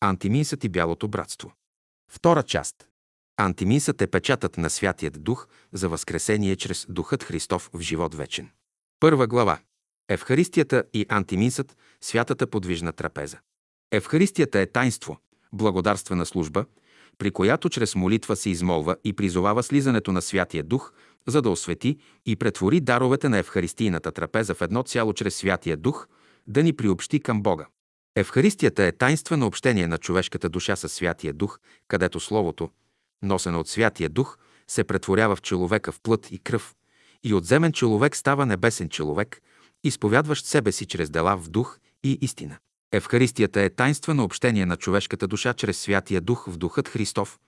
Антимисът и Бялото братство. Втора част. Антимисът е печатът на Святият Дух за възкресение чрез Духът Христов в живот вечен. Първа глава. Евхаристията и антимисът – святата подвижна трапеза. Евхаристията е тайнство, благодарствена служба, при която чрез молитва се измолва и призовава слизането на Святия Дух, за да освети и претвори даровете на Евхаристийната трапеза в едно цяло чрез Святия Дух, да ни приобщи към Бога. Евхаристията е тайнствено общение на човешката душа със Святия Дух, където Словото, носено от Святия Дух, се претворява в човека в плът и кръв, и отземен човек става небесен човек, изповядващ себе си чрез дела в дух и истина. Евхаристията е тайнствено общение на човешката душа чрез Святия Дух в Духът Христов.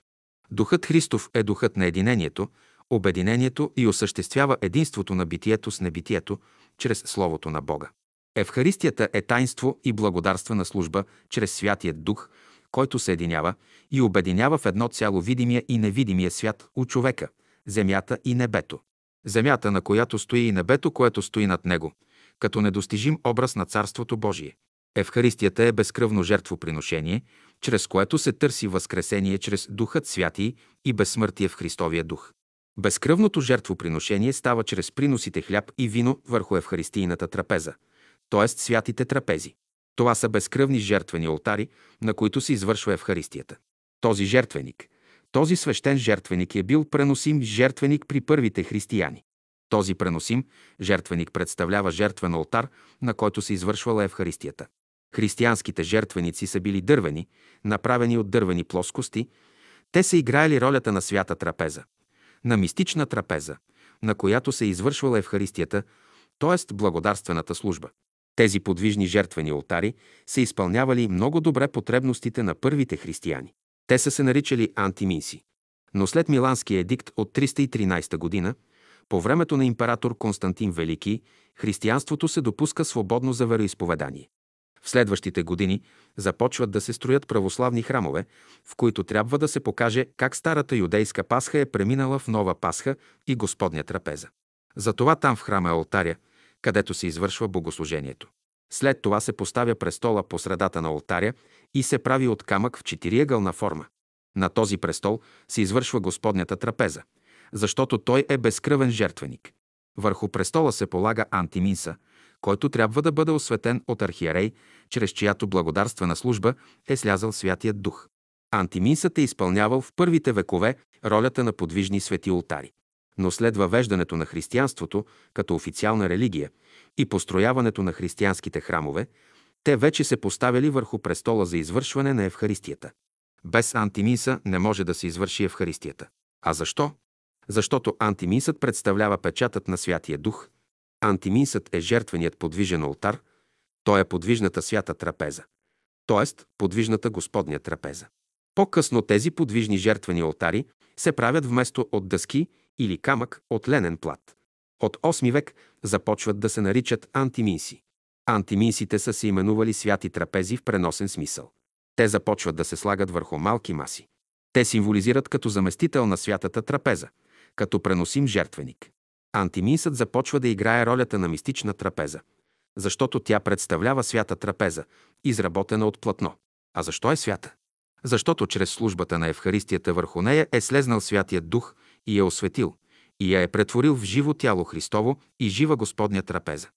Духът Христов е духът на единението, обединението и осъществява единството на битието с небитието чрез Словото на Бога. Евхаристията е тайнство и благодарствена служба чрез Святия Дух, който съединява и обединява в едно цяло видимия и невидимия свят у човека, земята и небето. Земята, на която стои и небето, което стои над него, като недостижим образ на Царството Божие. Евхаристията е безкръвно жертвоприношение, чрез което се търси възкресение чрез Духът Святий и безсмъртие в Христовия Дух. Безкръвното жертвоприношение става чрез приносите хляб и вино върху Евхаристийната трапеза, т.е. святите трапези. Това са безкръвни жертвени алтари, на които се извършва Евхаристията. Този жертвеник, този свещен жертвеник е бил преносим жертвеник при първите християни. Този преносим жертвеник представлява жертвен алтар, на който се извършвала Евхаристията. Християнските жертвеници са били дървени, направени от дървени плоскости. Те са играели ролята на свята трапеза, на мистична трапеза, на която се извършвала Евхаристията, т.е. благодарствената служба. Тези подвижни жертвени алтари са изпълнявали много добре потребностите на първите християни. Те са се наричали антиминси. Но след Миланския едикт от 313 година, по времето на император Константин Велики, християнството се допуска свободно за вероисповедание. В следващите години започват да се строят православни храмове, в които трябва да се покаже как старата юдейска пасха е преминала в нова пасха и Господня трапеза. Затова там в храма е алтаря, където се извършва богослужението. След това се поставя престола по средата на алтаря и се прави от камък в четириъгълна форма. На този престол се извършва Господнята трапеза, защото той е безкръвен жертвеник. Върху престола се полага антиминса, който трябва да бъде осветен от архиерей, чрез чиято благодарствена служба е слязал Святият Дух. Антиминсът е изпълнявал в първите векове ролята на подвижни свети ултари. Но след въвеждането на християнството като официална религия и построяването на християнските храмове, те вече се поставили върху престола за извършване на Евхаристията. Без антимиса не може да се извърши Евхаристията. А защо? Защото антимисът представлява печатът на Святия Дух. Антимисът е жертвеният подвижен алтар, той е подвижната свята трапеза, т.е. подвижната Господня трапеза. По-късно тези подвижни жертвени алтари се правят вместо от дъски или камък от ленен плат. От 8 век започват да се наричат антиминси. Антиминсите са се именували святи трапези в преносен смисъл. Те започват да се слагат върху малки маси. Те символизират като заместител на святата трапеза, като преносим жертвеник. Антиминсът започва да играе ролята на мистична трапеза, защото тя представлява свята трапеза, изработена от платно. А защо е свята? Защото чрез службата на Евхаристията върху нея е слезнал Святият Дух и е осветил, и я е претворил в живо тяло Христово и жива Господня трапеза.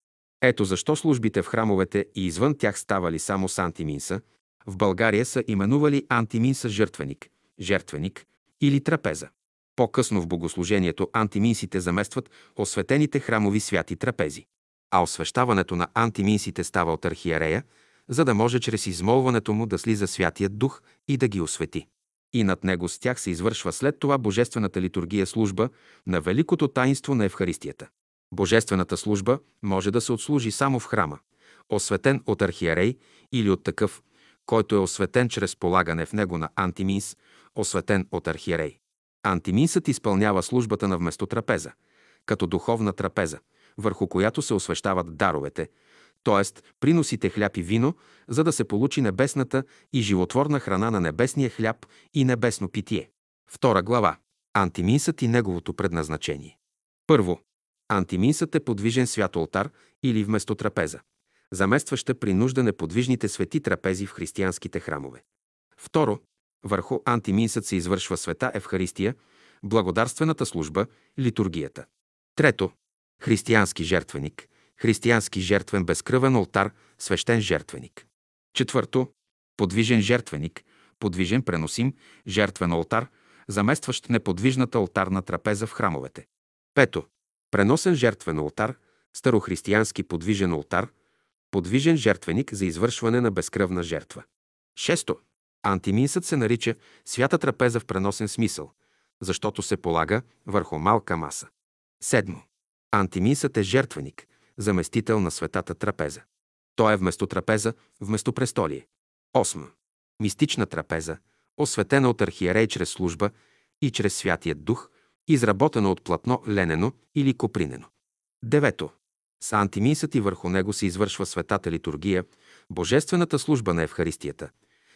Ето защо службите в храмовете и извън тях ставали само с антиминса, в България са именували антиминса жертвеник, жертвеник или трапеза. По-късно в богослужението антиминсите заместват осветените храмови святи трапези. А освещаването на антиминсите става от архиерея, за да може чрез измолването му да слиза Святият Дух и да ги освети. И над него с тях се извършва след това Божествената литургия служба на великото таинство на Евхаристията. Божествената служба може да се отслужи само в храма, осветен от архиерей или от такъв, който е осветен чрез полагане в него на антиминс, осветен от архиерей. Антиминсът изпълнява службата на вместо трапеза, като духовна трапеза, върху която се освещават даровете, т.е. приносите хляб и вино, за да се получи небесната и животворна храна на небесния хляб и небесно питие. Втора глава. Антиминсът и неговото предназначение. Първо. Антиминсът е подвижен свят алтар или вместо трапеза, заместваща при нужда неподвижните свети трапези в християнските храмове. Второ, върху антиминсът се извършва света Евхаристия, благодарствената служба, литургията. Трето, християнски жертвеник, християнски жертвен безкръвен алтар, свещен жертвеник. Четвърто, подвижен жертвеник, подвижен преносим жертвен алтар, заместващ неподвижната алтарна трапеза в храмовете. Пето, преносен жертвен алтар, старохристиянски подвижен алтар, подвижен жертвеник за извършване на безкръвна жертва. Шесто, антиминсът се нарича свята трапеза в преносен смисъл, защото се полага върху малка маса. Седмо, антиминсът е жертвеник, заместител на светата трапеза. Той е вместо трапеза, вместо престолие. Осмо. Мистична трапеза, осветена от архиерей чрез служба и чрез Святият Дух, изработена от платно ленено или копринено. Девето. С антимисът и върху него се извършва светата литургия, божествената служба на Евхаристията,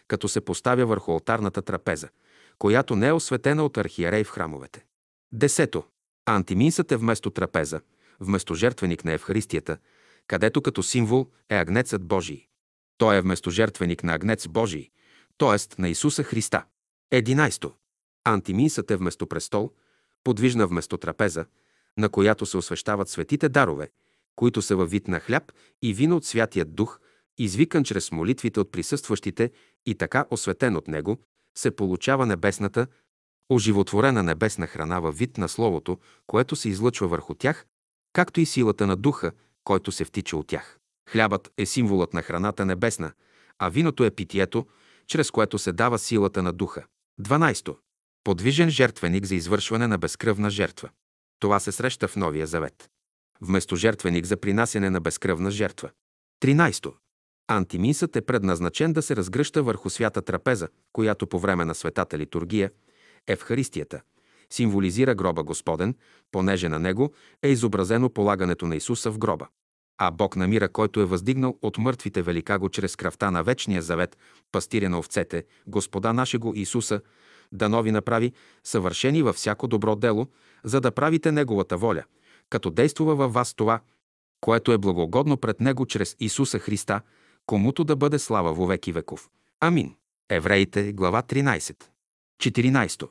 като се поставя върху алтарната трапеза, която не е осветена от архиерей в храмовете. Десето. Антиминсът е вместо трапеза, вместо жертвеник на Евхаристията, където като символ е агнецът Божий. Той е вместо жертвеник на агнец Божий, т.е. на Исуса Христа. Единайсто. Антиминсът е вместо престол, подвижна вместо трапеза, на която се освещават светите дарове, които са във вид на хляб и вино от Святия Дух, извикан чрез молитвите от присъстващите и така осветен от него, се получава небесната, оживотворена небесна храна във вид на Словото, което се излъчва върху тях, както и силата на Духа, който се втича от тях. Хлябът е символът на храната небесна, а виното е питието, чрез което се дава силата на Духа. 12. Подвижен жертвеник за извършване на безкръвна жертва. Това се среща в Новия Завет. Вместо жертвеник за принасяне на безкръвна жертва. 13. Антимисът е предназначен да се разгръща върху свята трапеза, която по време на светата литургия, Евхаристията, символизира гроба Господен, понеже на него е изобразено полагането на Исуса в гроба. А Бог на мира, който е въздигнал от мъртвите велика го чрез кръвта на вечния завет, пастиря на овцете, Господа нашего Исуса, да нови направи, съвършени във всяко добро дело, за да правите Неговата воля, като действува във вас това, което е благогодно пред Него чрез Исуса Христа, комуто да бъде слава во веки веков. Амин. Евреите, глава 13. 14.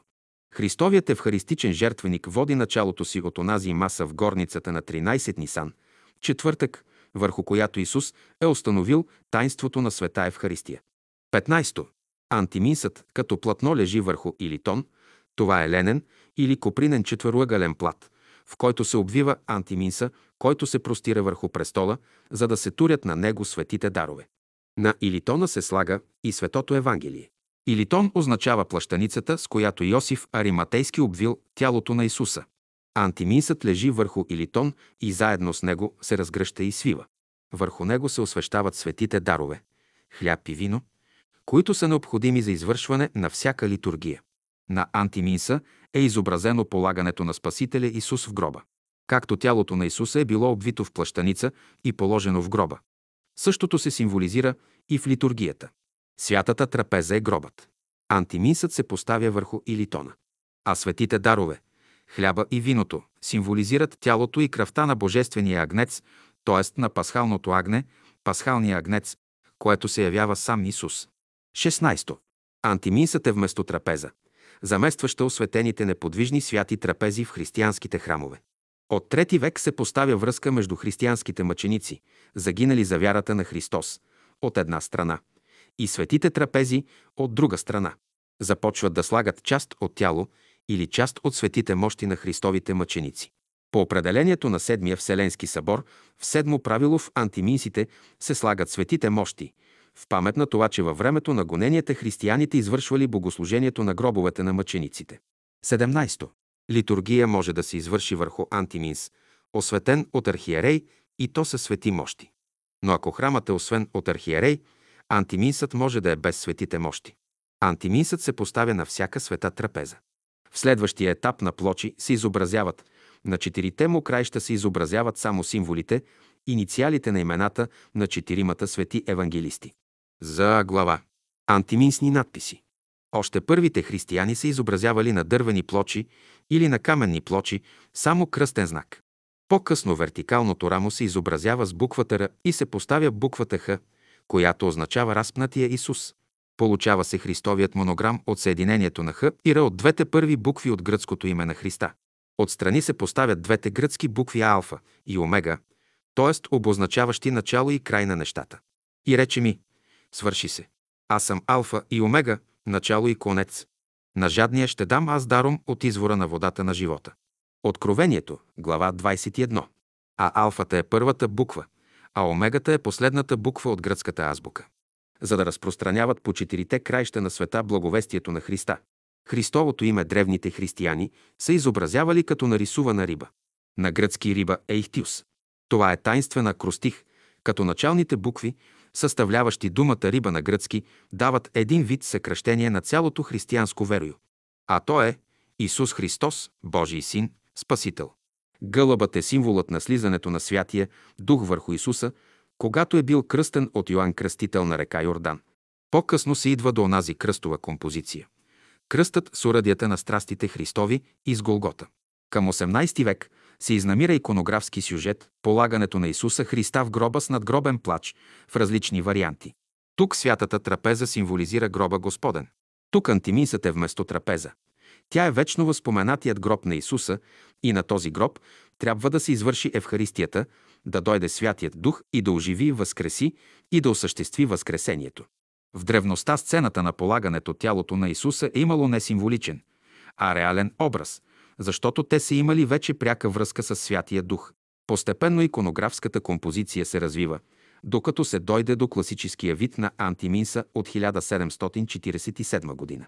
Христовият евхаристичен жертвеник води началото си от онази маса в горницата на 13 Нисан, четвъртък, върху която Исус е установил тайнството на света Евхаристия. 15. Антиминсът като платно лежи върху илитон, това е ленен или копринен четвърлагален плат, в който се обвива антиминса, който се простира върху престола, за да се турят на него светите дарове. На илитона се слага и светото Евангелие. Илитон означава плащаницата, с която Йосиф Ариматейски обвил тялото на Исуса. Антиминсът лежи върху илитон и заедно с него се разгръща и свива. Върху него се освещават светите дарове – хляб и вино, които са необходими за извършване на всяка литургия. На антиминса е изобразено полагането на Спасителя Исус в гроба. Както тялото на Исуса е било обвито в плащаница и положено в гроба. Същото се символизира и в литургията. Святата трапеза е гробът. Антиминсът се поставя върху илитона. А светите дарове, хляба и виното, символизират тялото и кръвта на Божествения агнец, т.е. на пасхалното агне, пасхалния агнец, което се явява сам Исус. 16. Антиминсът е вместо трапеза, заместваща осветените неподвижни святи трапези в християнските храмове. От трети век се поставя връзка между християнските мъченици, загинали за вярата на Христос, от една страна, и светите трапези от друга страна. Започват да слагат част от тяло или част от светите мощи на Христовите мъченици. По определението на Седмия Вселенски събор, в седмо правило в антиминсите се слагат светите мощи, в памет на това, че във времето на гоненията християните извършвали богослужението на гробовете на мъчениците. 17. Литургия може да се извърши върху антиминс, осветен от архиерей и то със свети мощи. Но ако храмът е освен от архиерей, антиминсът може да е без светите мощи. Антиминсът се поставя на всяка света трапеза. В следващия етап на плочи се изобразяват, на четирите му краища се изобразяват само символите, инициалите на имената на четиримата свети евангелисти. За глава. Антиминсни надписи. Още първите християни са изобразявали на дървени плочи или на каменни плочи само кръстен знак. По-късно вертикалното рамо се изобразява с буквата Р и се поставя буквата Х, която означава разпнатия Исус. Получава се Христовият монограм от съединението на Х и Р от двете първи букви от гръцкото име на Христа. Отстрани се поставят двете гръцки букви алфа и омега, т.е. обозначаващи начало и край на нещата. И рече ми, свърши се. Аз съм алфа и омега, начало и конец. На жадния ще дам аз даром от извора на водата на живота. Откровението, глава 21. А алфата е първата буква, а омегата е последната буква от гръцката азбука. За да разпространяват по четирите краища на света благовестието на Христа. Христовото име древните християни са изобразявали като нарисувана риба. На гръцки риба е ихтиус. Това е тайнствена кростих, като началните букви, съставляващи думата риба на гръцки, дават един вид съкръщение на цялото християнско верою. А то е Исус Христос, Божий син, Спасител. Гълъбът е символът на слизането на Святия Дух върху Исуса, когато е бил кръстен от Йоанн Кръстител на река Йордан. По-късно се идва до онази кръстова композиция. Кръстът с урадията на страстите Христови из Голгота. Към 18 век се изнамира иконографски сюжет полагането на Исуса Христа в гроба с надгробен плач в различни варианти. Тук святата трапеза символизира гроба Господен. Тук антимисът е вместо трапеза. Тя е вечно възпоменатият гроб на Исуса и на този гроб трябва да се извърши Евхаристията, да дойде Святият Дух и да оживи, възкреси и да осъществи Възкресението. В древността сцената на полагането тялото на Исуса е имало не символичен, а реален образ, защото те са имали вече пряка връзка с Святия Дух. Постепенно иконографската композиция се развива, докато се дойде до класическия вид на антиминса от 1747 година.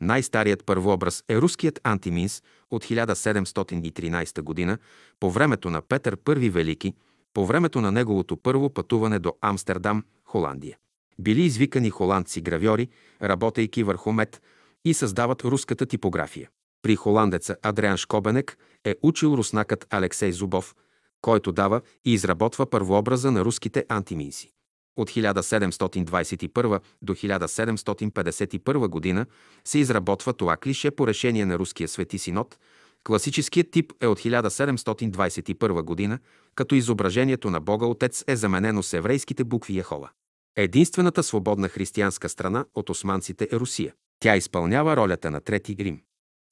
Най-старият първообраз е руският антиминс от 1713 година, по времето на Петър I Велики, по времето на неговото първо пътуване до Амстердам, Холандия. Били извикани холандци гравьори, работейки върху мед и създават руската типография. При холандеца Адриан Шкобенек е учил руснакът Алексей Зубов, който дава и изработва първообраза на руските антиминси. От 1721 до 1751 година се изработва това клише по решение на Руския свети синод. Класическият тип е от 1721 година, като изображението на Бога Отец е заменено с еврейските букви Ехова. Единствената свободна християнска страна от османците е Русия. Тя изпълнява ролята на Трети Рим.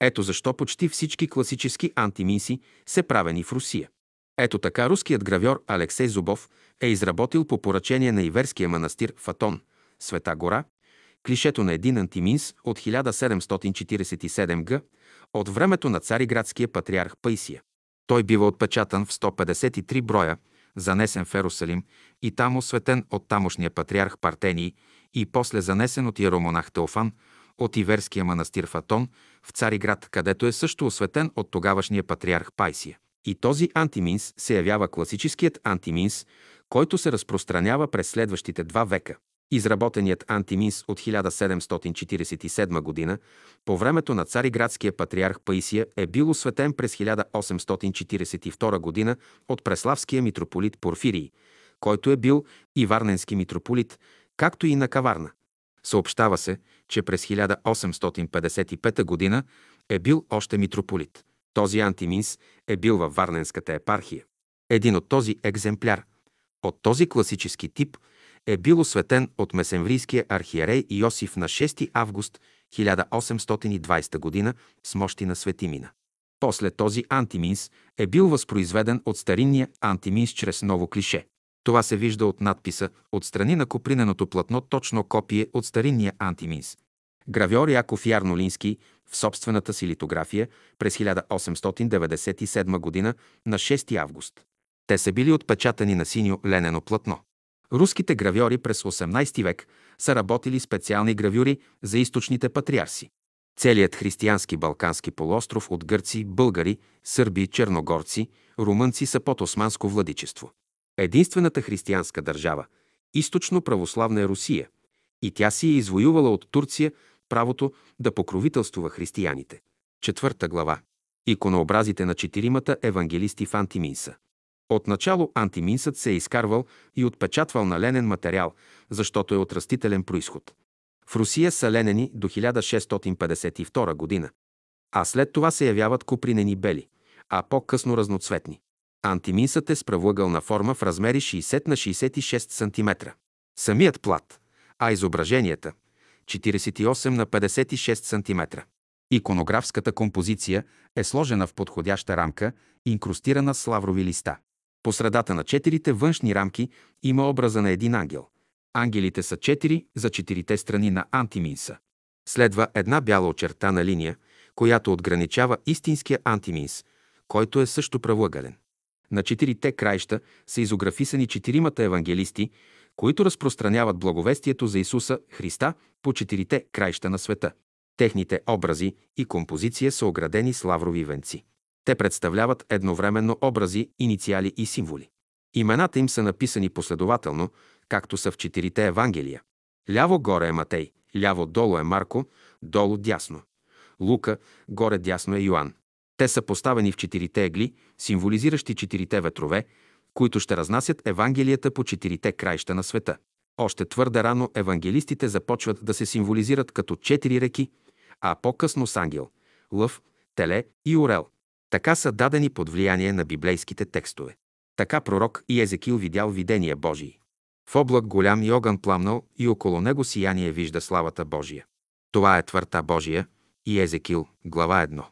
Ето защо почти всички класически антимиси се правени в Русия. Ето така руският гравьор Алексей Зубов е изработил по поръчение на Иверския манастир Фатон, Света гора, клишето на един антиминс от 1747 г. от времето на цариградския патриарх Паисия. Той бива отпечатан в 153 броя, занесен в Ерусалим и там осветен от тамошния патриарх Партений и после занесен от иеромонах Теофан от Иверския манастир Фатон в Цариград, където е също осветен от тогавашния патриарх Пайсия. И този антиминс се явява класическият антиминс, който се разпространява през следващите два века. Изработеният антиминс от 1747 година по времето на цариградския патриарх Паисия е бил осветен през 1842 година от преславския митрополит Порфирий, който е бил и варненски митрополит, както и на Каварна. Съобщава се, че през 1855 година е бил още митрополит. Този антиминс е бил във Варненската епархия. Един от този екземпляр, от този класически тип, е бил осветен от месенврийския архиерей Йосиф на 6 август 1820 г. с мощи на Светимина. После този антиминс е бил възпроизведен от старинния антиминс чрез ново клише. Това се вижда от надписа отстрани на коприненото платно точно копие от старинния антиминс. Гравьор Яков Ярнолински в собствената си литография през 1897 г. на 6 август. Те са били отпечатани на синьо ленено платно. Руските гравьори през 18 век са работили специални гравюри за източните патриарси. Целият християнски Балкански полуостров от гърци, българи, сърби, черногорци, румънци са под османско владичество. Единствената християнска държава, източно православна е Русия, и тя си е извоювала от Турция правото да покровителствува християните. Четвърта глава. Иконообразите на четиримата евангелисти в Антиминса. Отначало антиминсът се е изкарвал и отпечатвал на ленен материал, защото е от растителен происход. В Русия са ленени до 1652 година, а след това се явяват купринени бели, а по-късно разноцветни. Антиминсът е с правоъгълна форма в размери 60 на 66 см. Самият плат, а изображенията, 48 на 56 см. Иконографската композиция е сложена в подходяща рамка, инкрустирана с лаврови листа. По средата на четирите външни рамки има образа на един ангел. Ангелите са четири за четирите страни на антиминса. Следва една бяла очертана линия, която отграничава истинския антиминс, който е също правоъгълен. На четирите краища са изографисани четиримата евангелисти, които разпространяват благовестието за Исуса Христа по четирите краища на света. Техните образи и композиция са оградени с лаврови венци. Те представляват едновременно образи, инициали и символи. Имената им са написани последователно, както са в четирите Евангелия. Ляво горе е Матей, ляво долу е Марко, долу дясно. Лука, горе дясно е Йоанн. Те са поставени в четирите егли, символизиращи четирите ветрове, които ще разнасят Евангелията по четирите краища на света. Още твърде рано евангелистите започват да се символизират като четири реки, а по-късно с ангел, лъв, теле и орел. Така са дадени под влияние на библейските текстове. Така пророк и Езекил видял видение Божие. В облак голям и огън пламнал и около него сияние вижда славата Божия. Това е твърта Божия и Езекил, глава 1.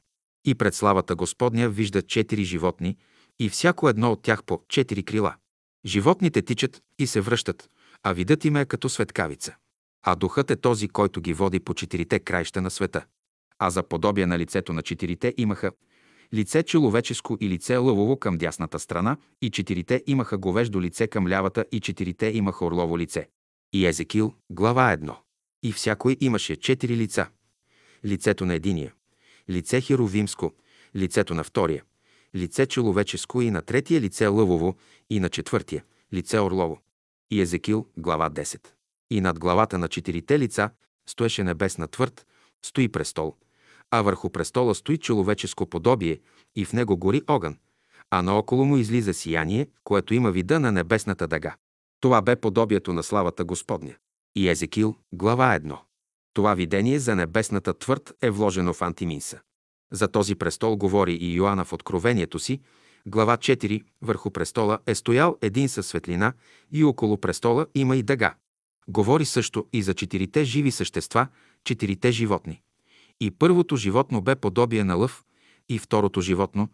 И пред славата Господня вижда четири животни и всяко едно от тях по четири крила. Животните тичат и се връщат, а видът им е като светкавица. А духът е този, който ги води по четирите краища на света. А за подобие на лицето на четирите имаха лице човеческо и лице лъвово към дясната страна, и четирите имаха говеждо лице към лявата, и четирите имаха орлово лице. И Езекил, глава 1. И всякой имаше четири лица. Лицето на единия, лице херовимско, лицето на втория, лице човеческо и на третия лице лъвово и на четвъртия лице орлово. И Езекил, глава 10. И над главата на четирите лица стоеше небесна твърд, стои престол, а върху престола стои човеческо подобие и в него гори огън, а наоколо му излиза сияние, което има вида на небесната дъга. Това бе подобието на славата Господня. И Езекил, глава 1. Това видение за небесната твърд е вложено в Антиминса. За този престол говори и Йоанна в Откровението си, глава 4, върху престола е стоял един със светлина и около престола има и дъга. Говори също и за четирите живи същества, четирите животни. И първото животно бе подобие на лъв, и второто животно,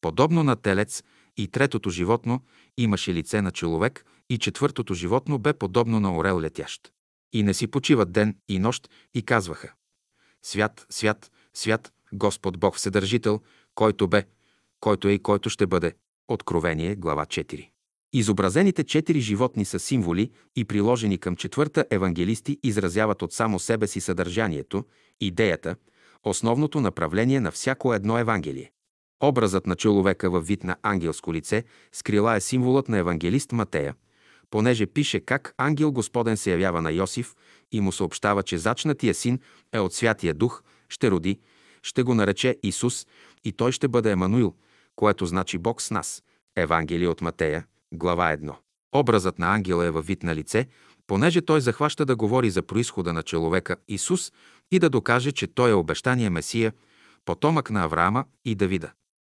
подобно на телец, и третото животно имаше лице на човек, и четвъртото животно бе подобно на орел летящ. И не си почиват ден и нощ и казваха Свят, свят, свят, Господ Бог Вседържител, който бе, който е и който ще бъде. Откровение, глава 4. Изобразените четири животни са символи и приложени към четвърта евангелисти изразяват от само себе си съдържанието, идеята, основното направление на всяко едно Евангелие. Образът на човека във вид на ангелско лице с крила е символът на евангелист Матея, понеже пише как ангел Господен се явява на Йосиф и му съобщава, че зачнатия син е от Святия Дух, ще роди, ще го нарече Исус и той ще бъде Емануил, което значи Бог с нас. Евангелие от Матея, глава 1. Образът на ангела е във вид на лице, понеже той захваща да говори за происхода на човека Исус и да докаже, че той е обещания Месия, потомък на Авраама и Давида.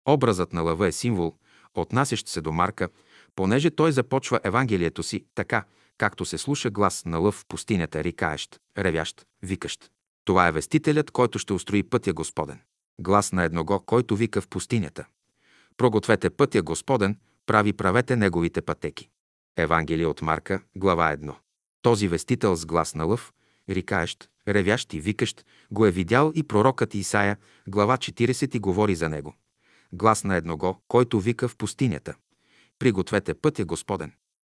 Образът на лъва е символ, отнасящ се до Марка, понеже той започва Евангелието си така, както се слуша глас на лъв в пустинята, рикаещ, ревящ, викащ. Това е вестителят, който ще устрои пътя Господен. Глас на едного, който вика в пустинята. Прогответе пътя Господен, прави правете неговите пътеки. Евангелие от Марка, глава 1. Този вестител с глас на лъв, рикаещ, ревящ и викащ, го е видял и пророкът Исаия, глава 40 и говори за него. Глас на едного, който вика в пустинята. Пригответе пътя Господен.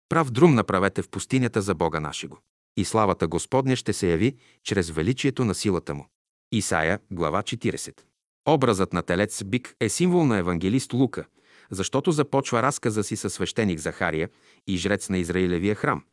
Прав друм направете в пустинята за Бога нашего. И славата Господня ще се яви чрез величието на силата му. Исаия, глава 40. Образът на телец бик е символ на евангелист Лука, защото започва разказа си със свещеник Захария и жрец на Израилевия храм,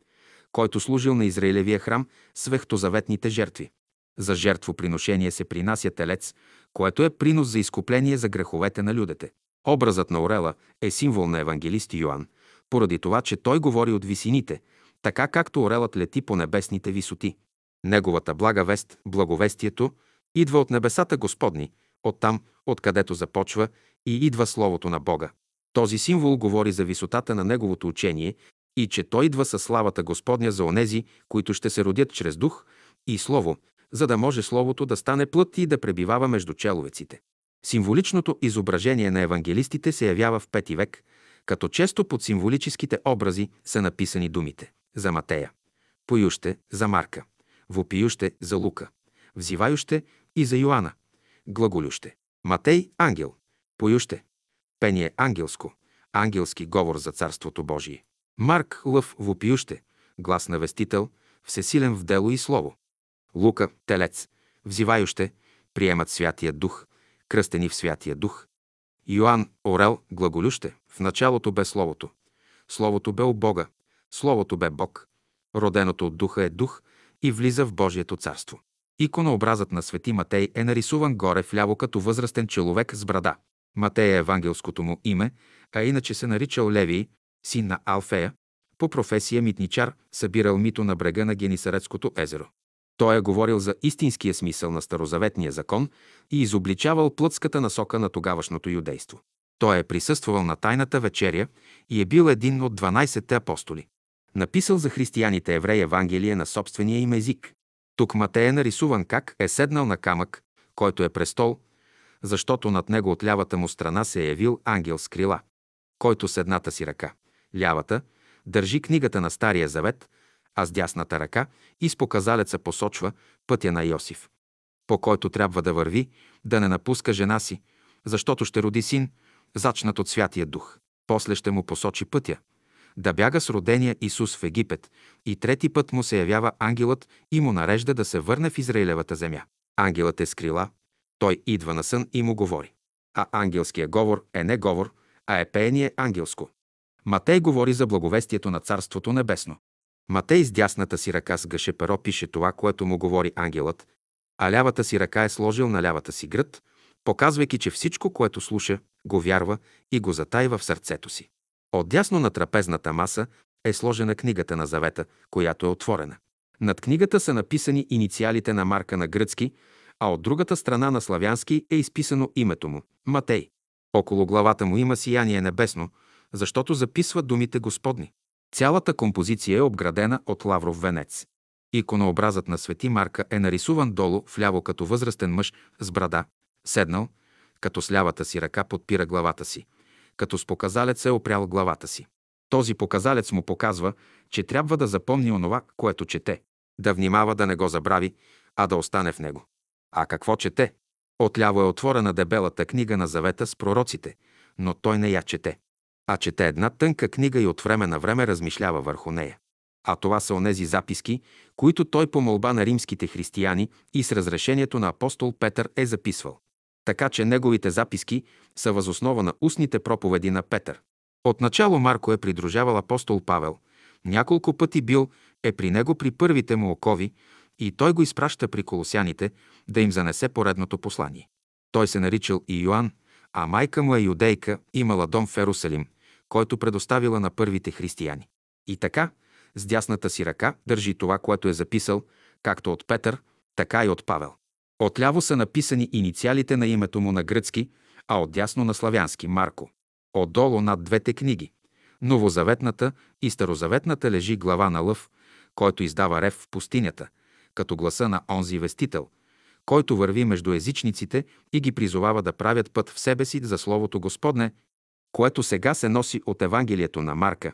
който служил на Израилевия храм с вехтозаветните жертви. За жертвоприношение се принася телец, което е принос за изкупление за греховете на людите. Образът на орела е символ на евангелист Йоанн, поради това, че той говори от висините, така както орелът лети по небесните висоти. Неговата блага вест, благовестието, идва от небесата Господни, оттам, откъдето започва и идва Словото на Бога. Този символ говори за висотата на Неговото учение и че Той идва със славата Господня за онези, които ще се родят чрез дух и Слово, за да може Словото да стане плът и да пребивава между человеците. Символичното изображение на евангелистите се явява в пети век, като често под символическите образи са написани думите за Матея, поюще за Марка, вопиюще за Лука, взивающе и за Йоанна, глаголюще. Матей – ангел, поюще, пение ангелско, ангелски говор за Царството Божие. Марк – лъв, вопиюще, глас на вестител, всесилен в дело и слово. Лука – телец, взивающе, приемат Святия Дух, кръстени в Святия Дух. Йоанн – орел, глаголюще, в началото бе Словото. Словото бе у Бога, Словото бе Бог. Роденото от Духа е Дух и влиза в Божието царство. Иконообразът на свети Матей е нарисуван горе вляво като възрастен човек с брада. Матей е евангелското му име, а иначе се наричал Левий, син на Алфея, по професия митничар, събирал мито на брега на Генисарецкото езеро. Той е говорил за истинския смисъл на Старозаветния закон и изобличавал плътската насока на тогавашното юдейство. Той е присъствал на Тайната вечеря и е бил един от 12-те апостоли. Написал за християните еврей Евангелие на собствения им език. Тук Матей е нарисуван как е седнал на камък, който е престол, защото над него от лявата му страна се е явил ангел с крила, който с едната си ръка, лявата, държи книгата на Стария завет, а с дясната ръка и с показалеца посочва пътя на Йосиф, по който трябва да върви, да не напуска жена си, защото ще роди син, зачнат от Святия Дух. После ще му посочи пътя, да бяга с родения Исус в Египет и трети път му се явява ангелът и му нарежда да се върне в Израилевата земя. Ангелът е с крила, той идва на сън и му говори. А ангелския говор е не говор, а е пеение ангелско. Матей говори за благовестието на Царството Небесно. Матей с дясната си ръка с гъше перо пише това, което му говори ангелът, а лявата си ръка е сложил на лявата си гръд, показвайки, че всичко, което слуша, го вярва и го затайва в сърцето си. Отдясно на трапезната маса е сложена книгата на завета, която е отворена. Над книгата са написани инициалите на марка на гръцки, а от другата страна на славянски е изписано името му – Матей. Около главата му има сияние небесно, защото записва думите Господни. Цялата композиция е обградена от лавров венец. Иконообразът на свети Марка е нарисуван долу, вляво като възрастен мъж с брада, седнал, като с лявата си ръка подпира главата си, като с показалец е опрял главата си. Този показалец му показва, че трябва да запомни онова, което чете, да внимава да не го забрави, а да остане в него. А какво чете? Отляво е отворена дебелата книга на завета с пророците, но той не я чете. А чете една тънка книга и от време на време размишлява върху нея. А това са онези записки, които той по молба на римските християни и с разрешението на апостол Петър е записвал. Така че неговите записки са възоснова на устните проповеди на Петър. Отначало Марко е придружавал апостол Павел. Няколко пъти бил е при него при първите му окови и той го изпраща при колосяните да им занесе поредното послание. Той се наричал и Йоанн, а майка му е юдейка, имала дом в Ерусалим, който предоставила на първите християни. И така, с дясната си ръка държи това, което е записал, както от Петър, така и от Павел. Отляво са написани инициалите на името му на гръцки, а отдясно на славянски – Марко. Отдолу над двете книги – Новозаветната и Старозаветната лежи глава на лъв, който издава рев в пустинята, като гласа на онзи вестител, който върви между езичниците и ги призовава да правят път в себе си за Словото Господне, което сега се носи от Евангелието на Марка,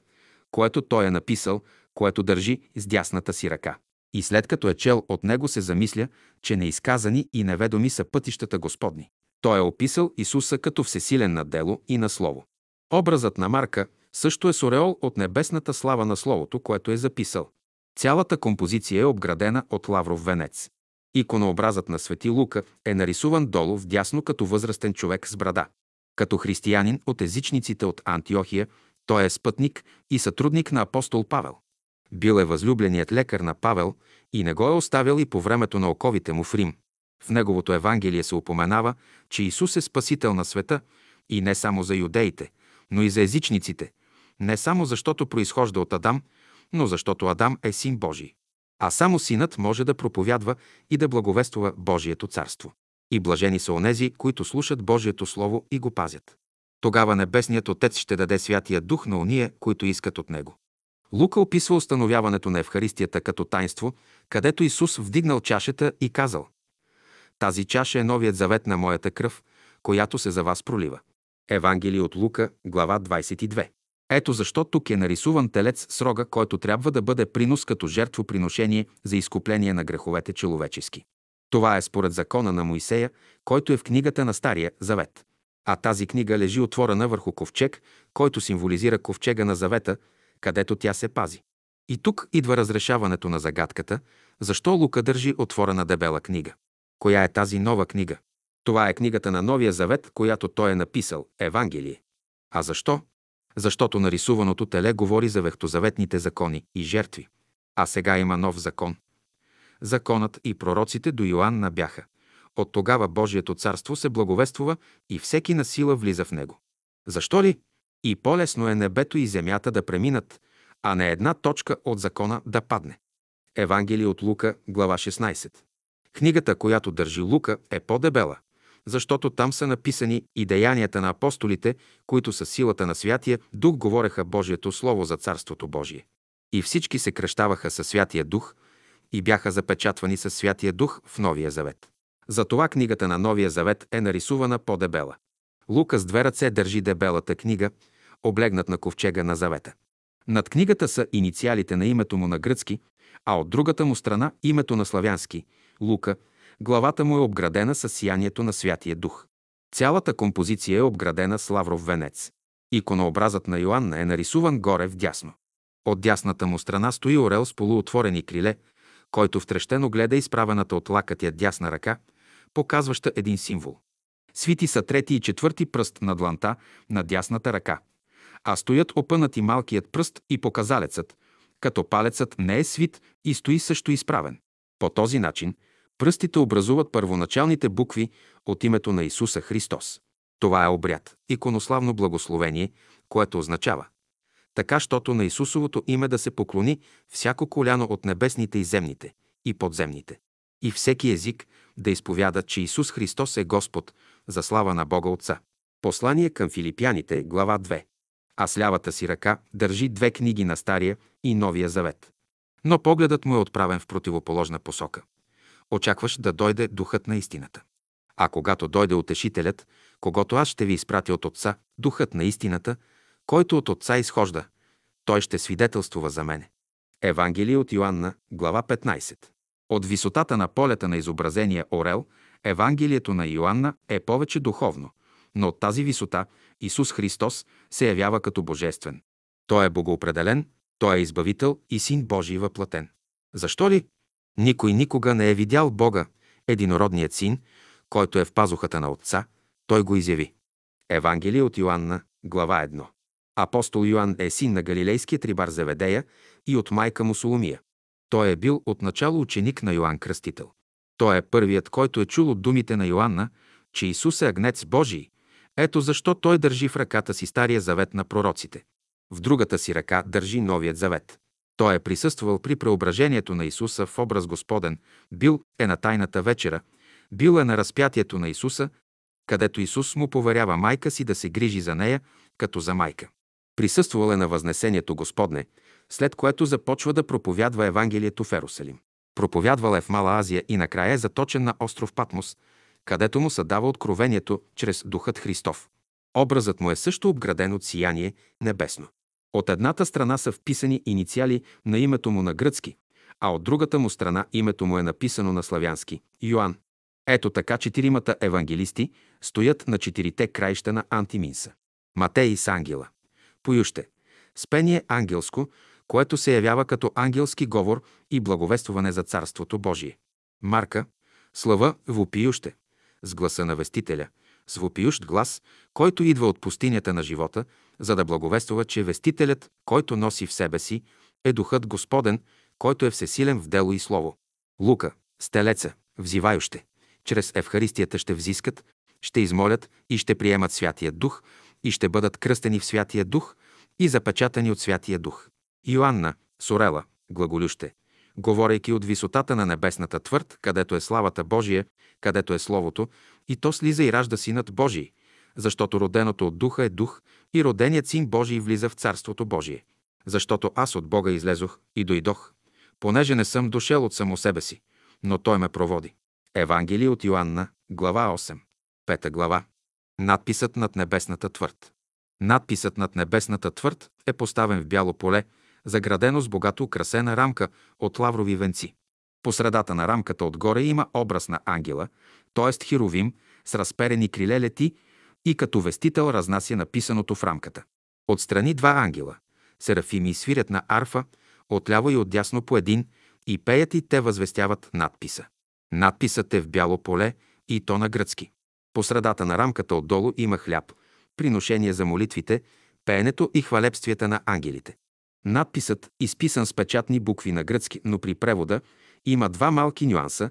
което той е написал, което държи с дясната си ръка. И след като е чел от него, се замисля, че неизказани и неведоми са пътищата Господни. Той е описал Исуса като всесилен на дело и на Слово. Образът на Марка също е сореол от небесната слава на Словото, което е записал. Цялата композиция е обградена от лавров венец. Иконообразът на Свети Лука е нарисуван долу в дясно като възрастен човек с брада. Като християнин от езичниците от Антиохия, той е спътник и сътрудник на апостол Павел. Бил е възлюбленият лекар на Павел и не го е оставил и по времето на оковите му в Рим. В неговото Евангелие се упоменава, че Исус е спасител на света и не само за юдеите, но и за езичниците, не само защото произхожда от Адам, но защото Адам е син Божий. А само синът може да проповядва и да благовествува Божието царство. И блажени са онези, които слушат Божието Слово и го пазят. Тогава Небесният Отец ще даде Святия Дух на уния, които искат от Него. Лука описва установяването на Евхаристията като тайнство, където Исус вдигнал чашата и казал «Тази чаша е новият завет на моята кръв, която се за вас пролива». Евангелие от Лука, глава 22. Ето защо тук е нарисуван телец с рога, който трябва да бъде принос като жертвоприношение за изкупление на греховете човечески. Това е според закона на Моисея, който е в книгата на Стария Завет. А тази книга лежи отворена върху ковчег, който символизира ковчега на Завета, където тя се пази. И тук идва разрешаването на загадката, защо Лука държи отворена дебела книга. Коя е тази нова книга? Това е книгата на Новия Завет, която той е написал – Евангелие. А защо? Защото нарисуваното теле говори за вехтозаветните закони и жертви. А сега има нов закон. Законът и пророците до Йоанна бяха. От тогава Божието царство се благовествува и всеки на сила влиза в него. Защо ли? И по-лесно е небето и земята да преминат, а не една точка от закона да падне. Евангелие от Лука, глава 16. Книгата, която държи Лука, е по-дебела, защото там са написани и деянията на апостолите, които със силата на Святия Дух говореха Божието Слово за Царството Божие. И всички се кръщаваха със Святия Дух и бяха запечатвани със Святия Дух в Новия Завет. Затова книгата на Новия Завет е нарисувана по-дебела. Лука с две ръце държи дебелата книга, облегнат на ковчега на Завета. Над книгата са инициалите на името му на гръцки, а от другата му страна името на славянски – Лука, главата му е обградена с сиянието на Святия Дух. Цялата композиция е обградена с лавров венец. Иконообразът на Йоанна е нарисуван горе в дясно. От дясната му страна стои орел с полуотворени криле, който втрещено гледа изправената от лакътя дясна ръка, показваща един символ. Свити са трети и четвърти пръст на дланта на дясната ръка, а стоят опънати малкият пръст и показалецът, като палецът не е свит и стои също изправен. По този начин пръстите образуват първоначалните букви от името на Исуса Христос. Това е обряд, иконославно благословение, което означава така, щото на Исусовото име да се поклони всяко коляно от небесните и земните и подземните. И всеки език да изповяда, че Исус Христос е Господ, за слава на Бога Отца. Послание към филипяните, глава 2. А с лявата си ръка държи две книги на Стария и Новия Завет. Но погледът му е отправен в противоположна посока. Очакваш да дойде духът на истината. А когато дойде утешителят, когато аз ще ви изпратя от Отца, духът на истината, който от Отца изхожда, той ще свидетелствува за мене. Евангелие от Йоанна, глава 15. От висотата на полета на изобразения орел, Евангелието на Йоанна е повече духовно, но от тази висота Исус Христос се явява като божествен. Той е богоопределен, Той е избавител и Син Божий въплатен. Защо ли? Никой никога не е видял Бога, единородният Син, който е в пазухата на Отца, Той го изяви. Евангелие от Йоанна, глава 1. Апостол Йоанн е син на галилейския рибар Зеведея и от майка му Соломия. Той е бил отначало ученик на Йоанн Кръстител. Той е първият, който е чул от думите на Йоанна, че Исус е агнец Божий. Ето защо той държи в ръката си Стария завет на пророците. В другата си ръка държи Новият завет. Той е присъствал при преображението на Исуса в образ Господен, бил е на тайната вечера, бил е на разпятието на Исуса, където Исус му поверява майка си да се грижи за нея, като за майка. Присъствал е на Възнесението Господне, след което започва да проповядва Евангелието в Ерусалим. Проповядвал е в Мала Азия и накрая е заточен на остров Патмос, където му се дава откровението чрез Духът Христов. Образът му е също обграден от сияние небесно. От едната страна са вписани инициали на името му на гръцки, а от другата му страна името му е написано на славянски – Йоанн. Ето така четиримата евангелисти стоят на четирите краища на Антиминса. Матей с ангела. Поюще. С пение ангелско, което се явява като ангелски говор и благовестване за Царството Божие. Марка. Слава вопиюще. С гласа на вестителя. С вопиющ глас, който идва от пустинята на живота, за да благовествува, че вестителят, който носи в себе си, е Духът Господен, който е всесилен в дело и слово. Лука. Стелеца. Взивающе. Чрез Евхаристията ще взискат, ще измолят и ще приемат Святия Дух – и ще бъдат кръстени в Святия Дух и запечатани от Святия Дух. Йоанна, Сорела, глаголюще, говорейки от висотата на небесната твърд, където е славата Божия, където е Словото, и то слиза и ражда Синът Божий, защото роденото от Духа е Дух и роденият Син Божий влиза в Царството Божие. Защото аз от Бога излезох и дойдох, понеже не съм дошел от само себе си, но Той ме проводи. Евангелие от Йоанна, глава 8. Пета глава. Надписът над небесната твърд. Надписът над небесната твърд е поставен в бяло поле, заградено с богато украсена рамка от лаврови венци. По средата на рамката отгоре има образ на ангела, т.е. херовим, с разперени криле лети и като вестител разнася написаното в рамката. Отстрани два ангела. Серафими свирят на арфа, отляво и отдясно по един, и пеят и те възвестяват надписа. Надписът е в бяло поле и то на гръцки. По средата на рамката отдолу има хляб, приношение за молитвите, пеенето и хвалебствията на ангелите. Надписът, изписан с печатни букви на гръцки, но при превода, има два малки нюанса,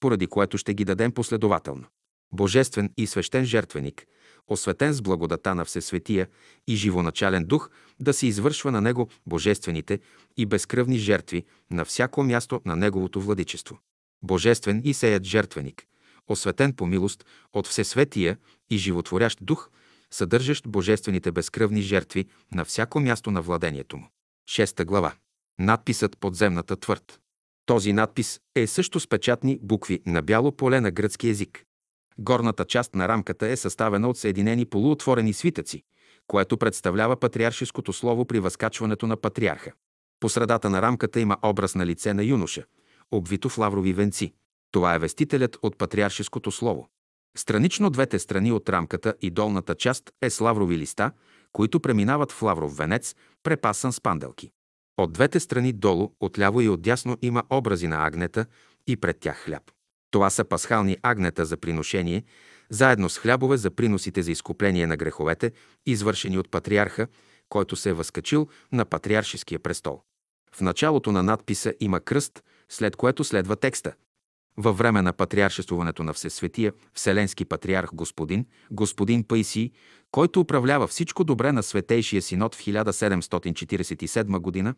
поради което ще ги дадем последователно. Божествен и свещен жертвеник, осветен с благодата на Всесветия и живоначален дух, да се извършва на него божествените и безкръвни жертви на всяко място на неговото владичество. Божествен и сеят жертвеник, осветен по милост от Всесветия и животворящ дух, съдържащ божествените безкръвни жертви на всяко място на владението му. Шеста глава. Надписът Подземната твърд. Този надпис е също с печатни букви на бяло поле на гръцки език. Горната част на рамката е съставена от съединени полуотворени свитъци, което представлява патриаршеското слово при възкачването на патриарха. По средата на рамката има образ на лице на юноша, обвито в лаврови венци. Това е вестителят от патриаршеското слово. Странично двете страни от рамката и долната част е с лаврови листа, които преминават в лавров венец, препасан с панделки. От двете страни долу, отляво и отдясно има образи на агнета и пред тях хляб. Това са пасхални агнета за приношение, заедно с хлябове за приносите за изкупление на греховете, извършени от патриарха, който се е възкачил на патриаршеския престол. В началото на надписа има кръст, след което следва текста. Във време на патриаршествуването на Всесветия, Вселенски патриарх Господин, Господин Пайси, който управлява всичко добре на Светейшия синод в 1747 г.,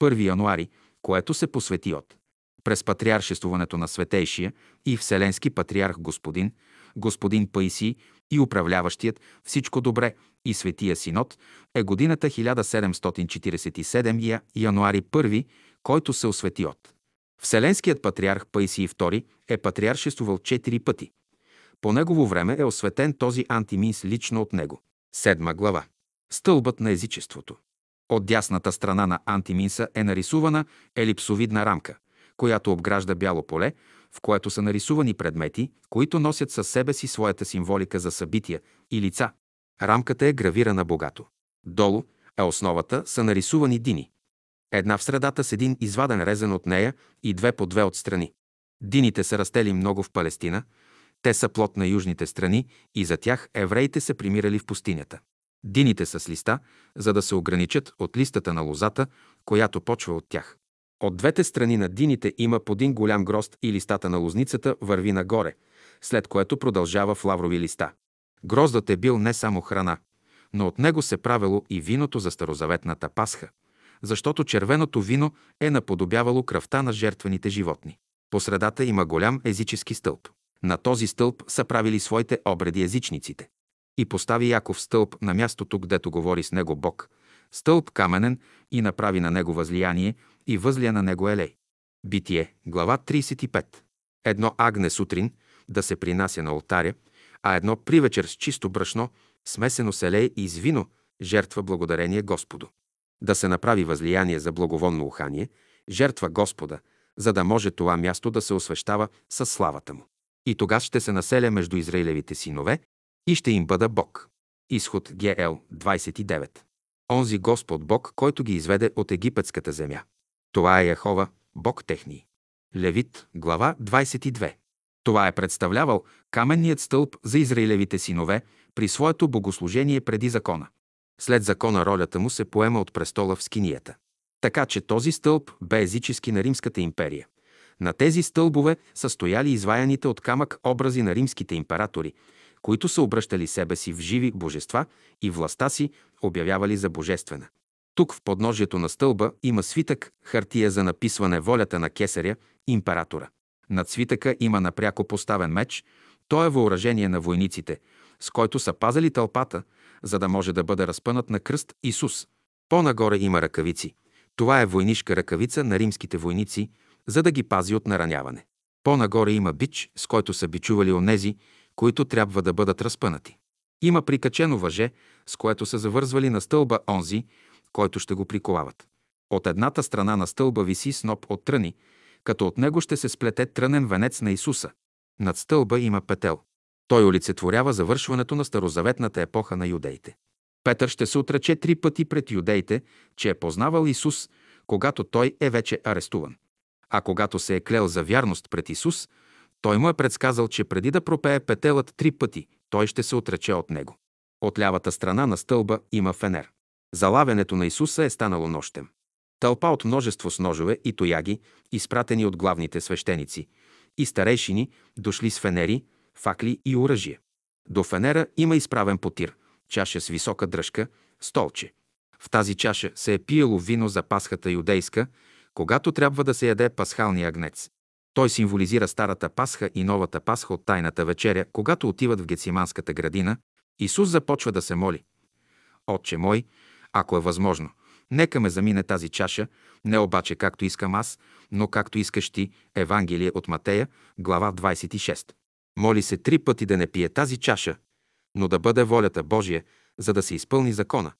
1 януари, което се посвети от през патриаршествуването на Светейшия и Вселенски патриарх Господин, Господин Пайси и управляващият всичко добре и Светия Синод е годината 1747 януари 1, който се освети от. Вселенският патриарх Пайси II е патриаршествувал четири пъти. По негово време е осветен този антиминс лично от него. Седма глава. Стълбът на езичеството. От дясната страна на антиминса е нарисувана елипсовидна рамка, която обгражда бяло поле, в което са нарисувани предмети, които носят със себе си своята символика за събития и лица. Рамката е гравирана богато. Долу, а основата са нарисувани дини. Една в средата с един изваден резен от нея и две по две от страни. Дините са растели много в Палестина, те са плод на южните страни и за тях евреите са примирали в пустинята. Дините са с листа, за да се ограничат от листата на лозата, която почва от тях. От двете страни на дините има по един голям грозд и листата на лозницата върви нагоре, след което продължава в лаврови листа. Гроздът е бил не само храна, но от него се правило и виното за старозаветната пасха, защото червеното вино е наподобявало кръвта на жертвените животни. По средата има голям езически стълб. На този стълб са правили своите обреди езичниците. И постави Яков стълб на мястото, гдето говори с него Бог, стълб каменен и направи на него възлияние и възлия на него елей. Битие, глава 35. Едно агне сутрин да се принася на алтаря, а едно при вечер с чисто брашно, смесено с елей и с вино, жертва благодарение Господу. Да се направи възлияние за благовонно ухание, жертва Господа, за да може това място да се освещава със славата му. И тогава ще се населя между Израилевите синове и ще им бъда Бог. Изход ГЛ 29. Онзи Господ Бог, който ги изведе от египетската земя. Това е Яхова, Бог техни. Левит, глава 22. Това е представлявал каменният стълб за Израилевите синове при своето богослужение преди закона. След закона ролята му се поема от престола в скинията. Така че този стълб бе езически на Римската империя. На тези стълбове са стояли изваяните от камък образи на римските императори, които са обръщали себе си в живи божества и властта си обявявали за божествена. Тук в подножието на стълба има свитък, хартия за написване волята на кесаря, императора. Над свитъка има напряко поставен меч, то е въоръжение на войниците, с който са пазали тълпата, за да може да бъде разпънат на кръст Исус. По-нагоре има ръкавици. Това е войнишка ръкавица на римските войници, за да ги пази от нараняване. По-нагоре има бич, с който са бичували онези, които трябва да бъдат разпънати. Има прикачено въже, с което са завързвали на стълба онзи, който ще го приковават. От едната страна на стълба виси сноп от тръни, като от него ще се сплете трънен венец на Исуса. Над стълба има петел. Той олицетворява завършването на старозаветната епоха на юдеите. Петър ще се отрече три пъти пред юдеите, че е познавал Исус, когато той е вече арестуван. А когато се е клел за вярност пред Исус, той му е предсказал, че преди да пропее петелът три пъти, той ще се отрече от него. От лявата страна на стълба има фенер. Залавянето на Исуса е станало нощем. Тълпа от множество с ножове и тояги, изпратени от главните свещеници, и старейшини, дошли с фенери, факли и оръжие. До фенера има изправен потир, чаша с висока дръжка, столче. В тази чаша се е пиело вино за пасхата юдейска, когато трябва да се яде пасхалния агнец. Той символизира старата пасха и новата пасха от тайната вечеря, когато отиват в Гециманската градина, Исус започва да се моли. Отче мой, ако е възможно, нека ме замине тази чаша, не обаче както искам аз, но както искаш ти, Евангелие от Матея, глава 26. Моли се три пъти да не пие тази чаша, но да бъде волята Божия, за да се изпълни закона.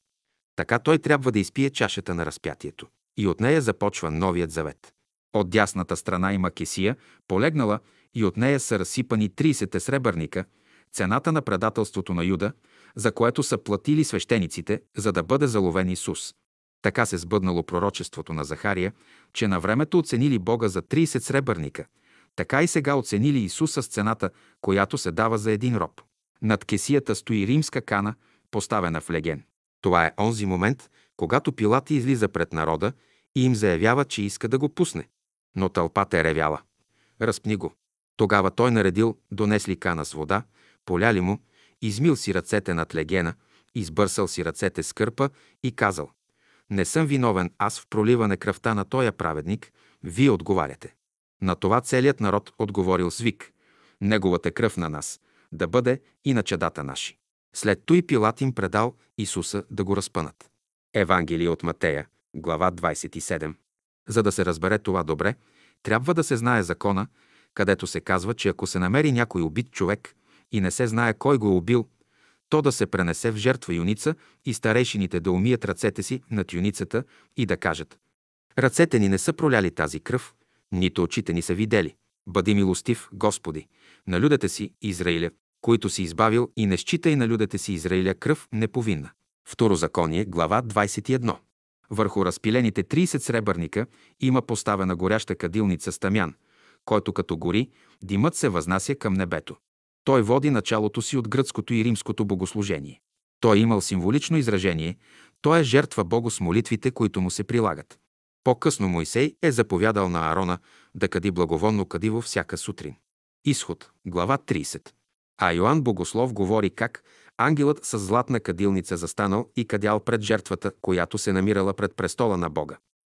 Така той трябва да изпие чашата на разпятието. И от нея започва новият завет. От дясната страна има кесия, полегнала, и от нея са разсипани 30 сребърника, цената на предателството на Юда, за което са платили свещениците, за да бъде заловен Исус. Така се сбъднало пророчеството на Захария, че на времето оценили Бога за 30 сребърника, така и сега оценили Исуса с цената, която се дава за един роб. Над кесията стои римска кана, поставена в леген. Това е онзи момент, когато Пилат излиза пред народа и им заявява, че иска да го пусне. Но тълпата е ревяла. Разпни го. Тогава той наредил, донесли кана с вода, поляли му, измил си ръцете над легена, избърсал си ръцете с кърпа и казал «Не съм виновен аз в проливане кръвта на тоя праведник, вие отговаряте». На това целият народ отговорил свик «Неговата кръв на нас, да бъде и на чадата наши». След той Пилат им предал Исуса да го разпънат. Евангелие от Матея, глава 27. За да се разбере това добре, трябва да се знае закона, където се казва, че ако се намери някой убит човек и не се знае кой го е убил, то да се пренесе в жертва юница и старейшините да умият ръцете си над юницата и да кажат «Ръцете ни не са проляли тази кръв, нито очите ни са видели. Бъди милостив, Господи, на людите си, Израиля, които си избавил и не считай на людите си Израиля кръв неповинна». Второзаконие, глава 21. Върху разпилените 30 сребърника има поставена горяща кадилница с тамян, който като гори, димът се възнася към небето. Той води началото си от гръцкото и римското богослужение. Той е имал символично изражение, той е жертва Богу с молитвите, които му се прилагат. По-късно Моисей е заповядал на Аарона да кади благоволно кадиво всяка сутрин. Изход, глава 30. А Йоанн Богослов говори как ангелът с златна кадилница застанал и кадял пред жертвата, която се намирала пред престола на Бога.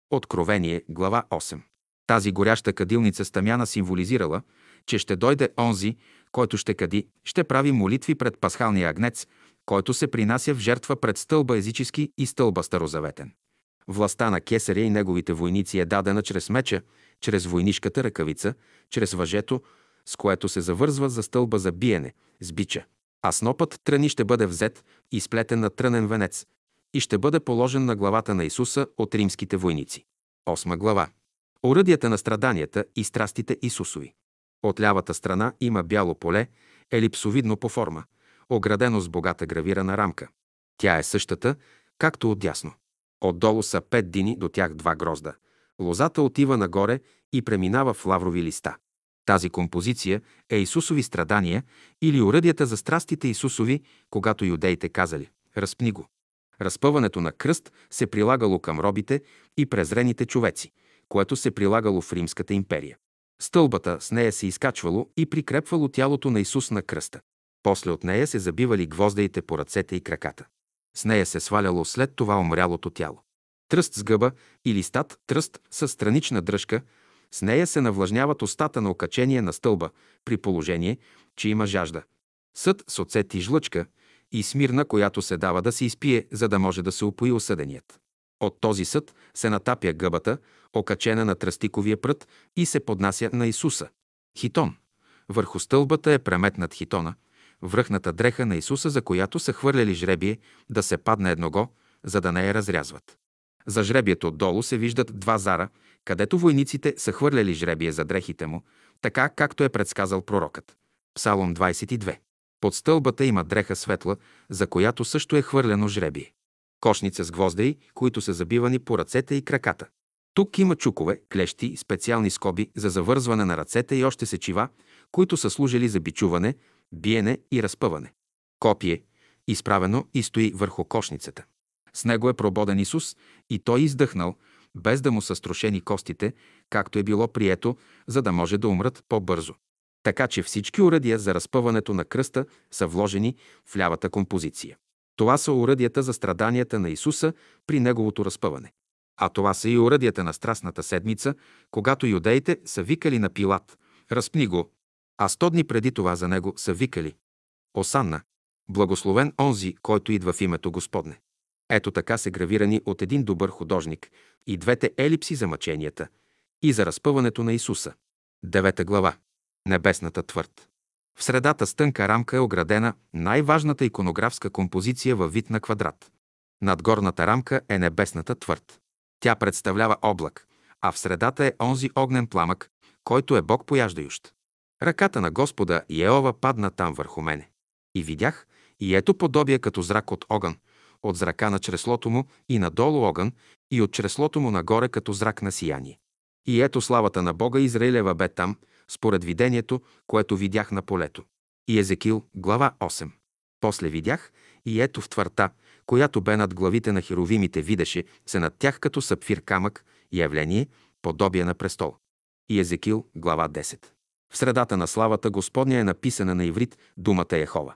Откровение, глава 8. Тази горяща кадилница стамяна символизирала, че ще дойде онзи, който ще кади, ще прави молитви пред пасхалния агнец, който се принася в жертва пред стълба езически и стълба старозаветен. Властта на кесаря и неговите войници е дадена чрез меча, чрез войнишката ръкавица, чрез въжето, с което се завързва за стълба за биене, с бича. А снопът тръни ще бъде взет и сплетен на трънен венец и ще бъде положен на главата на Исуса от римските войници. Осма глава. Оръдията на страданията и страстите Исусови. От лявата страна има бяло поле, елипсовидно по форма, оградено с богата гравирана рамка. Тя е същата, както отдясно. Отдолу са пет дини, до тях два грозда. Лозата отива нагоре и преминава в лаврови листа. Тази композиция е Исусови страдания или уръдията за страстите Исусови, когато юдеите казали «Разпни го». Разпъването на кръст се прилагало към робите и презрените човеци, което се прилагало в Римската империя. Стълбата с нея се изкачвало и прикрепвало тялото на Исус на кръста. После от нея се забивали гвоздеите по ръцете и краката. С нея се сваляло след това умрялото тяло. Тръст с гъба или стат тръст с странична дръжка, с нея се навлажняват устата на окачение на стълба, при положение, че има жажда. Съд с оцет и жлъчка и смирна, която се дава да се изпие, за да може да се упои осъденият. От този съд се натапя гъбата, окачена на тръстиковия прът и се поднася на Исуса. Хитон. Върху стълбата е преметнат хитона, връхната дреха на Исуса, за която са хвърляли жребие да се падне едного, за да не я разрязват. За жребието отдолу се виждат два зара, където войниците са хвърляли жребие за дрехите му, така както е предсказал пророкът. Псалом 22. Под стълбата има дреха светла, за която също е хвърлено жребие. Кошница с гвоздеи, които са забивани по ръцете и краката. Тук има чукове, клещи, специални скоби за завързване на ръцете и още сечива, които са служили за бичуване, биене и разпъване. Копие, изправено и стои върху кошницата. С него е прободен Исус и той издъхнал, без да му са струшени костите, както е било прието, за да може да умрат по-бързо. Така че всички уръдия за разпъването на кръста са вложени в лявата композиция. Това са уръдията за страданията на Исуса при неговото разпъване. А това са и уръдията на Страстната седмица, когато юдеите са викали на Пилат «Разпни го», а сто дни преди това за него са викали «Осанна, благословен онзи, който идва в името Господне». Ето така се гравирани от един добър художник и двете елипси за мъченията и за разпъването на Исуса. Девета глава. Небесната твърд. В средата с тънка рамка е оградена най-важната иконографска композиция във вид на квадрат. Над горната рамка е небесната твърд. Тя представлява облак, а в средата е онзи огнен пламък, който е Бог пояждающ. Ръката на Господа Еова падна там върху мене. И видях, и ето подобие като зрак от огън, от зрака на чреслото му и надолу огън, и от чреслото му нагоре като зрак на сияние. И ето славата на Бога Израилева бе там, според видението, което видях на полето. И Езекил, глава 8. После видях, и ето в твърта, която бе над главите на херовимите, видеше се над тях като сапфир камък, явление, подобие на престол. И Езекил, глава 10. В средата на славата Господня е написана на иврит думата Ехова.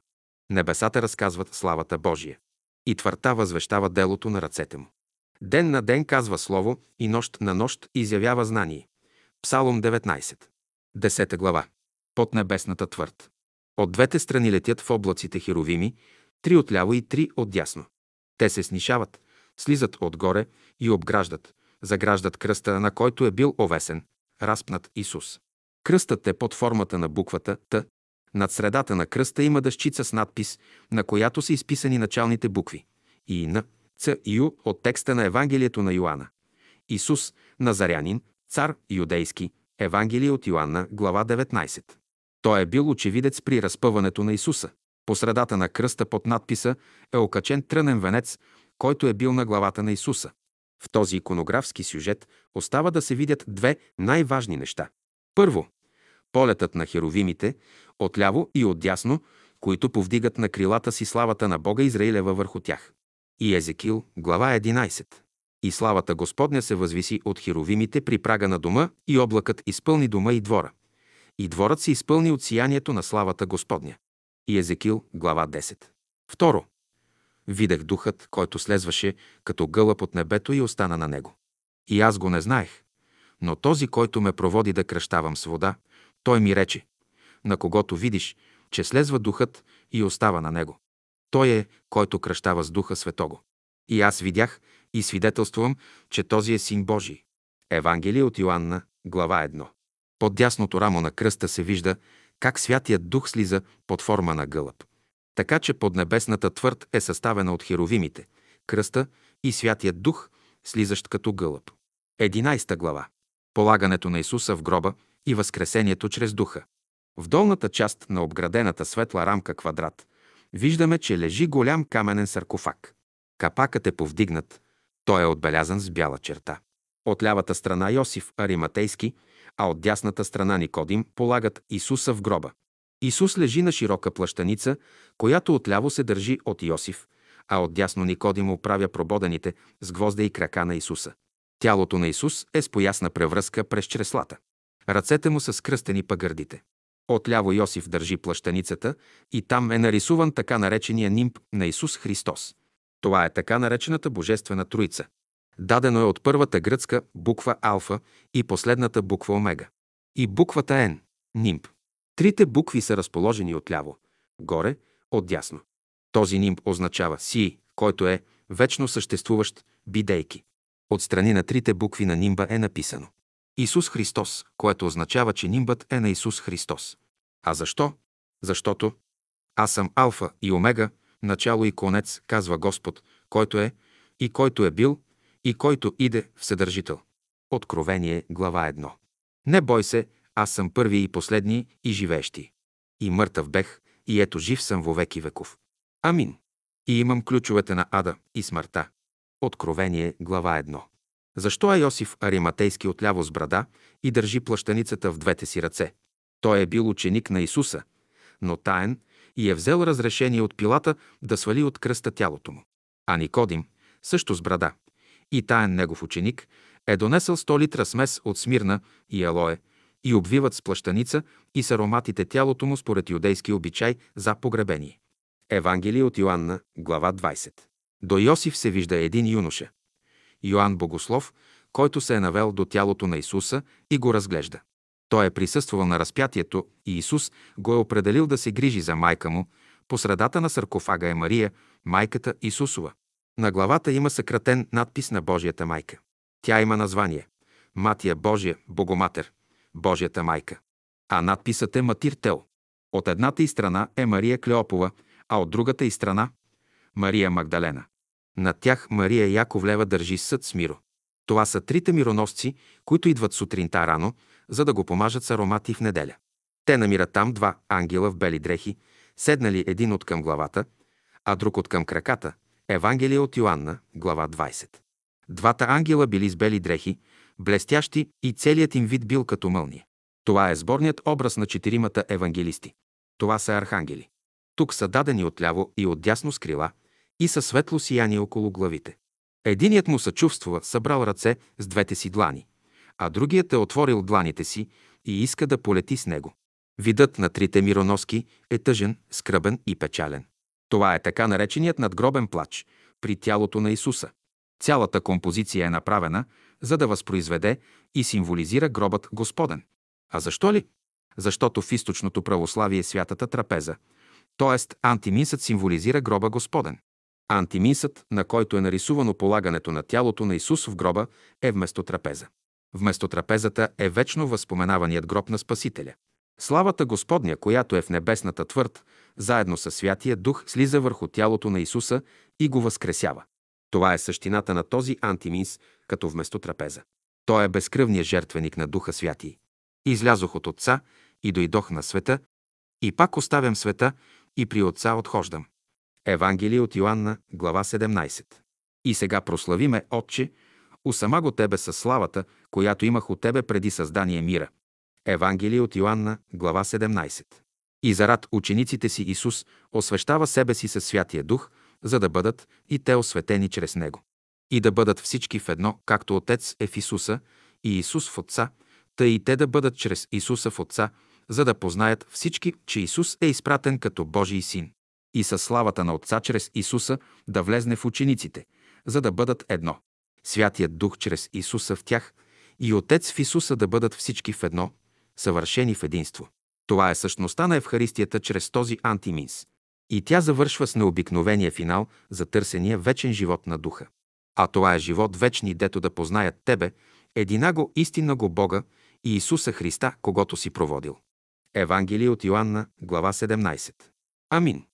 Небесата разказват славата Божия. И твърта възвещава делото на ръцете му. Ден на ден казва слово и нощ на нощ изявява знание. Псалом 19. Десета глава. Под небесната твърд. От двете страни летят в облаците херовими, три отляво и три отдясно. Те се снишават, слизат отгоре и обграждат, заграждат кръста, на който е бил овесен, разпнат Исус. Кръстът е под формата на буквата Т. Над средата на кръста има дъщица с надпис, на която са изписани началните букви И, Н, Ц и Ю от текста на Евангелието на Йоанна. Исус, Назарянин, цар юдейски, Евангелие от Йоанна, глава 19. Той е бил очевидец при разпъването на Исуса. По средата на кръста под надписа е окачен трънен венец, който е бил на главата на Исуса. В този иконографски сюжет остава да се видят две най-важни неща. Първо, полетът на херовимите, отляво и отдясно, които повдигат на крилата си славата на Бога Израилева върху тях. И Езекил, глава 11. И славата Господня се възвиси от херовимите при прага на дома и облакът изпълни дома и двора. И дворът се изпълни от сиянието на славата Господня. И Езекил, глава 10. Второ. Видях духът, който слезваше като гълъб от небето и остана на него. И аз го не знаех. Но този, който ме проводи да кръщавам с вода, той ми рече, на когото видиш, че слезва духът и остава на него. Той е, който кръщава с духа светого. И аз видях и свидетелствувам, че този е Син Божий. Евангелие от Йоанна, глава 1. Под дясното рамо на кръста се вижда как Святият Дух слиза под форма на гълъб. Така че под небесната твърд е съставена от херовимите, кръста и Святият Дух, слизащ като гълъб. 11 глава. Полагането на Исуса в гроба и Възкресението чрез Духа. В долната част на обградената светла рамка квадрат виждаме, че лежи голям каменен саркофаг. Капакът е повдигнат, той е отбелязан с бяла черта. От лявата страна Йосиф Ариматейски, а от дясната страна Никодим полагат Исуса в гроба. Исус лежи на широка плащаница, която отляво се държи от Йосиф, а от дясно Никодим оправя прободените с гвозда и крака на Исуса. Тялото на Исус е с поясна превръзка през чреслата. Ръцете му са скръстени пагърдите. Отляво Йосиф държи плащаницата и там е нарисуван така наречения нимб на Исус Христос. Това е така наречената Божествена Троица. Дадено е от първата гръцка буква Алфа и последната буква Омега. И буквата Н – нимб. Трите букви са разположени отляво, горе, отдясно. Този нимб означава Си, който е вечно съществуващ, бидейки. Отстрани на трите букви на нимба е написано Исус Христос, което означава, че нимбът е на Исус Христос. А защо? Защото аз съм Алфа и Омега, начало и конец, казва Господ, който е и който е бил и който иде Вседържител. Откровение, глава 1. Не бой се, аз съм първи и последни и живеещи. И мъртъв бех, и ето жив съм во веки веков. Амин. И имам ключовете на ада и смъртта. Откровение, глава 1. Защо е Йосиф Ариматейски отляво с брада и държи плащаницата в двете си ръце? Той е бил ученик на Исуса, но таен и е взел разрешение от пилата да свали от кръста тялото му. А Никодим, също с брада, и таен негов ученик, е донесъл 100 литра смес от смирна и алое и обвиват с плащаница и с ароматите тялото му според юдейски обичай за погребение. Евангелие от Йоанна, глава 20. До Йосиф се вижда един юноша. Йоанн Богослов, който се е навел до тялото на Исуса и го разглежда. Той е присъствал на разпятието и Исус го е определил да се грижи за майка му. По средата на саркофага е Мария, майката Исусова. На главата има съкратен надпис на Божията майка. Тя има название Матия Божия, Богоматер, Божията майка. А надписът е Матир Тел. От едната и страна е Мария Клеопова, а от другата и страна – Мария Магдалена. Над тях Мария Яковлева държи съд с Миро. Това са трите мироносци, които идват сутринта рано, за да го помажат с аромати в неделя. Те намират там два ангела в бели дрехи, седнали един от към главата, а друг от към краката. Евангелие от Йоанна, глава 20. Двата ангела били с бели дрехи, блестящи и целият им вид бил като мълния. Това е сборният образ на четиримата евангелисти. Това са архангели. Тук са дадени отляво и отдясно с крила и със светло сияние около главите. Единият му съчувствува, събрал ръце с двете си длани, а другият е отворил дланите си и иска да полети с него. Видът на трите мироноски е тъжен, скръбен и печален. Това е така нареченият надгробен плач при тялото на Исуса. Цялата композиция е направена, за да възпроизведе и символизира гробът Господен. А защо ли? Защото в източното православие святата трапеза, т.е. антимисът символизира гроба Господен. Антимисът, на който е нарисувано полагането на тялото на Исус в гроба, е вместо трапеза. Вместо трапезата е вечно възпоменаваният гроб на Спасителя. Славата Господня, която е в небесната твърд, заедно с Святия Дух, слиза върху тялото на Исуса и го възкресява. Това е същината на този антиминс, като вместо трапеза. Той е безкръвният жертвеник на Духа Святий. Излязох от Отца и дойдох на света, и пак оставям света и при Отца отхождам. Евангелие от Йоанна, глава 17. И сега прослави ме, Отче, усама го Тебе със славата, която имах от Тебе преди създание мира. Евангелие от Йоанна, глава 17. И зарад учениците си Исус освещава себе си със Святия Дух, за да бъдат и те осветени чрез Него. И да бъдат всички в едно, както Отец е в Исуса и Исус в Отца, тъй и те да бъдат чрез Исуса в Отца, за да познаят всички, че Исус е изпратен като Божий син. И със славата на Отца чрез Исуса да влезне в учениците, за да бъдат едно. Святият Дух чрез Исуса в тях и Отец в Исуса да бъдат всички в едно, съвършени в единство. Това е същността на Евхаристията чрез този антиминс. И тя завършва с необикновения финал за търсения вечен живот на духа. А това е живот вечни, дето да познаят Тебе, единаго истинна го Бога и Исуса Христа, когато си проводил. Евангелие от Йоанна, глава 17. Амин.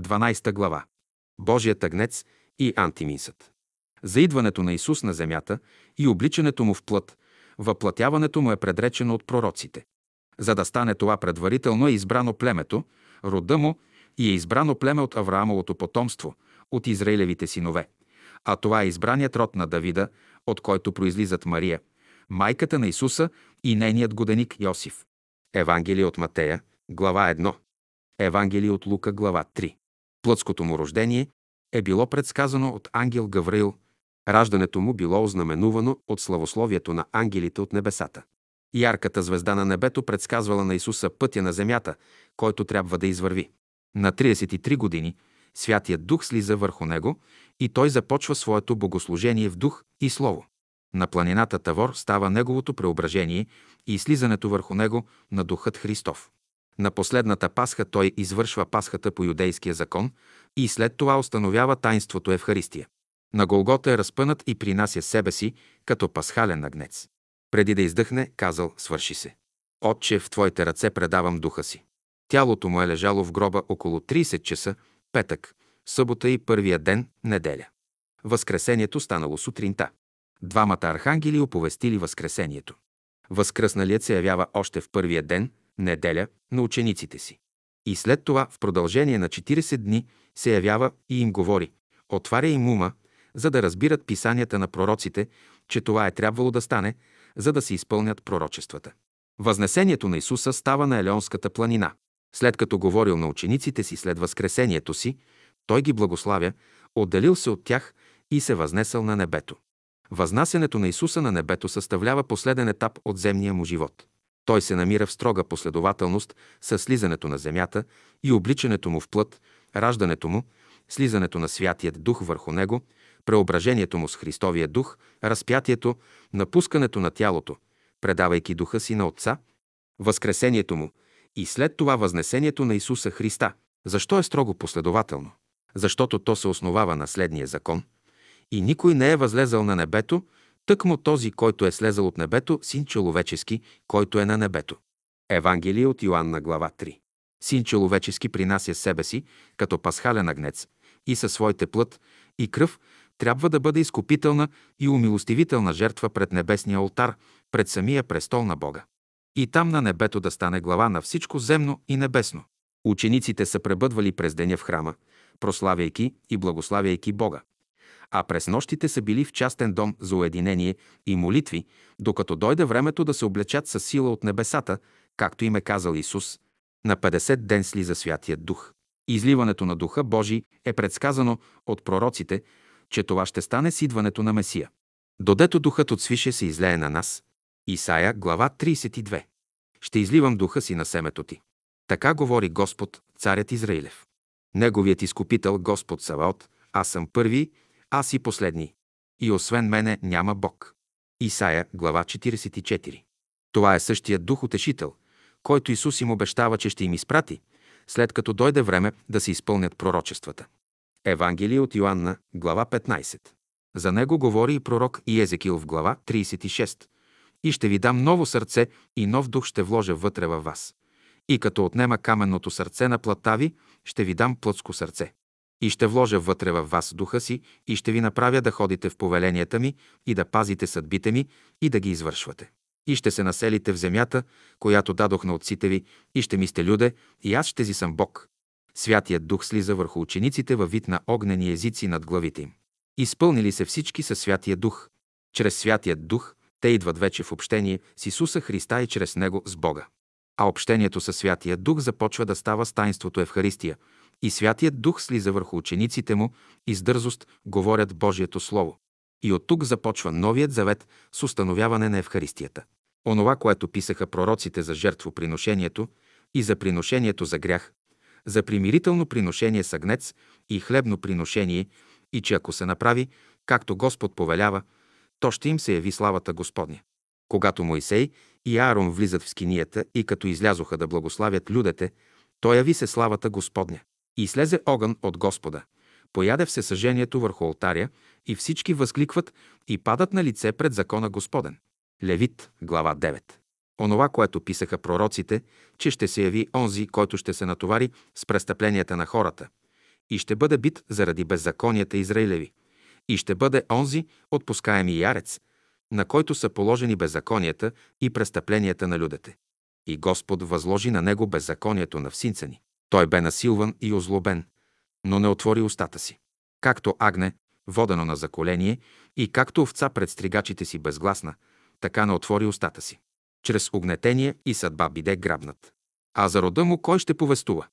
12 глава. Божият агнец и антиминсът. За идването на Исус на земята и обличането му в плът, въплатяването му е предречено от пророците. За да стане това предварително е избрано племето, рода му и е избрано племе от Авраамовото потомство, от Израилевите синове. А това е избраният род на Давида, от който произлизат Мария, майката на Исуса и нейният годеник Йосиф. Евангелие от Матея, глава 1. Евангелие от Лука, глава 3. Плътското му рождение е било предсказано от ангел Гавраил. Раждането му било ознаменувано от славословието на ангелите от небесата. Ярката звезда на небето предсказвала на Исуса пътя на земята, който трябва да извърви. На 33 години Святият Дух слиза върху него и той започва своето богослужение в дух и слово. На планината Тавор става неговото преображение и слизането върху него на Духът Христов. На последната Пасха той извършва Пасхата по юдейския закон и след това установява таинството Евхаристия. На Голгота е разпънат и принася себе си като пасхален агнец. Преди да издъхне, казал, свърши се. Отче, в Твоите ръце предавам духа си. Тялото му е лежало в гроба около 30 часа, петък, събота и първия ден, неделя. Възкресението станало сутринта. Двамата архангели оповестили Възкресението. Възкръсналият се явява още в първия ден, неделя, на учениците си. И след това, в продължение на 40 дни, се явява и им говори. Отваря им ума, за да разбират писанията на пророците, че това е трябвало да стане, за да се изпълнят пророчествата. Възнесението на Исуса става на Елеонската планина. След като говорил на учениците си след възкресението си, той ги благославя, отделил се от тях и се възнесъл на небето. Възнасянето на Исуса на небето съставлява последен етап от земния му живот. Той се намира в строга последователност с слизането на земята и обличането му в плът, раждането му, слизането на Святият Дух върху него, преображението му с Христовия Дух, разпятието, напускането на тялото, предавайки духа си на Отца, възкресението му и след това възнесението на Исуса Христа. Защо е строго последователно? Защото то се основава на следния закон – и никой не е възлезал на небето, тъкмо този, който е слезал от небето, син човечески, който е на небето. Евангелие от Йоанна, глава 3. Син човечески принася себе си, като пасхален агнец, и със своите плът и кръв трябва да бъде изкупителна и умилостивителна жертва пред небесния алтар, пред самия престол на Бога. И там на небето да стане глава на всичко земно и небесно. Учениците са пребъдвали през деня в храма, прославяйки и благославяйки Бога а през нощите са били в частен дом за уединение и молитви, докато дойде времето да се облечат с сила от небесата, както им е казал Исус. На 50 ден слиза Святият Дух. Изливането на Духа Божий е предсказано от пророците, че това ще стане с идването на Месия. Додето Духът от свише се излее на нас. Исаия, глава 32. Ще изливам Духа си на семето ти. Така говори Господ, царят Израилев. Неговият изкупител Господ Саваот, аз съм първи аз и последни. И освен мене няма Бог. Исаия, глава 44. Това е същият дух утешител, който Исус им обещава, че ще им изпрати, след като дойде време да се изпълнят пророчествата. Евангелие от Йоанна, глава 15. За него говори и пророк Иезекил в глава 36. И ще ви дам ново сърце и нов дух ще вложа вътре във вас. И като отнема каменното сърце на плата ви, ще ви дам плътско сърце и ще вложа вътре във вас духа си и ще ви направя да ходите в повеленията ми и да пазите съдбите ми и да ги извършвате. И ще се населите в земята, която дадох на отците ви, и ще ми сте люде, и аз ще си съм Бог. Святият дух слиза върху учениците във вид на огнени езици над главите им. Изпълнили се всички със Святия дух. Чрез Святият дух те идват вече в общение с Исуса Христа и чрез Него с Бога. А общението със Святия Дух започва да става с таинството Евхаристия – и Святият Дух слиза върху учениците му и с дързост говорят Божието Слово. И от тук започва новият завет с установяване на Евхаристията. Онова, което писаха пророците за жертвоприношението и за приношението за грях, за примирително приношение с агнец и хлебно приношение, и че ако се направи, както Господ повелява, то ще им се яви славата Господня. Когато Моисей и Аарон влизат в скинията и като излязоха да благославят людете, то яви се славата Господня. И слезе огън от Господа. Пояде всесъжението върху алтаря и всички възкликват и падат на лице пред закона Господен. Левит, глава 9. Онова, което писаха пророците, че ще се яви онзи, който ще се натовари с престъпленията на хората и ще бъде бит заради беззаконията Израилеви и ще бъде онзи отпускаеми ярец, на който са положени беззаконията и престъпленията на людите. И Господ възложи на него беззаконието на всинца ни. Той бе насилван и озлобен, но не отвори устата си. Както агне, водено на заколение, и както овца пред стригачите си безгласна, така не отвори устата си. Чрез огнетение и съдба биде грабнат. А за рода му кой ще повестува?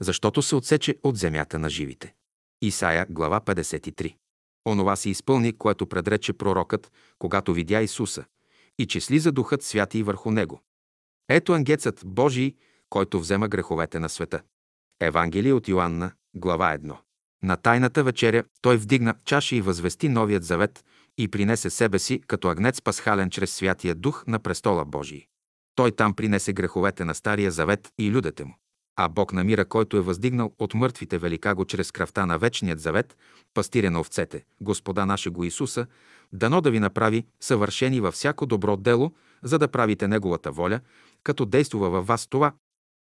Защото се отсече от земята на живите. Исаия, глава 53. Онова се изпълни, което предрече пророкът, когато видя Исуса, и че слиза Духът Святи върху него. Ето ангецът Божий, който взема греховете на света. Евангелие от Йоанна, глава 1. На тайната вечеря той вдигна чаша и възвести новият завет и принесе себе си като агнец пасхален чрез Святия Дух на престола Божий. Той там принесе греховете на Стария завет и людете му. А Бог намира, който е въздигнал от мъртвите велика го чрез кръвта на вечният завет, пастиря на овцете, Господа нашего Исуса, дано да ви направи съвършени във всяко добро дело, за да правите Неговата воля, като действува във вас това,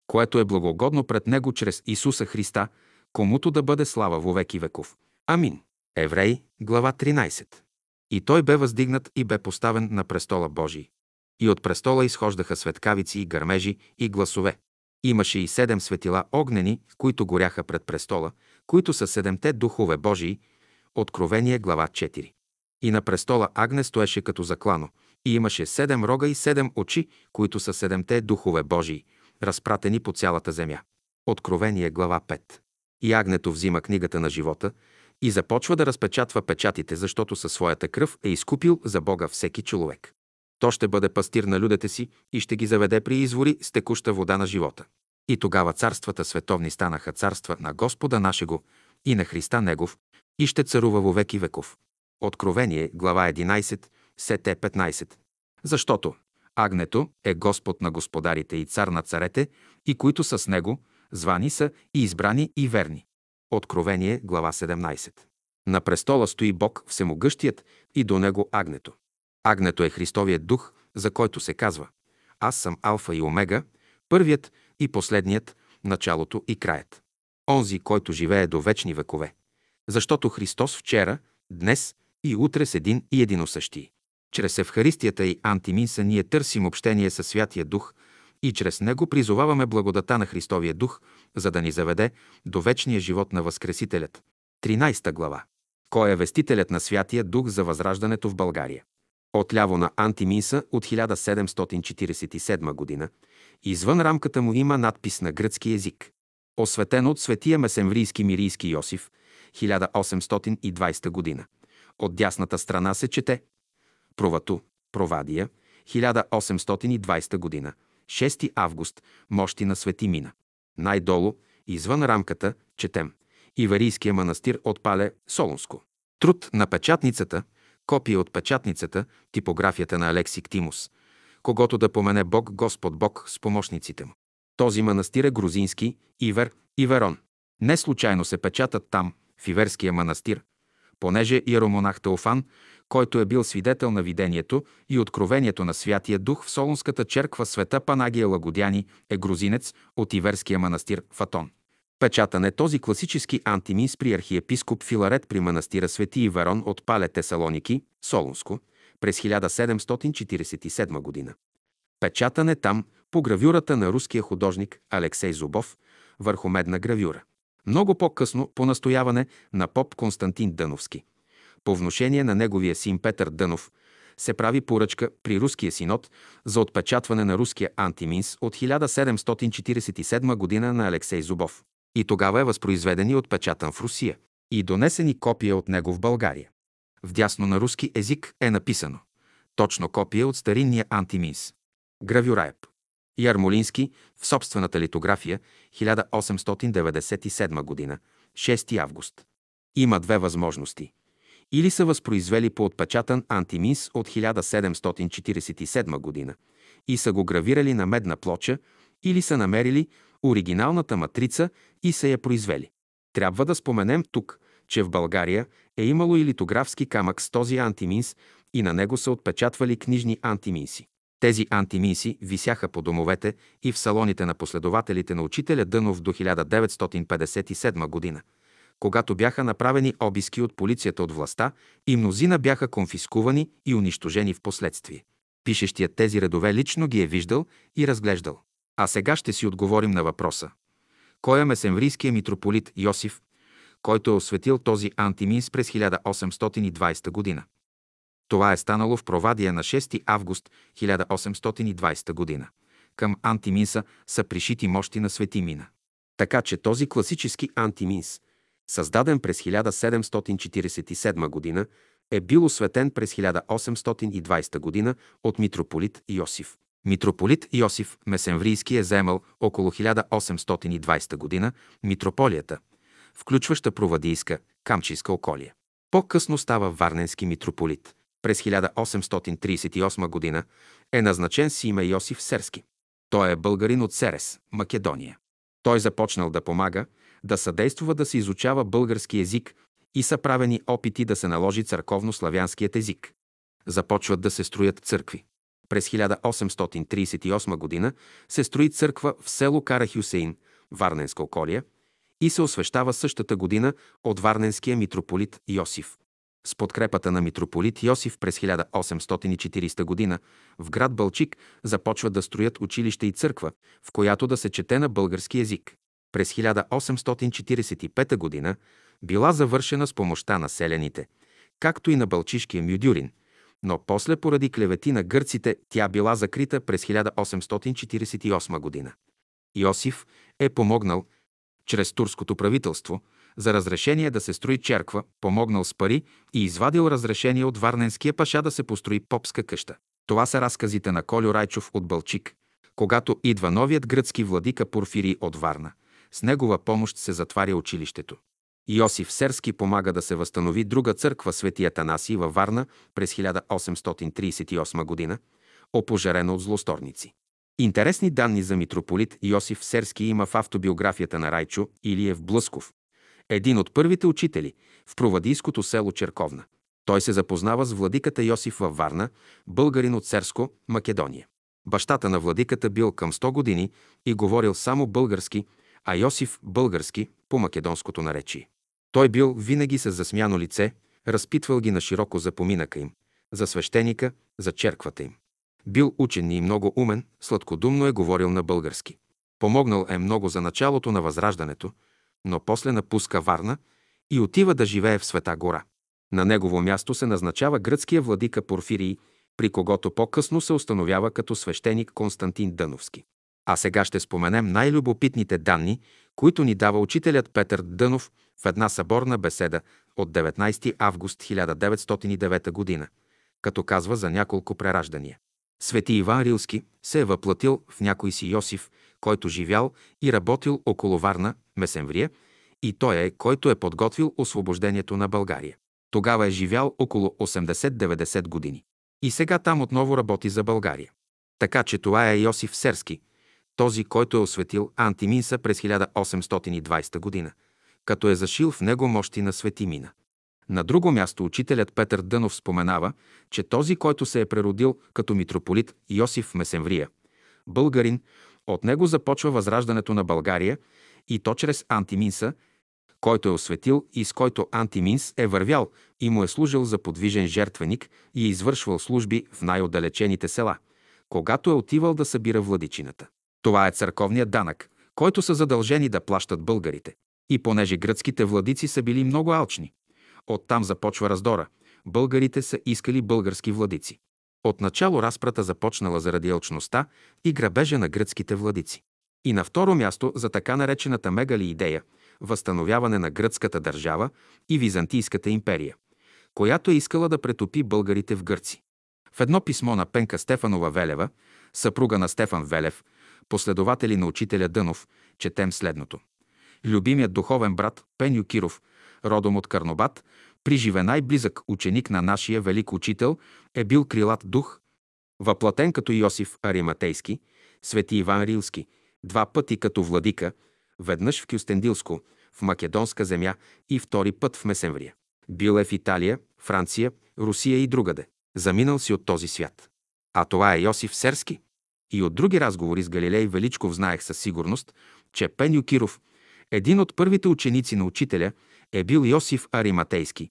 което е благогодно пред Него чрез Исуса Христа, комуто да бъде слава во веки веков. Амин. Евреи, глава 13. И той бе въздигнат и бе поставен на престола Божий. И от престола изхождаха светкавици и гърмежи и гласове. Имаше и седем светила огнени, които горяха пред престола, които са седемте духове Божии. Откровение, глава 4. И на престола Агне стоеше като заклано, и имаше седем рога и седем очи, които са седемте духове Божии, разпратени по цялата земя. Откровение, глава 5. И Агнето взима книгата на живота и започва да разпечатва печатите, защото със своята кръв е изкупил за Бога всеки човек. То ще бъде пастир на людите си и ще ги заведе при извори с текуща вода на живота. И тогава царствата световни станаха царства на Господа нашего и на Христа Негов и ще царува во веки веков. Откровение, глава 11, сете 15. Защото Агнето е Господ на господарите и цар на царете, и които са с него, звани са и избрани и верни. Откровение, глава 17. На престола стои Бог Всемогъщият и до него Агнето. Агнето е Христовият дух, за който се казва Аз съм Алфа и Омега, първият и последният, началото и краят. Онзи, който живее до вечни векове. Защото Христос вчера, днес и утре с един и единосъщи. Чрез Евхаристията и Антиминса ние търсим общение със Святия Дух и чрез него призоваваме благодата на Христовия Дух, за да ни заведе до вечния живот на Възкресителят. 13 глава. Кой е вестителят на Святия Дух за възраждането в България? Отляво на Антиминса от 1747 година, извън рамката му има надпис на гръцки език. Осветен от светия месемврийски мирийски Йосиф, 1820 година. От дясната страна се чете Провату, Провадия, 1820 година, 6 август, мощи на Свети Мина. Най-долу, извън рамката, четем Иварийския манастир от Пале, Солунско. Труд на печатницата, копия от печатницата, типографията на Алексик Тимус, когато да помене Бог Господ Бог с помощниците му. Този манастир е грузински, Ивер и Верон. Не случайно се печатат там, в Иверския манастир, понеже иеромонах Теофан, който е бил свидетел на видението и откровението на Святия Дух в Солунската черква света Панагия Лагодяни е грузинец от Иверския манастир Фатон. Печатан е този класически антимис при архиепископ Филарет при манастира Свети Иверон от Пале Тесалоники, Солунско, през 1747 година. Печатан е там по гравюрата на руския художник Алексей Зубов върху медна гравюра. Много по-късно, по настояване на поп Константин Дъновски. По вношение на неговия син Петър Дънов се прави поръчка при Руския синод за отпечатване на руския антиминс от 1747 година на Алексей Зубов. И тогава е възпроизведен и отпечатан в Русия и донесени копия от него в България. Вдясно на руски език е написано точно копия от старинния антиминс. Гравюраеб. Ярмолински в собствената литография 1897 година, 6 август. Има две възможности. Или са възпроизвели по отпечатан антимис от 1747 година и са го гравирали на медна плоча, или са намерили оригиналната матрица и са я произвели. Трябва да споменем тук, че в България е имало и литографски камък с този антиминс и на него са отпечатвали книжни антиминси. Тези антиминси висяха по домовете и в салоните на последователите на учителя Дънов до 1957 година, когато бяха направени обиски от полицията от властта и мнозина бяха конфискувани и унищожени в последствие. Пишещият тези редове лично ги е виждал и разглеждал. А сега ще си отговорим на въпроса. Кой е месемврийския митрополит Йосиф, който е осветил този антиминс през 1820 година? Това е станало в Провадия на 6 август 1820 година. Към антиминса са пришити мощи на Свети Мина. Така че този класически антиминс, създаден през 1747 година, е бил осветен през 1820 година от митрополит Йосиф. Митрополит Йосиф Месенврийски е заемал около 1820 година митрополията, включваща Провадийска, Камчийска околия. По-късно става Варненски митрополит – през 1838 г. е назначен с име Йосиф Серски. Той е българин от Серес, Македония. Той започнал да помага, да съдействува да се изучава български език и са правени опити да се наложи църковно-славянският език. Започват да се строят църкви. През 1838 г. се строи църква в село Кара Хюсеин, Варненска околия, и се освещава същата година от варненския митрополит Йосиф. С подкрепата на митрополит Йосиф през 1840 г. в град Бълчик започват да строят училище и църква, в която да се чете на български язик. През 1845 г. била завършена с помощта на селяните, както и на бълчишкия Мюдюрин, но после поради клевети на гърците тя била закрита през 1848 г. Йосиф е помогнал чрез турското правителство за разрешение да се строи черква, помогнал с пари и извадил разрешение от Варненския паша да се построи попска къща. Това са разказите на Колю Райчов от Бълчик. Когато идва новият гръцки владика Порфирий от Варна, с негова помощ се затваря училището. Йосиф Серски помага да се възстанови друга църква Свети Атанаси във Варна през 1838 г., опожарена от злосторници. Интересни данни за митрополит Йосиф Серски има в автобиографията на Райчо Илиев Блъсков, един от първите учители в провадийското село Черковна. Той се запознава с владиката Йосиф във Варна, българин от Серско, Македония. Бащата на владиката бил към 100 години и говорил само български, а Йосиф български по македонското наречие. Той бил винаги с засмяно лице, разпитвал ги на широко за поминъка им, за свещеника, за черквата им. Бил учен и много умен, сладкодумно е говорил на български. Помогнал е много за началото на Възраждането, но после напуска Варна и отива да живее в Света гора. На негово място се назначава гръцкия владика Порфирий, при когото по-късно се установява като свещеник Константин Дъновски. А сега ще споменем най-любопитните данни, които ни дава учителят Петър Дънов в една съборна беседа от 19 август 1909 г., като казва за няколко прераждания. Свети Иван Рилски се е въплатил в някой си Йосиф, който живял и работил около Варна, Месенврия, и той е, който е подготвил освобождението на България. Тогава е живял около 80-90 години. И сега там отново работи за България. Така че това е Йосиф Серски, този, който е осветил Антиминса през 1820 година, като е зашил в него мощи на Светимина. На друго място учителят Петър Дънов споменава, че този, който се е преродил като митрополит Йосиф Месенврия, българин, от него започва възраждането на България и то чрез Антиминса, който е осветил и с който Антиминс е вървял и му е служил за подвижен жертвеник и е извършвал служби в най-отдалечените села, когато е отивал да събира владичината. Това е църковният данък, който са задължени да плащат българите. И понеже гръцките владици са били много алчни, оттам започва раздора. Българите са искали български владици. Отначало разпрата започнала заради алчността и грабежа на гръцките владици. И на второ място за така наречената мегали идея – възстановяване на гръцката държава и Византийската империя, която е искала да претопи българите в гърци. В едно писмо на Пенка Стефанова Велева, съпруга на Стефан Велев, последователи на учителя Дънов, четем следното. Любимият духовен брат Пеню Киров, родом от Карнобат, приживе най-близък ученик на нашия велик учител, е бил крилат дух, въплатен като Йосиф Ариматейски, свети Иван Рилски, два пъти като владика, веднъж в Кюстендилско, в Македонска земя и втори път в Месенврия. Бил е в Италия, Франция, Русия и другаде. Заминал си от този свят. А това е Йосиф Серски. И от други разговори с Галилей Величков знаех със сигурност, че Пеню Киров, един от първите ученици на учителя, е бил Йосиф Ариматейски,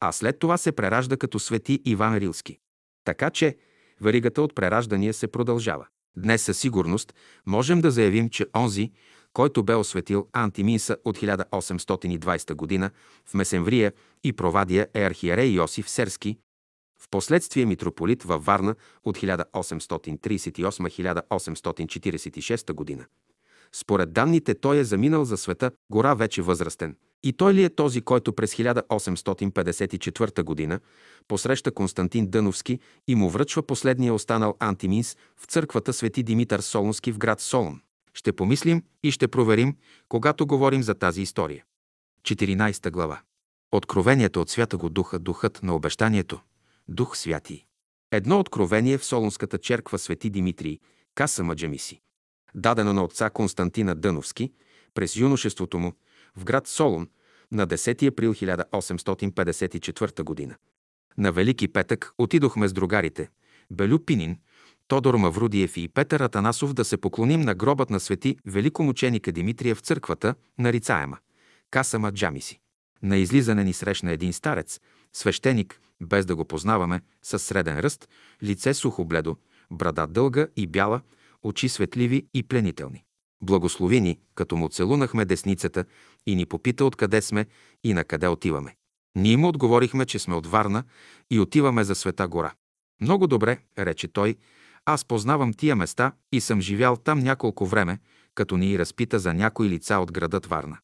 а след това се преражда като свети Иван Рилски. Така че варигата от прераждания се продължава. Днес със сигурност можем да заявим, че онзи, който бе осветил Антиминса от 1820 г. в Месенврия и Провадия е архиерей Йосиф Серски, в последствие митрополит във Варна от 1838-1846 г. Според данните той е заминал за света гора вече възрастен. И той ли е този, който през 1854 г. посреща Константин Дъновски и му връчва последния останал антиминс в църквата Свети Димитър Солунски в град Солун? Ще помислим и ще проверим, когато говорим за тази история. 14 глава. Откровението от Святого Духа, Духът на обещанието, Дух Святи. Едно откровение в Солунската черква Свети Димитрий, Каса Маджамиси дадено на отца Константина Дъновски, през юношеството му в град Солун на 10 април 1854 г. На Велики петък отидохме с другарите Белю Пинин, Тодор Маврудиев и Петър Атанасов да се поклоним на гробът на свети великомученика Димитрия в църквата, нарицаема Касама Джамиси. На излизане ни срещна един старец, свещеник, без да го познаваме, с среден ръст, лице сухо бледо, брада дълга и бяла, очи светливи и пленителни. Благослови ни, като му целунахме десницата и ни попита откъде сме и на къде отиваме. Ние му отговорихме, че сме от Варна и отиваме за Света гора. Много добре, рече той, аз познавам тия места и съм живял там няколко време, като ни разпита за някои лица от градът Варна.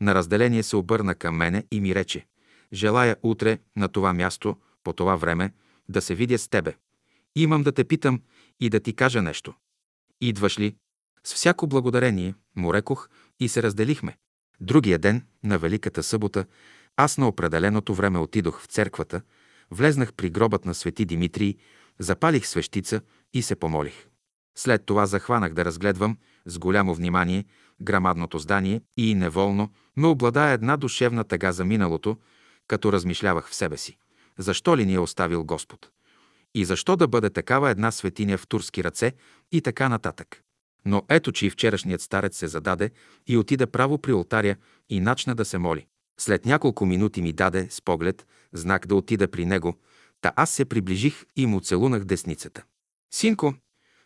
На разделение се обърна към мене и ми рече, желая утре на това място, по това време, да се видя с тебе. Имам да те питам и да ти кажа нещо. Идваш ли? С всяко благодарение му рекох и се разделихме. Другия ден, на Великата събота, аз на определеното време отидох в церквата, влезнах при гробът на свети Димитрий, запалих свещица и се помолих. След това захванах да разгледвам с голямо внимание грамадното здание и неволно ме облада една душевна тъга за миналото, като размишлявах в себе си. Защо ли ни е оставил Господ? И защо да бъде такава една светиня в турски ръце и така нататък? Но ето, че и вчерашният старец се зададе и отида право при алтаря и начна да се моли. След няколко минути ми даде с поглед знак да отида при него, та аз се приближих и му целунах десницата. Синко,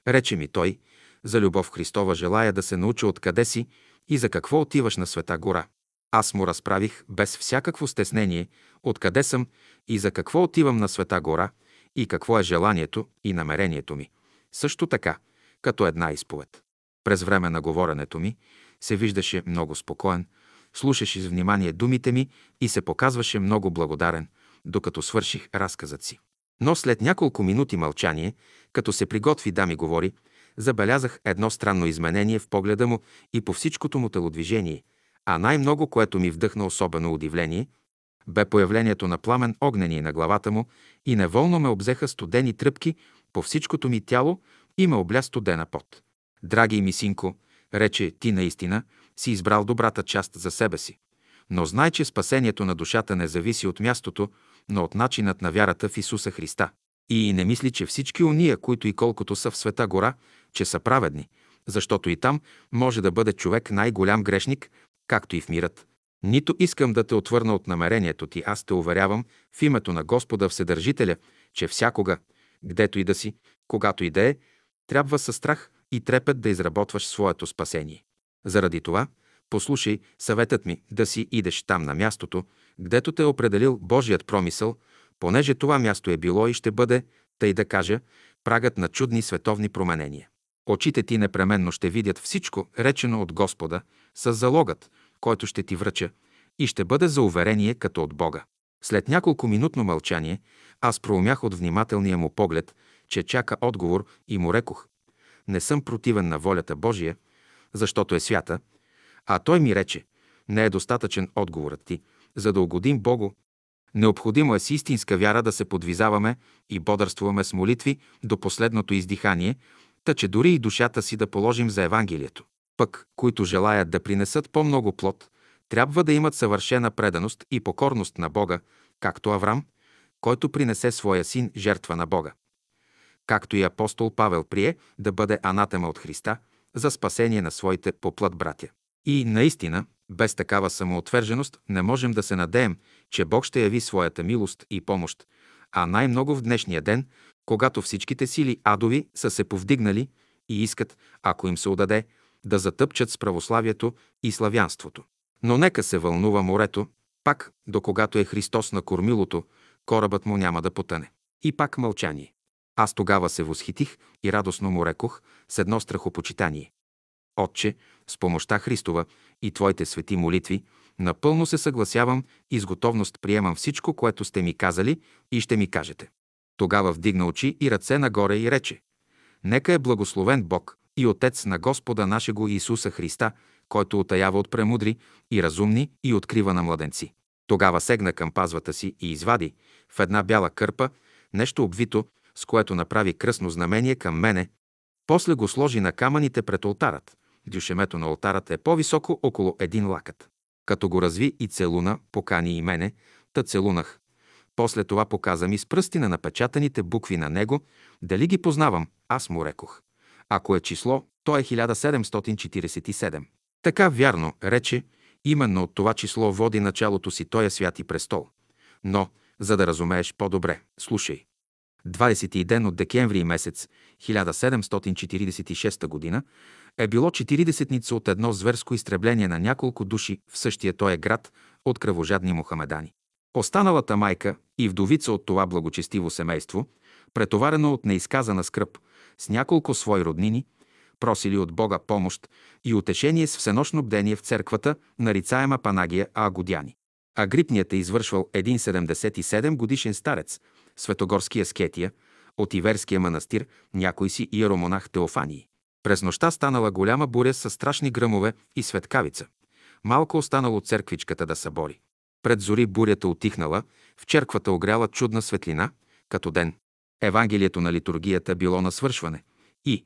рече ми той, за любов Христова желая да се науча откъде си и за какво отиваш на Света гора. Аз му разправих без всякакво стеснение откъде съм и за какво отивам на Света гора и какво е желанието и намерението ми. Също така, като една изповед. През време на говоренето ми се виждаше много спокоен, слушаше с внимание думите ми и се показваше много благодарен, докато свърших разказът си. Но след няколко минути мълчание, като се приготви да ми говори, забелязах едно странно изменение в погледа му и по всичкото му телодвижение, а най-много, което ми вдъхна особено удивление, бе появлението на пламен огнени на главата му и неволно ме обзеха студени тръпки по всичкото ми тяло и ме обля студена пот. Драги ми синко, рече, ти наистина си избрал добрата част за себе си. Но знай, че спасението на душата не зависи от мястото, но от начинът на вярата в Исуса Христа. И не мисли, че всички уния, които и колкото са в света гора, че са праведни, защото и там може да бъде човек най-голям грешник, както и в мирът. Нито искам да те отвърна от намерението ти, аз те уверявам в името на Господа Вседържителя, че всякога, гдето и да си, когато и да е, трябва със страх и трепет да изработваш своето спасение. Заради това, послушай съветът ми да си идеш там на мястото, гдето те е определил Божият промисъл, понеже това място е било и ще бъде, тъй да кажа, прагът на чудни световни променения. Очите ти непременно ще видят всичко, речено от Господа, с залогът, който ще ти връча, и ще бъде за уверение като от Бога. След няколко минутно мълчание, аз проумях от внимателния му поглед, че чака отговор и му рекох. Не съм противен на волята Божия, защото е свята, а той ми рече, не е достатъчен отговорът ти, за да угодим Богу. Необходимо е с истинска вяра да се подвизаваме и бодърствуваме с молитви до последното издихание, та че дори и душата си да положим за Евангелието. Пък, които желаят да принесат по-много плод, трябва да имат съвършена преданост и покорност на Бога, както Аврам, който принесе своя син жертва на Бога. Както и апостол Павел прие да бъде анатема от Христа за спасение на своите поплът братя. И наистина, без такава самоотверженост не можем да се надеем, че Бог ще яви своята милост и помощ, а най-много в днешния ден, когато всичките сили адови са се повдигнали и искат, ако им се удаде, да затъпчат с православието и славянството. Но нека се вълнува морето, пак, до когато е Христос на кормилото, корабът му няма да потъне. И пак мълчание. Аз тогава се восхитих и радостно му рекох с едно страхопочитание. Отче, с помощта Христова и Твоите свети молитви, напълно се съгласявам и с готовност приемам всичко, което сте ми казали и ще ми кажете. Тогава вдигна очи и ръце нагоре и рече Нека е благословен Бог и Отец на Господа нашего Иисуса Христа, който отаява от премудри и разумни и открива на младенци. Тогава сегна към пазвата си и извади в една бяла кърпа нещо обвито, с което направи кръсно знамение към мене, после го сложи на камъните пред алтарът, дюшемето на алтарата е по-високо около един лакът. Като го разви и целуна, покани и мене, та целунах. После това показа ми с пръсти на напечатаните букви на него, дали ги познавам, аз му рекох. Ако е число, то е 1747. Така вярно, рече, именно от това число води началото си Тоя святи престол. Но, за да разумееш по-добре, слушай. 20 ден от декември месец 1746 г. е било 40-ница от едно зверско изтребление на няколко души в същия този град от кръвожадни мухамедани. Останалата майка и вдовица от това благочестиво семейство, претоварено от неизказана скръп, с няколко свои роднини, просили от Бога помощ и утешение с всенощно бдение в църквата, нарицаема Панагия Агодяни. Агрипният е извършвал един 77 годишен старец, светогорския скетия, от Иверския манастир, някой си иеромонах Теофании. През нощта станала голяма буря с страшни гръмове и светкавица. Малко останало църквичката да събори. Пред зори бурята отихнала, в черквата огряла чудна светлина, като ден. Евангелието на литургията било на свършване. И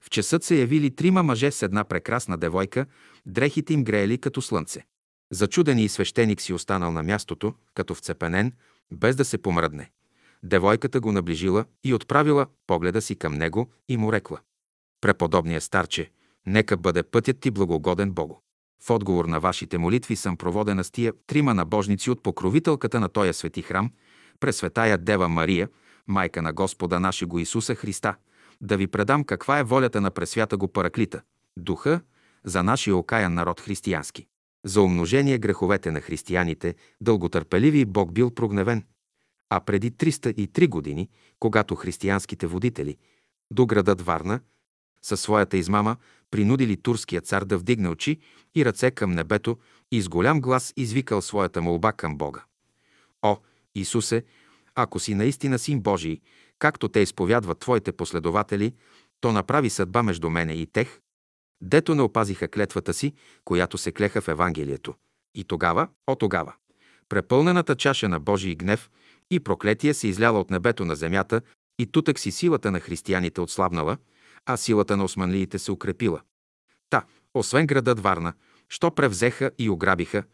в часът се явили трима мъже с една прекрасна девойка, дрехите им греели като слънце. Зачудени и свещеник си останал на мястото, като вцепенен, без да се помръдне. Девойката го наближила и отправила погледа си към него и му рекла. Преподобния старче, нека бъде пътят ти благогоден Богу. В отговор на вашите молитви съм проводена с тия трима набожници от покровителката на този свети храм, Пресветая Дева Мария, майка на Господа нашего Исуса Христа, да ви предам каква е волята на Пресвята го Параклита, Духа, за нашия окаян народ християнски. За умножение греховете на християните, дълготърпеливи Бог бил прогневен, а преди 303 години, когато християнските водители до градът Варна със своята измама принудили турския цар да вдигне очи и ръце към небето и с голям глас извикал своята молба към Бога. О, Исусе, ако си наистина син Божий, както те изповядват Твоите последователи, то направи съдба между мене и тех, дето не опазиха клетвата си, която се клеха в Евангелието. И тогава, о тогава, препълнената чаша на Божий гнев и проклетие се изляла от небето на земята и тутък си силата на християните отслабнала, а силата на османлиите се укрепила. Та, освен градът Варна, що превзеха и ограбиха,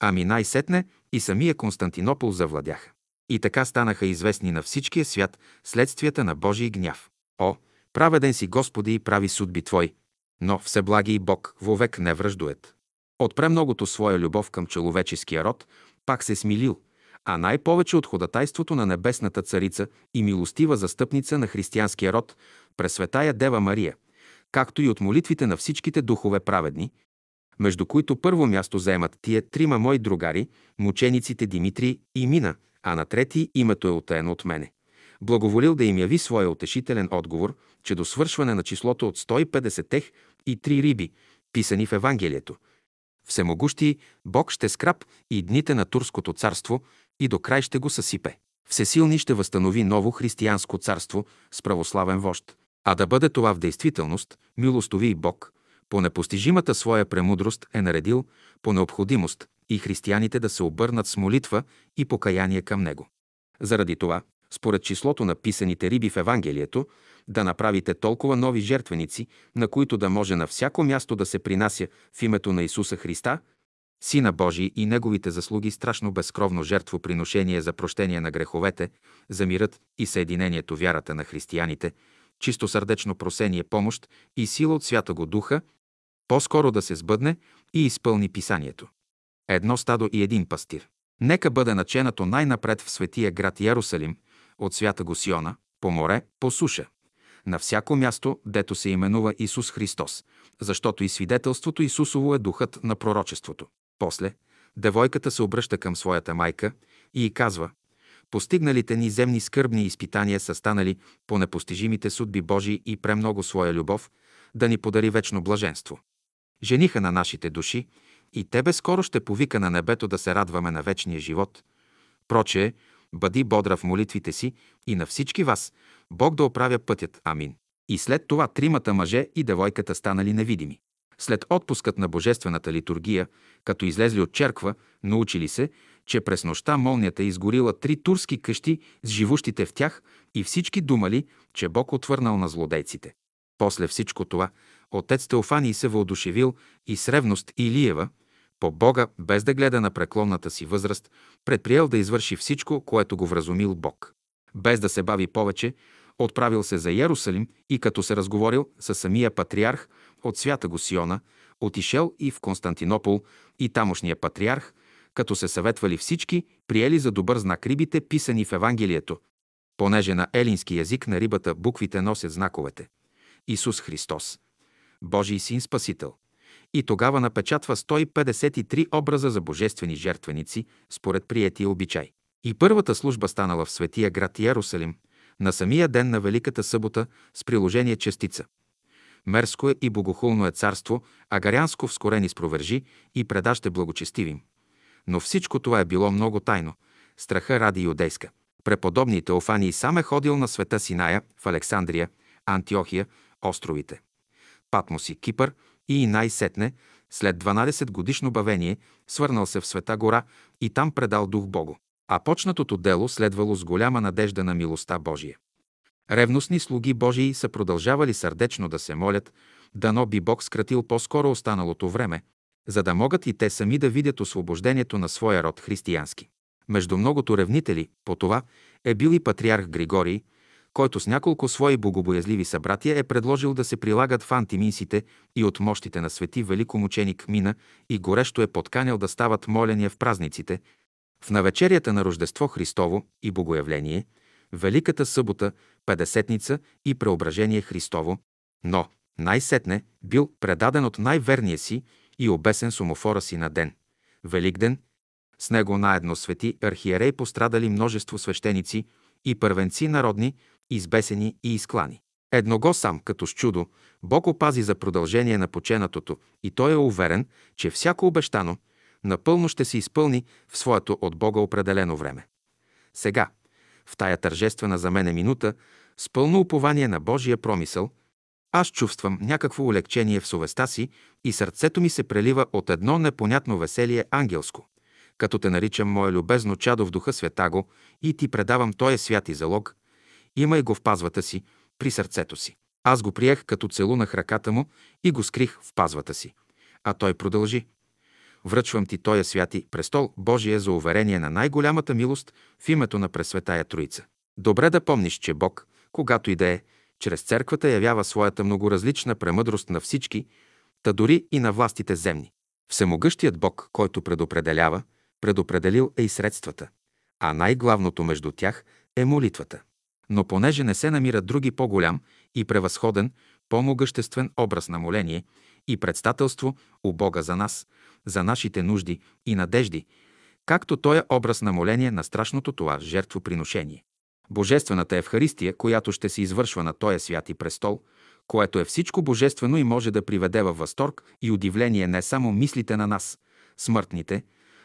ами най-сетне и самия Константинопол завладяха. И така станаха известни на всичкия свят следствията на Божий гняв. О, праведен си Господи и прави судби Твой, но всеблаги и Бог вовек не връждует. От премногото своя любов към човеческия род пак се смилил, а най-повече от ходатайството на небесната царица и милостива застъпница на християнския род, Пресветая Дева Мария, както и от молитвите на всичките духове праведни, между които първо място заемат тия трима мои другари, мучениците Димитрий и Мина, а на трети името е отаено от мене. Благоволил да им яви своя утешителен отговор, че до свършване на числото от 150 тех и три риби, писани в Евангелието, Всемогущи Бог ще скрап и дните на Турското царство и до край ще го съсипе. Всесилни ще възстанови ново християнско царство с православен вожд. А да бъде това в действителност, милостови и Бог, по непостижимата своя премудрост е наредил по необходимост и християните да се обърнат с молитва и покаяние към Него. Заради това, според числото на писаните риби в Евангелието, да направите толкова нови жертвеници, на които да може на всяко място да се принася в името на Исуса Христа, Сина Божий и Неговите заслуги страшно безкровно жертвоприношение за прощение на греховете, за мирът и съединението вярата на християните, чисто сърдечно просение помощ и сила от Святого Духа, по-скоро да се сбъдне и изпълни писанието. Едно стадо и един пастир. Нека бъде наченато най-напред в светия град Ярусалим, от свята го Сиона, по море, по суша. На всяко място, дето се именува Исус Христос, защото и свидетелството Исусово е духът на пророчеството. После, девойката се обръща към своята майка и й казва Постигналите ни земни скърбни изпитания са станали по непостижимите судби Божии и премного своя любов да ни подари вечно блаженство. Жениха на нашите души и Тебе скоро ще повика на небето да се радваме на вечния живот. Прочее, бъди бодра в молитвите си и на всички вас Бог да оправя пътят. Амин. И след това тримата мъже и девойката станали невидими. След отпускът на божествената литургия, като излезли от черква, научили се, че през нощта молнията изгорила три турски къщи с живущите в тях и всички думали, че Бог отвърнал на злодейците. После всичко това, отец Теофаний се въодушевил и с ревност Илиева, по Бога, без да гледа на преклонната си възраст, предприел да извърши всичко, което го вразумил Бог. Без да се бави повече, отправил се за Ярусалим и като се разговорил с самия патриарх от свята го Сиона, отишел и в Константинопол и тамошния патриарх, като се съветвали всички, приели за добър знак рибите, писани в Евангелието, понеже на елински язик на рибата буквите носят знаковете. Исус Христос, Божий син Спасител. И тогава напечатва 153 образа за божествени жертвеници, според приятия обичай. И първата служба станала в светия град Ярусалим, на самия ден на Великата събота с приложение частица. Мерско е и богохулно е царство, а гарянско вскорени спровержи и предаще благочестивим. Но всичко това е било много тайно. Страха ради юдейска. Преподобни Теофаний сам е ходил на света Синая, в Александрия, Антиохия, островите. Патмос и Кипър и най-сетне, след 12 годишно бавение, свърнал се в Света гора и там предал дух Богу. А почнатото дело следвало с голяма надежда на милостта Божия. Ревностни слуги Божии са продължавали сърдечно да се молят, дано би Бог скратил по-скоро останалото време, за да могат и те сами да видят освобождението на своя род християнски. Между многото ревнители по това е бил и патриарх Григорий, който с няколко свои богобоязливи събратия е предложил да се прилагат в антиминсите и от мощите на свети великомученик Мина и горещо е подканял да стават моления в празниците, в навечерията на Рождество Христово и Богоявление, Великата събота, Педесетница и Преображение Христово, но най-сетне бил предаден от най-верния си и обесен с умофора си на ден. Великден, с него наедно свети архиерей пострадали множество свещеници и първенци народни, избесени и изклани. Едного сам, като с чудо, Бог опази за продължение на поченатото и той е уверен, че всяко обещано напълно ще се изпълни в своето от Бога определено време. Сега, в тая тържествена за мене минута, с пълно упование на Божия промисъл, аз чувствам някакво улегчение в съвестта си и сърцето ми се прелива от едно непонятно веселие ангелско. Като те наричам мое любезно чадо в духа святаго и ти предавам този свят и залог, имай го в пазвата си, при сърцето си. Аз го приех, като целунах ръката му и го скрих в пазвата си. А той продължи. Връчвам ти Тоя святи престол Божие за уверение на най-голямата милост в името на Пресветая Троица. Добре да помниш, че Бог, когато и да е, чрез църквата явява своята многоразлична премъдрост на всички, та дори и на властите земни. Всемогъщият Бог, който предопределява, предопределил е и средствата, а най-главното между тях е молитвата. Но понеже не се намира други по-голям и превъзходен, по-могъществен образ на моление и предстателство у Бога за нас, за нашите нужди и надежди, както той е образ на моление на страшното това жертвоприношение. Божествената Евхаристия, която ще се извършва на този свят и престол, което е всичко божествено и може да приведе във възторг и удивление не само мислите на нас, смъртните,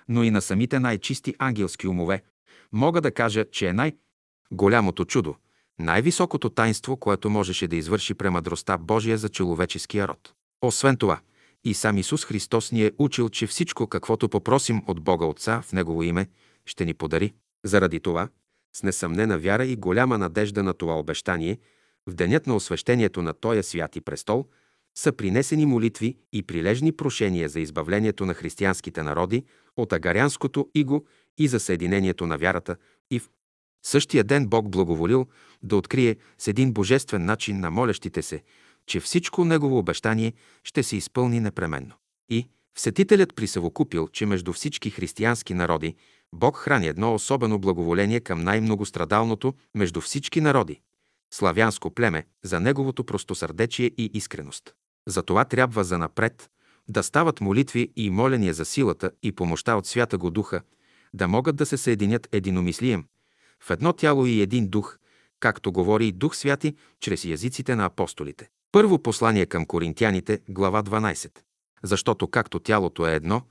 но и на самите най-чисти ангелски умове, мога да кажа, че е най-голямото чудо, най-високото тайнство, което можеше да извърши премъдростта Божия за човеческия род. Освен това, и сам Исус Христос ни е учил, че всичко, каквото попросим от Бога Отца в Негово име, ще ни подари. Заради това, с несъмнена вяра и голяма надежда на това обещание, в денят на освещението на Тоя и престол, са принесени молитви и прилежни прошения за избавлението на християнските народи от агарянското иго и за съединението на вярата и в същия ден Бог благоволил да открие с един божествен начин на молящите се, че всичко Негово обещание ще се изпълни непременно. И Всетителят присъвокупил, че между всички християнски народи Бог храни едно особено благоволение към най-многострадалното между всички народи – славянско племе, за неговото простосърдечие и искреност. Затова трябва за напред да стават молитви и моления за силата и помощта от Свята го Духа, да могат да се съединят единомислием, в едно тяло и един дух, както говори и Дух Святи чрез язиците на апостолите. Първо послание към коринтяните, глава 12. Защото както тялото е едно,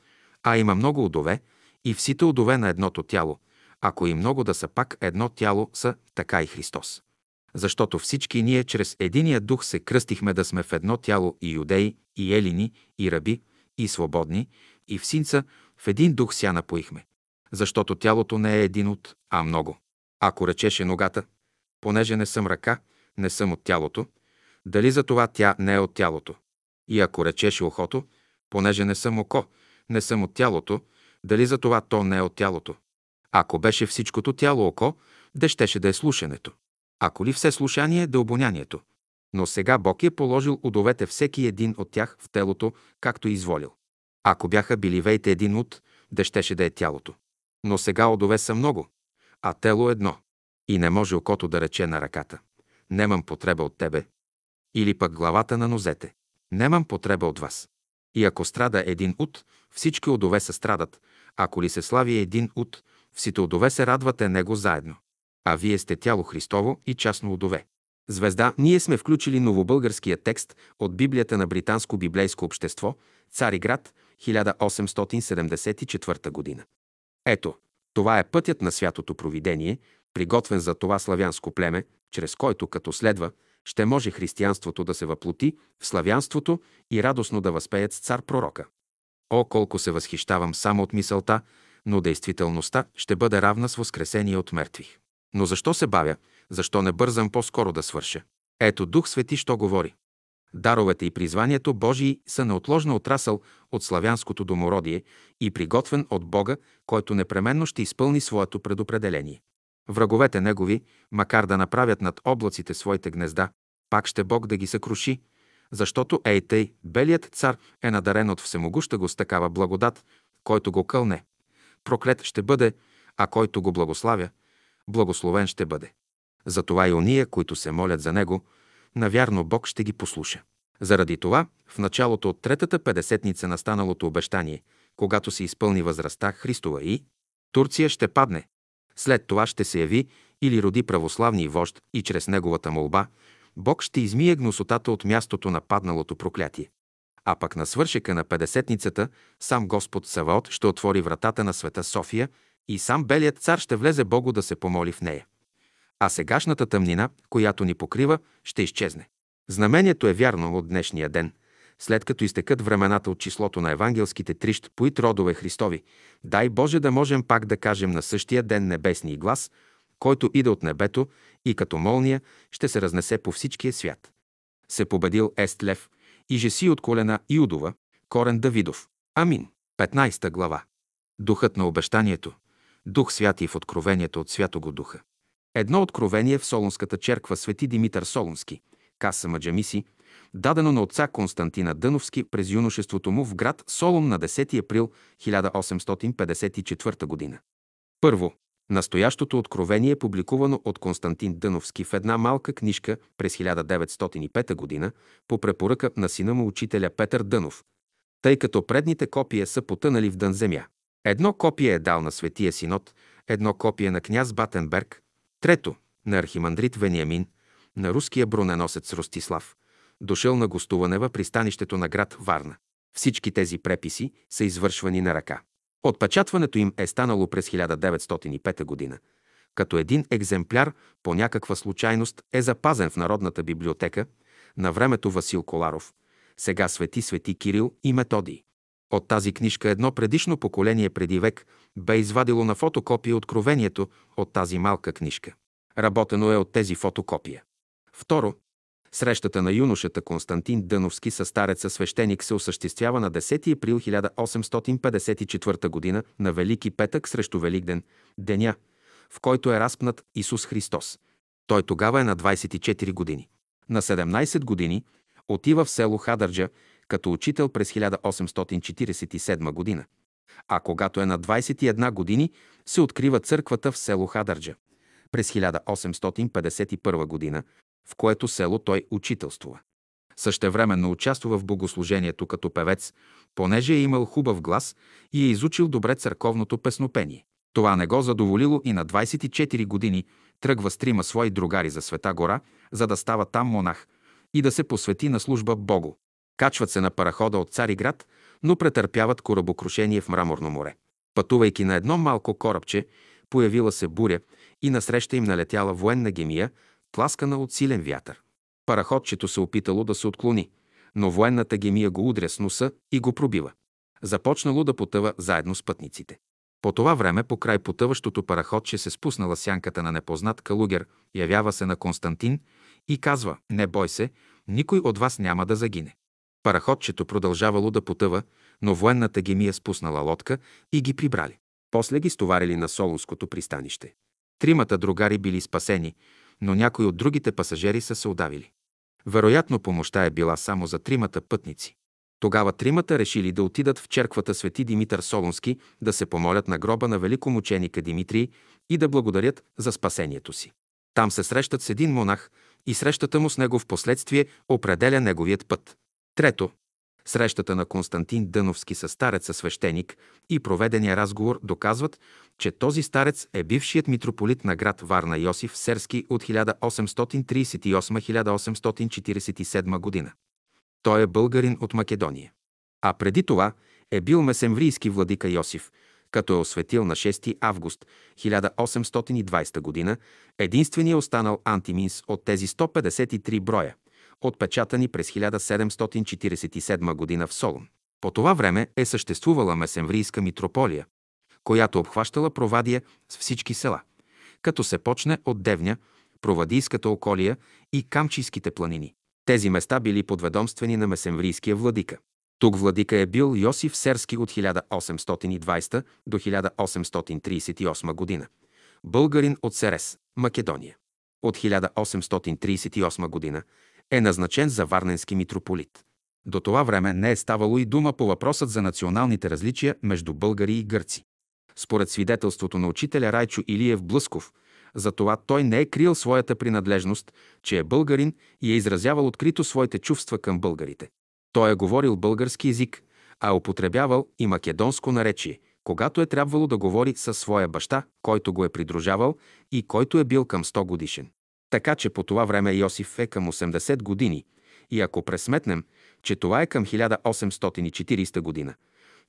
а има много удове, и всите удове на едното тяло, ако и много да са пак едно тяло са, така и Христос. Защото всички ние чрез единия дух се кръстихме да сме в едно тяло и юдеи, и елини, и раби, и свободни, и в синца в един дух ся напоихме. Защото тялото не е един от, а много. Ако речеше ногата, понеже не съм ръка, не съм от тялото, дали за това тя не е от тялото? И ако речеше ухото, понеже не съм око, не съм от тялото, дали за това то не е от тялото? Ако беше всичкото тяло око, де щеше да е слушането? Ако ли все слушание да е обонянието? Но сега Бог е положил удовете всеки един от тях в телото, както е изволил. Ако бяха били вейте един от, де щеше да е тялото. Но сега удове са много, а тело едно. И не може окото да рече на ръката. Немам потреба от тебе. Или пък главата на нозете. Немам потреба от вас. И ако страда един ут, всички удове се страдат. Ако ли се слави един ут, всите удове се радвате него заедно. А вие сте тяло Христово и частно удове. Звезда, ние сме включили новобългарския текст от Библията на Британско библейско общество, Цариград, 1874 година. Ето, това е пътят на святото провидение, приготвен за това славянско племе, чрез който, като следва, ще може християнството да се въплоти в славянството и радостно да възпеят с цар пророка. О, колко се възхищавам само от мисълта, но действителността ще бъде равна с възкресение от мертвих. Но защо се бавя? Защо не бързам по-скоро да свърша? Ето Дух Свети, що говори. Даровете и призванието Божии са неотложно отрасъл от славянското домородие и приготвен от Бога, който непременно ще изпълни своето предопределение. Враговете негови, макар да направят над облаците своите гнезда, пак ще Бог да ги съкруши, защото ей тъй, белият цар е надарен от всемогуща го с такава благодат, който го кълне. Проклет ще бъде, а който го благославя, благословен ще бъде. Затова и ония, които се молят за него, навярно Бог ще ги послуша. Заради това, в началото от третата педесетница на станалото обещание, когато се изпълни възрастта Христова и Турция ще падне, след това ще се яви или роди православни вожд и чрез неговата молба Бог ще измие гносотата от мястото на падналото проклятие. А пък на свършека на Педесетницата сам Господ Саваот ще отвори вратата на света София и сам Белият цар ще влезе Богу да се помоли в нея. А сегашната тъмнина, която ни покрива, ще изчезне. Знамението е вярно от днешния ден – след като изтекат времената от числото на евангелските трищ, поит родове Христови, дай Боже да можем пак да кажем на същия ден небесния глас, който иде от небето и като молния ще се разнесе по всичкия свят. Се победил Естлев и Жеси от колена Иудова, корен Давидов. Амин. 15 глава. Духът на обещанието. Дух святи в откровението от Святого Духа. Едно откровение в Солунската черква Свети Димитър Солунски, Каса Маджамиси, дадено на отца Константина Дъновски през юношеството му в град Солун на 10 април 1854 г. Първо, настоящото откровение е публикувано от Константин Дъновски в една малка книжка през 1905 г. по препоръка на сина му учителя Петър Дънов, тъй като предните копия са потънали в дън земя. Едно копие е дал на Светия Синод, едно копие на княз Батенберг, трето на архимандрит Вениамин, на руския броненосец Ростислав, дошъл на гостуване в пристанището на град Варна. Всички тези преписи са извършвани на ръка. Отпечатването им е станало през 1905 година, като един екземпляр по някаква случайност е запазен в Народната библиотека на времето Васил Коларов, сега Свети Свети Кирил и Методий. От тази книжка едно предишно поколение преди век бе извадило на фотокопия откровението от тази малка книжка. Работено е от тези фотокопия. Второ, Срещата на юношата Константин Дъновски с стареца свещеник се осъществява на 10 април 1854 г. на Велики петък срещу Великден, деня, в който е разпнат Исус Христос. Той тогава е на 24 години. На 17 години отива в село Хадърджа като учител през 1847 година. А когато е на 21 години, се открива църквата в село Хадърджа. През 1851 година в което село той учителствува. Същевременно участва в богослужението като певец, понеже е имал хубав глас и е изучил добре църковното песнопение. Това не го задоволило и на 24 години тръгва с трима свои другари за Света гора, за да става там монах и да се посвети на служба Богу. Качват се на парахода от Цариград, но претърпяват корабокрушение в Мраморно море. Пътувайки на едно малко корабче, появила се буря и насреща им налетяла военна гемия, тласкана от силен вятър. Параходчето се опитало да се отклони, но военната гемия го удря с носа и го пробива. Започнало да потъва заедно с пътниците. По това време, по край потъващото параходче се спуснала сянката на непознат калугер, явява се на Константин и казва «Не бой се, никой от вас няма да загине». Параходчето продължавало да потъва, но военната гемия спуснала лодка и ги прибрали. После ги стоварили на Солунското пристанище. Тримата другари били спасени, но някои от другите пасажери са се удавили. Вероятно помощта е била само за тримата пътници. Тогава тримата решили да отидат в черквата Свети Димитър Солунски да се помолят на гроба на великомученика Димитрий и да благодарят за спасението си. Там се срещат с един монах и срещата му с него в последствие определя неговият път. Трето, срещата на Константин Дъновски с стареца свещеник и проведения разговор доказват, че този старец е бившият митрополит на град Варна Йосиф Серски от 1838-1847 година. Той е българин от Македония. А преди това е бил месемврийски владика Йосиф, като е осветил на 6 август 1820 г. единствения останал антиминс от тези 153 броя, отпечатани през 1747 г. в Солун. По това време е съществувала месемврийска митрополия, която обхващала Провадия с всички села, като се почне от Девня, Провадийската околия и Камчийските планини. Тези места били подведомствени на месемврийския владика. Тук владика е бил Йосиф Серски от 1820 до 1838 година. Българин от Серес, Македония. От 1838 година е назначен за Варненски митрополит. До това време не е ставало и дума по въпросът за националните различия между българи и гърци. Според свидетелството на учителя Райчо Илиев Блъсков, затова той не е крил своята принадлежност, че е българин и е изразявал открито своите чувства към българите. Той е говорил български язик, а употребявал и македонско наречие, когато е трябвало да говори със своя баща, който го е придружавал и който е бил към 100 годишен. Така че по това време Йосиф е към 80 години и ако пресметнем, че това е към 1840 година,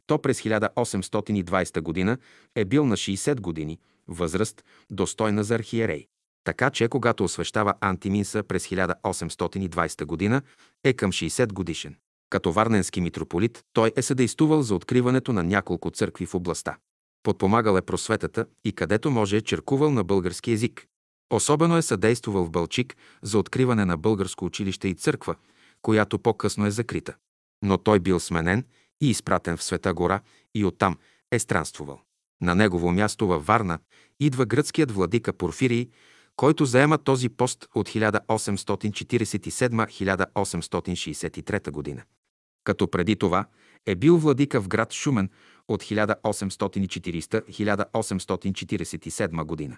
то през 1820 година е бил на 60 години, възраст, достойна за архиерей. Така че, когато освещава Антиминса през 1820 година, е към 60 годишен. Като варненски митрополит, той е съдействувал за откриването на няколко църкви в областта. Подпомагал е просветата и където може е черкувал на български язик. Особено е съдействувал в Бълчик за откриване на българско училище и църква, която по-късно е закрита. Но той бил сменен и изпратен в Света гора и оттам е странствувал. На негово място във Варна идва гръцкият владика Порфирий, който заема този пост от 1847-1863 година. Като преди това е бил владика в град Шумен от 1840-1847 година.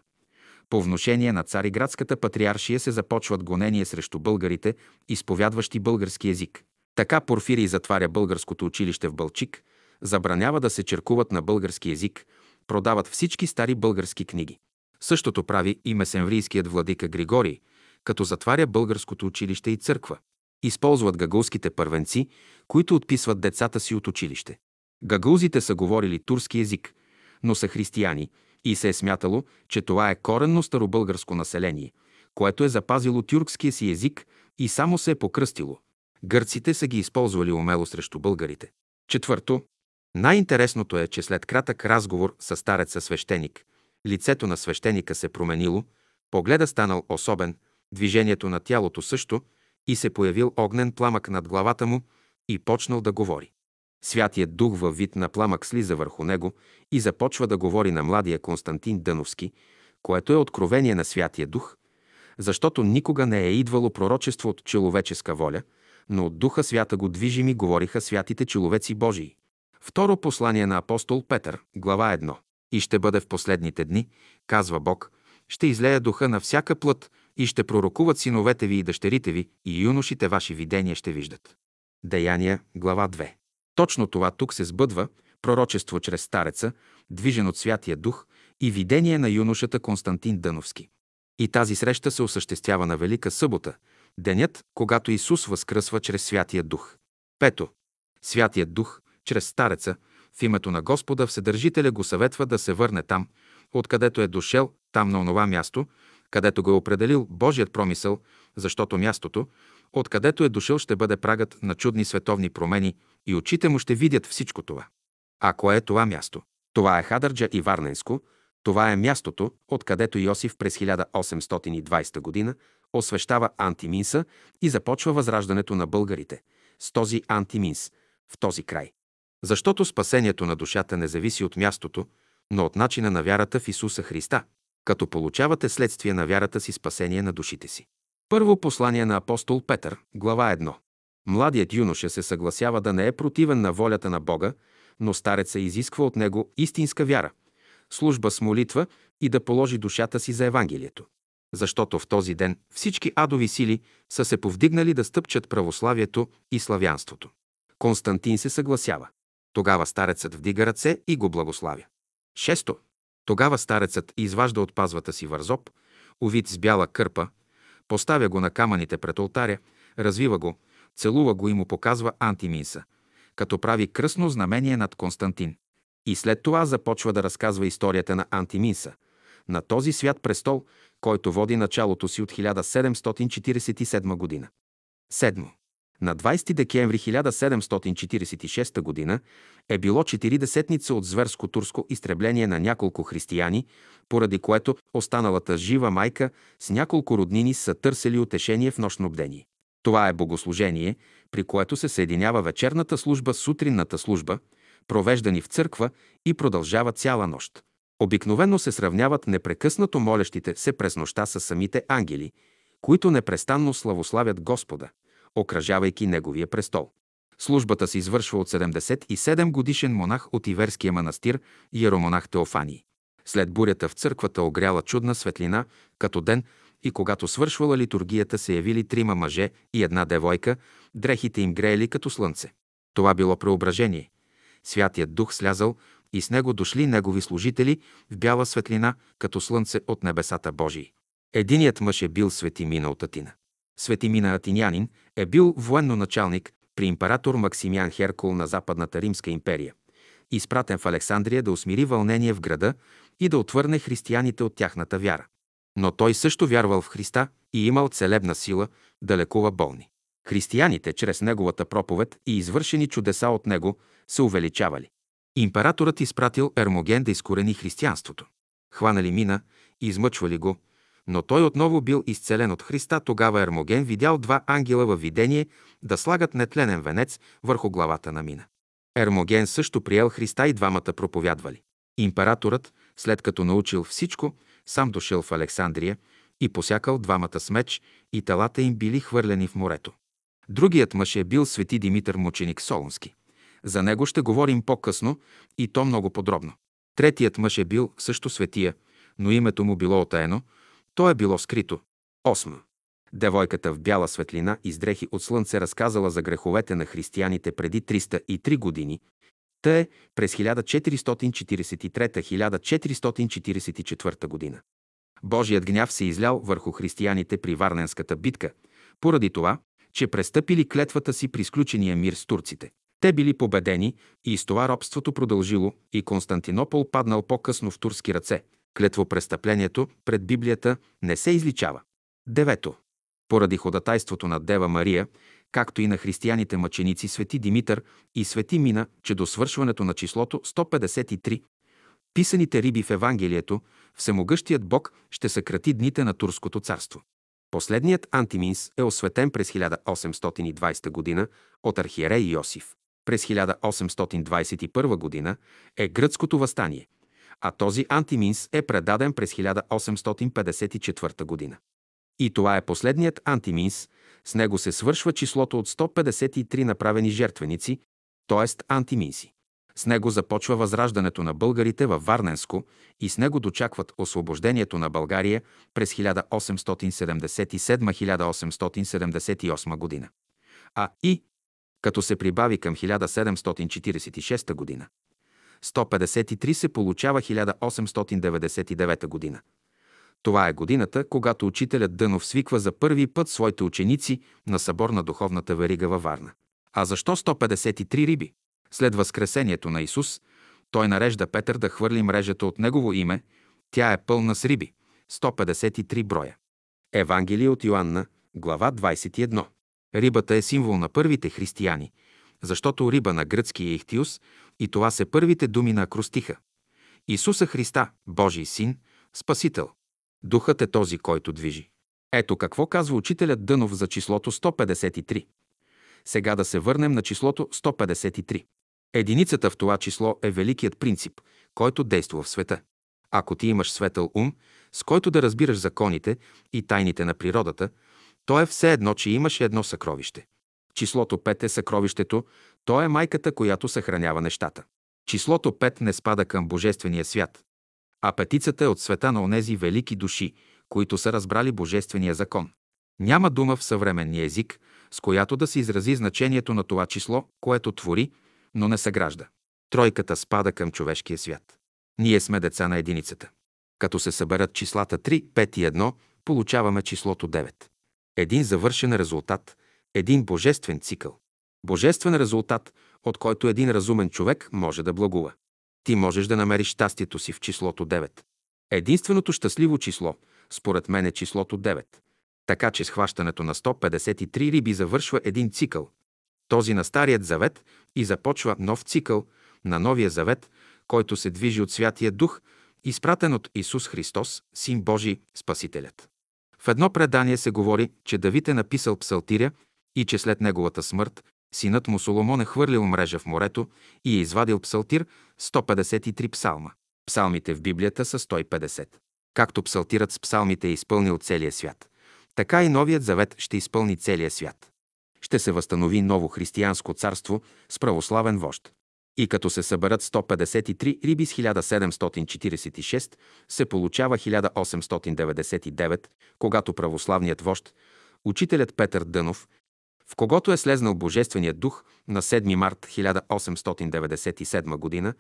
По вношение на цариградската патриаршия се започват гонения срещу българите, изповядващи български език. Така Порфирий затваря българското училище в Бълчик, забранява да се черкуват на български език, продават всички стари български книги. Същото прави и месенврийският владика Григорий, като затваря българското училище и църква. Използват гагулските първенци, които отписват децата си от училище. Гагулзите са говорили турски език, но са християни и се е смятало, че това е коренно старобългарско население, което е запазило тюркския си език и само се е покръстило. Гърците са ги използвали умело срещу българите. Четвърто, най-интересното е, че след кратък разговор с стареца свещеник, лицето на свещеника се променило, погледа станал особен, движението на тялото също и се появил огнен пламък над главата му и почнал да говори. Святият дух във вид на пламък слиза върху него и започва да говори на младия Константин Дъновски, което е откровение на Святия дух, защото никога не е идвало пророчество от човеческа воля, но от Духа Свята го движими говориха святите човеци Божии. Второ послание на апостол Петър, глава 1. И ще бъде в последните дни, казва Бог, ще излея духа на всяка плът и ще пророкуват синовете ви и дъщерите ви и юношите ваши видения ще виждат. Деяния, глава 2. Точно това тук се сбъдва, пророчество чрез стареца, движен от Святия Дух и видение на юношата Константин Дъновски. И тази среща се осъществява на Велика събота, денят, когато Исус възкръсва чрез Святия Дух. Пето. Святият Дух, чрез стареца, в името на Господа Вседържителя го съветва да се върне там, откъдето е дошел, там на онова място, където го е определил Божият промисъл, защото мястото, откъдето е дошъл, ще бъде прагът на чудни световни промени и очите му ще видят всичко това. А кое е това място? Това е Хадърджа и Варненско, това е мястото, откъдето Йосиф през 1820 година освещава Антиминса и започва възраждането на българите, с този антиминс, в този край. Защото спасението на душата не зависи от мястото, но от начина на вярата в Исуса Христа, като получавате следствие на вярата си спасение на душите си. Първо послание на апостол Петър, глава 1. Младият юноша се съгласява да не е противен на волята на Бога, но стареца изисква от него истинска вяра, служба с молитва и да положи душата си за Евангелието. Защото в този ден всички адови сили са се повдигнали да стъпчат православието и славянството. Константин се съгласява. Тогава старецът вдига ръце и го благославя. Шесто. Тогава старецът изважда от пазвата си вързоп, увид с бяла кърпа, поставя го на камъните пред алтаря, развива го, целува го и му показва антиминса, като прави кръсно знамение над Константин. И след това започва да разказва историята на Антиминса, на този свят престол, който води началото си от 1747 година. Седмо. На 20 декември 1746 г. е било 40 от зверско турско изтребление на няколко християни, поради което останалата жива майка с няколко роднини са търсили утешение в нощно бдение. Това е богослужение, при което се съединява вечерната служба с утринната служба, провеждани в църква и продължава цяла нощ. Обикновено се сравняват непрекъснато молещите се през нощта с самите ангели, които непрестанно славославят Господа, окръжавайки Неговия престол. Службата се извършва от 77 годишен монах от Иверския манастир Иеромонах Теофаний. След бурята в църквата огряла чудна светлина, като ден, и когато свършвала литургията се явили трима мъже и една девойка, дрехите им греели като слънце. Това било преображение. Святият дух слязал и с него дошли негови служители в бяла светлина, като слънце от небесата Божии. Единият мъж е бил Свети Мина от Атина. Свети Мина Атинянин е бил военно-началник при император Максимян Херкул на Западната Римска империя, изпратен в Александрия да усмири вълнение в града и да отвърне християните от тяхната вяра. Но той също вярвал в Христа и имал целебна сила да лекува болни. Християните, чрез неговата проповед и извършени чудеса от него, се увеличавали. Императорът изпратил Ермоген да изкорени християнството. Хванали мина измъчвали го, но той отново бил изцелен от Христа. Тогава Ермоген видял два ангела във видение да слагат нетленен венец върху главата на мина. Ермоген също приел Христа и двамата проповядвали. Императорът, след като научил всичко, сам дошъл в Александрия и посякал двамата с меч и телата им били хвърлени в морето. Другият мъж е бил свети Димитър Мученик Солунски. За него ще говорим по-късно и то много подробно. Третият мъж е бил също светия, но името му било отаено, то е било скрито. Осма. Девойката в бяла светлина и с дрехи от слънце разказала за греховете на християните преди 303 години. Та е през 1443-1444 година. Божият гняв се излял върху християните при Варненската битка, поради това, че престъпили клетвата си при сключения мир с турците. Те били победени и с това робството продължило и Константинопол паднал по-късно в турски ръце. Клетвопрестъплението пред Библията не се изличава. Девето. Поради ходатайството на Дева Мария, както и на християните мъченици Свети Димитър и Свети Мина, че до свършването на числото 153, писаните риби в Евангелието, Всемогъщият Бог ще съкрати дните на Турското царство. Последният антиминс е осветен през 1820 г. от архиерей Йосиф. През 1821 г. е гръцкото възстание, а този антиминс е предаден през 1854 г. И това е последният антиминс, с него се свършва числото от 153 направени жертвеници, т.е. антиминси. С него започва възраждането на българите във Варненско и с него дочакват освобождението на България през 1877-1878 година. А и, като се прибави към 1746 година, 153 се получава 1899 година. Това е годината, когато учителят Дънов свиква за първи път своите ученици на събор на духовната верига във Варна. А защо 153 риби? След възкресението на Исус, той нарежда Петър да хвърли мрежата от негово име. Тя е пълна с риби. 153 броя. Евангелие от Йоанна, глава 21. Рибата е символ на първите християни, защото риба на гръцки е ихтиус и това са първите думи на акростиха. Исуса Христа, Божий син, Спасител. Духът е този, който движи. Ето какво казва учителят Дънов за числото 153. Сега да се върнем на числото 153. Единицата в това число е великият принцип, който действа в света. Ако ти имаш светъл ум, с който да разбираш законите и тайните на природата, то е все едно, че имаш едно съкровище. Числото 5 е съкровището, то е майката, която съхранява нещата. Числото 5 не спада към Божествения свят, а петицата е от света на онези велики души, които са разбрали Божествения закон. Няма дума в съвременния език, с която да се изрази значението на това число, което твори, но не съгражда. Тройката спада към човешкия свят. Ние сме деца на единицата. Като се съберат числата 3, 5 и 1, получаваме числото 9. Един завършен резултат, един божествен цикъл. Божествен резултат, от който един разумен човек може да благува. Ти можеш да намериш щастието си в числото 9. Единственото щастливо число, според мен е числото 9. Така че схващането на 153 риби завършва един цикъл. Този на Старият завет и започва нов цикъл на Новия завет, който се движи от Святия Дух, изпратен от Исус Христос, Син Божий, Спасителят. В едно предание се говори, че Давид е написал псалтиря и че след неговата смърт синът му Соломон е хвърлил мрежа в морето и е извадил псалтир 153 псалма. Псалмите в Библията са 150. Както псалтират с псалмите е изпълнил целия свят, така и Новият завет ще изпълни целия свят. Ще се възстанови ново християнско царство с православен вожд. И като се съберат 153 риби с 1746, се получава 1899, когато православният вожд, учителят Петър Дънов, в когото е слезнал Божественият дух на 7 март 1897 г.,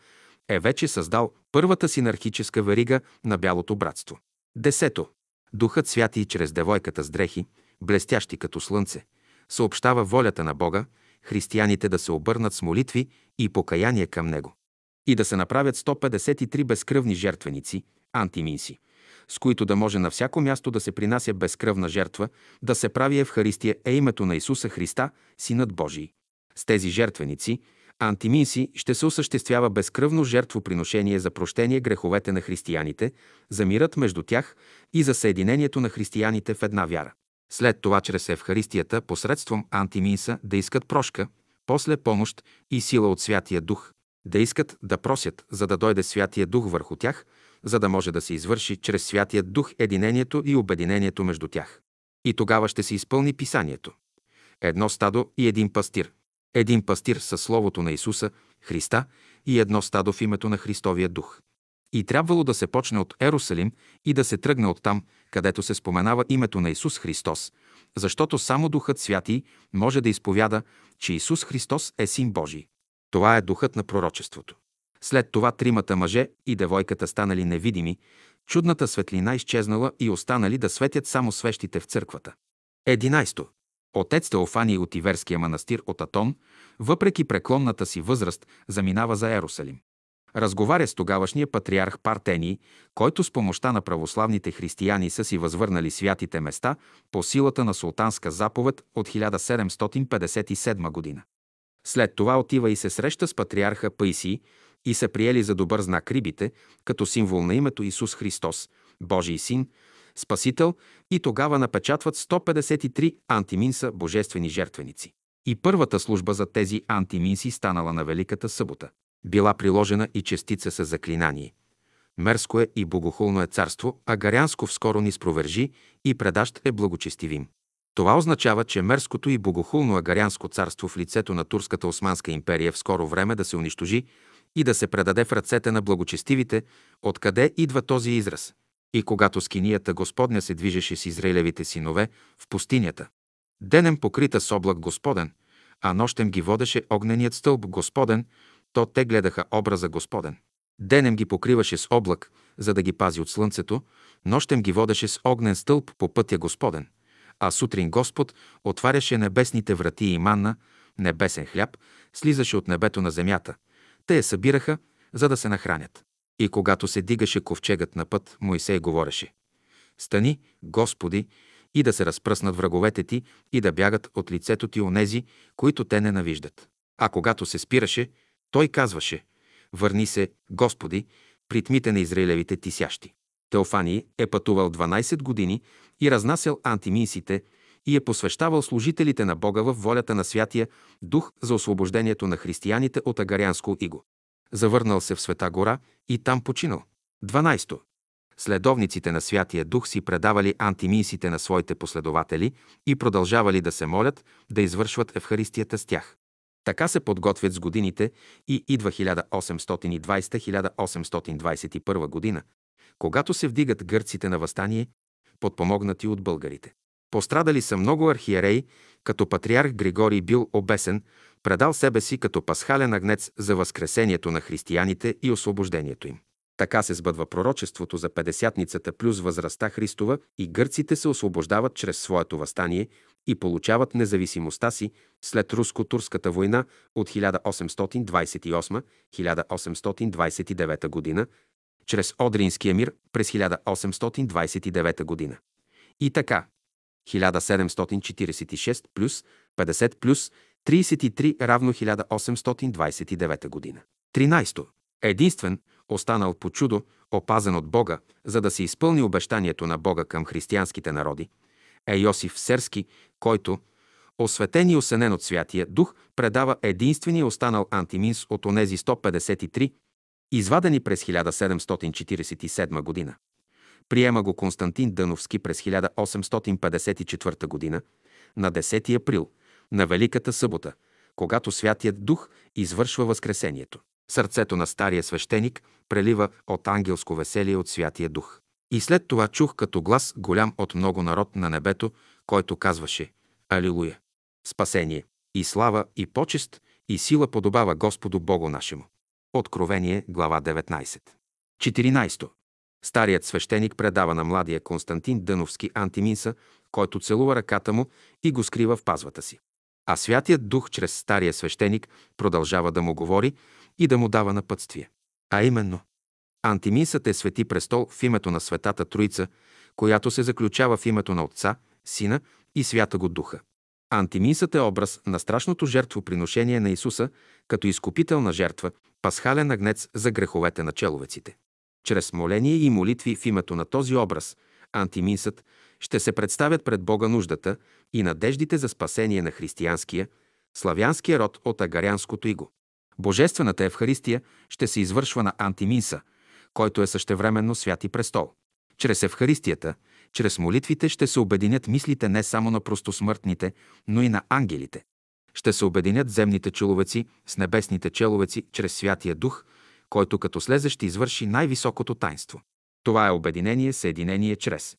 е вече създал първата синархическа верига на Бялото братство. Десето. Духът святи чрез девойката с дрехи, блестящи като слънце, съобщава волята на Бога, християните да се обърнат с молитви и покаяние към Него и да се направят 153 безкръвни жертвеници, антиминси, с които да може на всяко място да се принася безкръвна жертва, да се прави Евхаристия е името на Исуса Христа, Синът Божий. С тези жертвеници, антиминси, ще се осъществява безкръвно жертвоприношение за прощение греховете на християните, за мирът между тях и за съединението на християните в една вяра. След това чрез Евхаристията посредством антиминса да искат прошка, после помощ и сила от Святия Дух, да искат да просят, за да дойде Святия Дух върху тях, за да може да се извърши чрез Святия Дух единението и обединението между тях. И тогава ще се изпълни писанието. Едно стадо и един пастир. Един пастир със Словото на Исуса, Христа и едно стадо в името на Христовия Дух. И трябвало да се почне от Ерусалим и да се тръгне от там, където се споменава името на Исус Христос, защото само Духът Святий може да изповяда, че Исус Христос е Син Божий. Това е духът на пророчеството. След това тримата мъже и девойката станали невидими, чудната светлина изчезнала и останали да светят само свещите в църквата. Единайсто. Отец Теофаний от Иверския манастир от Атон, въпреки преклонната си възраст, заминава за Ерусалим. Разговаря с тогавашния патриарх Партений, който с помощта на православните християни са си възвърнали святите места по силата на султанска заповед от 1757 година. След това отива и се среща с патриарха Паисий и са приели за добър знак рибите, като символ на името Исус Христос, Божий син, Спасител и тогава напечатват 153 антиминса божествени жертвеници. И първата служба за тези антиминси станала на Великата събота. Била приложена и частица с заклинание. Мерско е и богохулно е царство, а Гарянско вскоро ни спровержи и предащ е благочестивим. Това означава, че мерското и богохулно агарянско царство в лицето на Турската османска империя в скоро време да се унищожи и да се предаде в ръцете на благочестивите, откъде идва този израз. И когато скинията Господня се движеше с Израилевите синове в пустинята, денем покрита с облак Господен, а нощем ги водеше огненият стълб Господен, то те гледаха образа Господен. Денем ги покриваше с облак, за да ги пази от слънцето, нощем ги водеше с огнен стълб по пътя Господен – а сутрин Господ отваряше небесните врати и манна, небесен хляб, слизаше от небето на земята. Те я събираха, за да се нахранят. И когато се дигаше ковчегът на път, Моисей говореше «Стани, Господи, и да се разпръснат враговете ти и да бягат от лицето ти онези, които те ненавиждат». А когато се спираше, той казваше «Върни се, Господи, при тмите на Израилевите тисящи». Теофаний е пътувал 12 години и разнасял антиминсите и е посвещавал служителите на Бога в волята на Святия Дух за освобождението на християните от агарянско иго. Завърнал се в Света гора и там починал. 12. Следовниците на Святия Дух си предавали антимисите на своите последователи и продължавали да се молят да извършват Евхаристията с тях. Така се подготвят с годините и идва 1820-1821 година, когато се вдигат гърците на възстание, подпомогнати от българите. Пострадали са много архиереи, като патриарх Григорий бил обесен, предал себе си като пасхален агнец за възкресението на християните и освобождението им. Така се сбъдва пророчеството за Педесятницата плюс възрастта Христова и гърците се освобождават чрез своето възстание и получават независимостта си след Руско-турската война от 1828-1829 година, чрез Одринския мир през 1829 година. И така, 1746 плюс 50 плюс 33 равно 1829 година. 13. Единствен, останал по чудо, опазен от Бога, за да се изпълни обещанието на Бога към християнските народи, е Йосиф Серски, който, осветен и осенен от Святия Дух, предава единствения останал антиминс от онези 153, извадени през 1747 година. Приема го Константин Дъновски през 1854 година, на 10 април, на Великата събота, когато Святият Дух извършва Възкресението. Сърцето на стария свещеник прелива от ангелско веселие от Святия Дух. И след това чух като глас голям от много народ на небето, който казваше Алилуя! Спасение и слава и почест и сила подобава Господу Богу нашему. Откровение, глава 19. 14. Старият свещеник предава на младия Константин Дъновски антиминса, който целува ръката му и го скрива в пазвата си. А Святият Дух чрез стария свещеник продължава да му говори и да му дава напътствие. А именно, антиминсът е свети престол в името на Светата Троица, която се заключава в името на Отца, Сина и Свята го Духа. Антиминсът е образ на страшното жертвоприношение на Исуса като изкупителна жертва, пасхален агнец за греховете на человеците. Чрез моление и молитви в името на този образ, антиминсът, ще се представят пред Бога нуждата и надеждите за спасение на християнския, славянския род от агарянското иго. Божествената Евхаристия ще се извършва на антиминса, който е същевременно святи престол. Чрез Евхаристията, чрез молитвите ще се обединят мислите не само на простосмъртните, но и на ангелите. Ще се обединят земните человеци с небесните человеци чрез Святия Дух – който като слезе ще извърши най-високото тайнство. Това е обединение, съединение чрез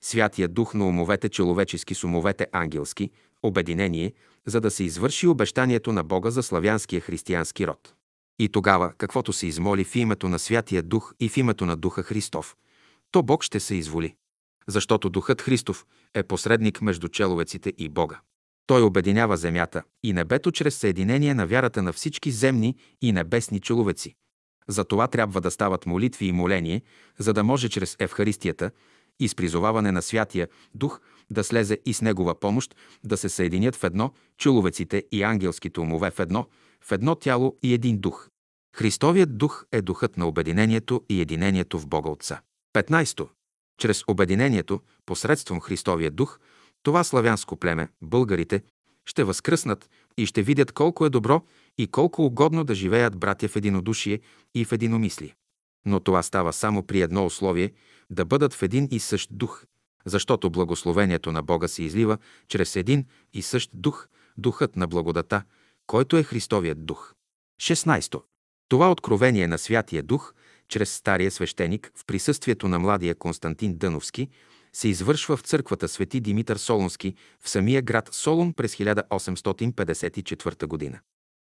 Святия Дух на умовете човечески с умовете ангелски, обединение, за да се извърши обещанието на Бога за славянския християнски род. И тогава, каквото се измоли в името на Святия Дух и в името на Духа Христов, то Бог ще се изволи. Защото Духът Христов е посредник между человеците и Бога. Той обединява земята и небето чрез съединение на вярата на всички земни и небесни човеци. За това трябва да стават молитви и моление, за да може чрез Евхаристията и с призоваване на Святия Дух да слезе и с Негова помощ да се съединят в едно човеците и ангелските умове в едно, в едно тяло и един дух. Христовият дух е духът на обединението и единението в Бога Отца. 15. Чрез обединението, посредством Христовия дух, това славянско племе, българите, ще възкръснат и ще видят колко е добро и колко угодно да живеят братя в единодушие и в единомислие. Но това става само при едно условие – да бъдат в един и същ дух, защото благословението на Бога се излива чрез един и същ дух, духът на благодата, който е Христовият дух. 16. Това откровение на Святия Дух, чрез стария свещеник в присъствието на младия Константин Дъновски, се извършва в църквата Свети Димитър Солунски в самия град Солун през 1854 година.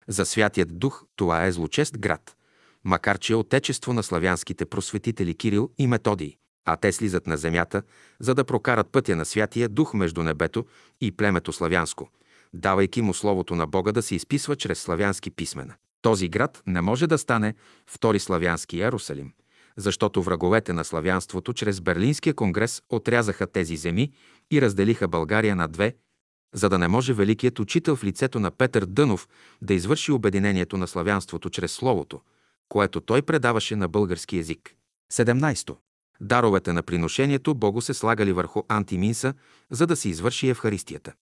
За Святият Дух това е злочест град, макар че е отечество на славянските просветители Кирил и Методий, а те слизат на земята, за да прокарат пътя на Святия Дух между небето и племето славянско, давайки му Словото на Бога да се изписва чрез славянски писмена. Този град не може да стане втори славянски Ярусалим, защото враговете на славянството чрез Берлинския конгрес отрязаха тези земи и разделиха България на две, за да не може великият учител в лицето на Петър Дънов да извърши обединението на славянството чрез Словото, което той предаваше на български язик. 17. Даровете на приношението Богу се слагали върху антиминса, за да се извърши Евхаристията.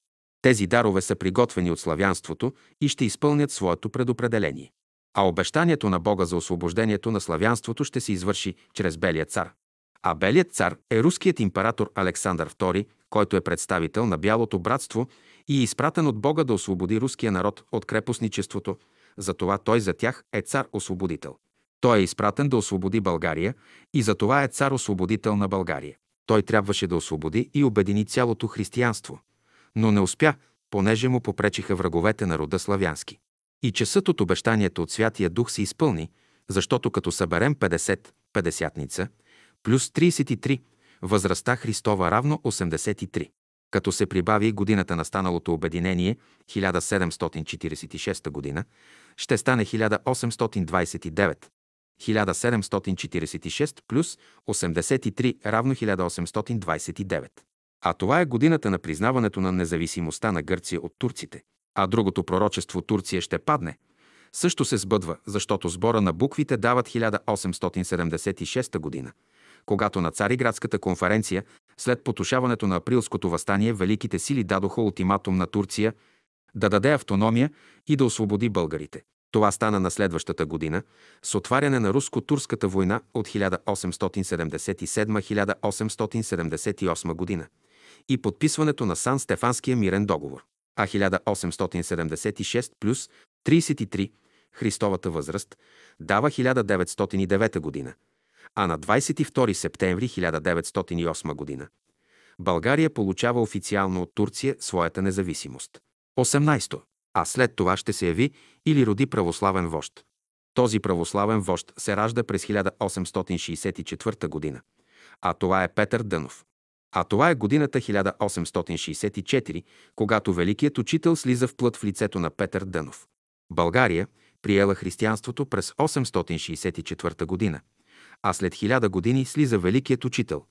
Тези дарове са приготвени от славянството и ще изпълнят своето предопределение. А обещанието на Бога за освобождението на славянството ще се извърши чрез Белия цар. А Белият цар е руският император Александър II, който е представител на Бялото братство и е изпратен от Бога да освободи руския народ от крепостничеството, затова той за тях е цар-освободител. Той е изпратен да освободи България и за това е цар-освободител на България. Той трябваше да освободи и обедини цялото християнство. Но не успя, понеже му попречиха враговете на рода славянски. И часът от обещанието от Святия Дух се изпълни, защото като съберем 50, 50 плюс 33, възрастта Христова равно 83. Като се прибави годината на станалото обединение 1746 година, ще стане 1829. 1746 плюс 83 равно 1829. А това е годината на признаването на независимостта на Гърция от турците. А другото пророчество Турция ще падне. Също се сбъдва, защото сбора на буквите дават 1876 година, когато на Цариградската конференция, след потушаването на априлското възстание, великите сили дадоха ултиматум на Турция да даде автономия и да освободи българите. Това стана на следващата година с отваряне на руско-турската война от 1877-1878 година и подписването на Сан-Стефанския мирен договор. А 1876 плюс 33 Христовата възраст дава 1909 година, а на 22 септември 1908 година България получава официално от Турция своята независимост. 18 а след това ще се яви или роди православен вожд. Този православен вожд се ражда през 1864 година, а това е Петър Дънов. А това е годината 1864, когато великият учител слиза в плът в лицето на Петър Дънов. България приела християнството през 864 година, а след хиляда години слиза великият учител,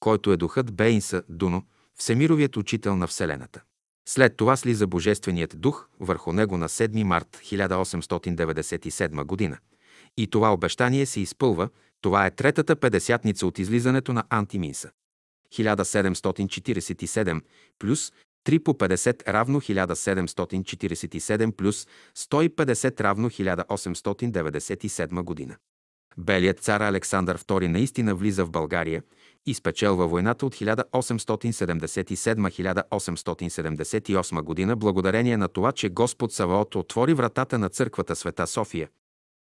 който е духът Бейнса Дуно, всемировият учител на Вселената. След това слиза Божественият дух върху него на 7 март 1897 година. И това обещание се изпълва, това е третата педесятница от излизането на Антиминса. 1747 плюс 3 по 50 равно 1747 плюс 150 равно 1897 година. Белият цар Александър II наистина влиза в България и спечелва войната от 1877-1878 година благодарение на това, че Господ Саваот отвори вратата на църквата Света София.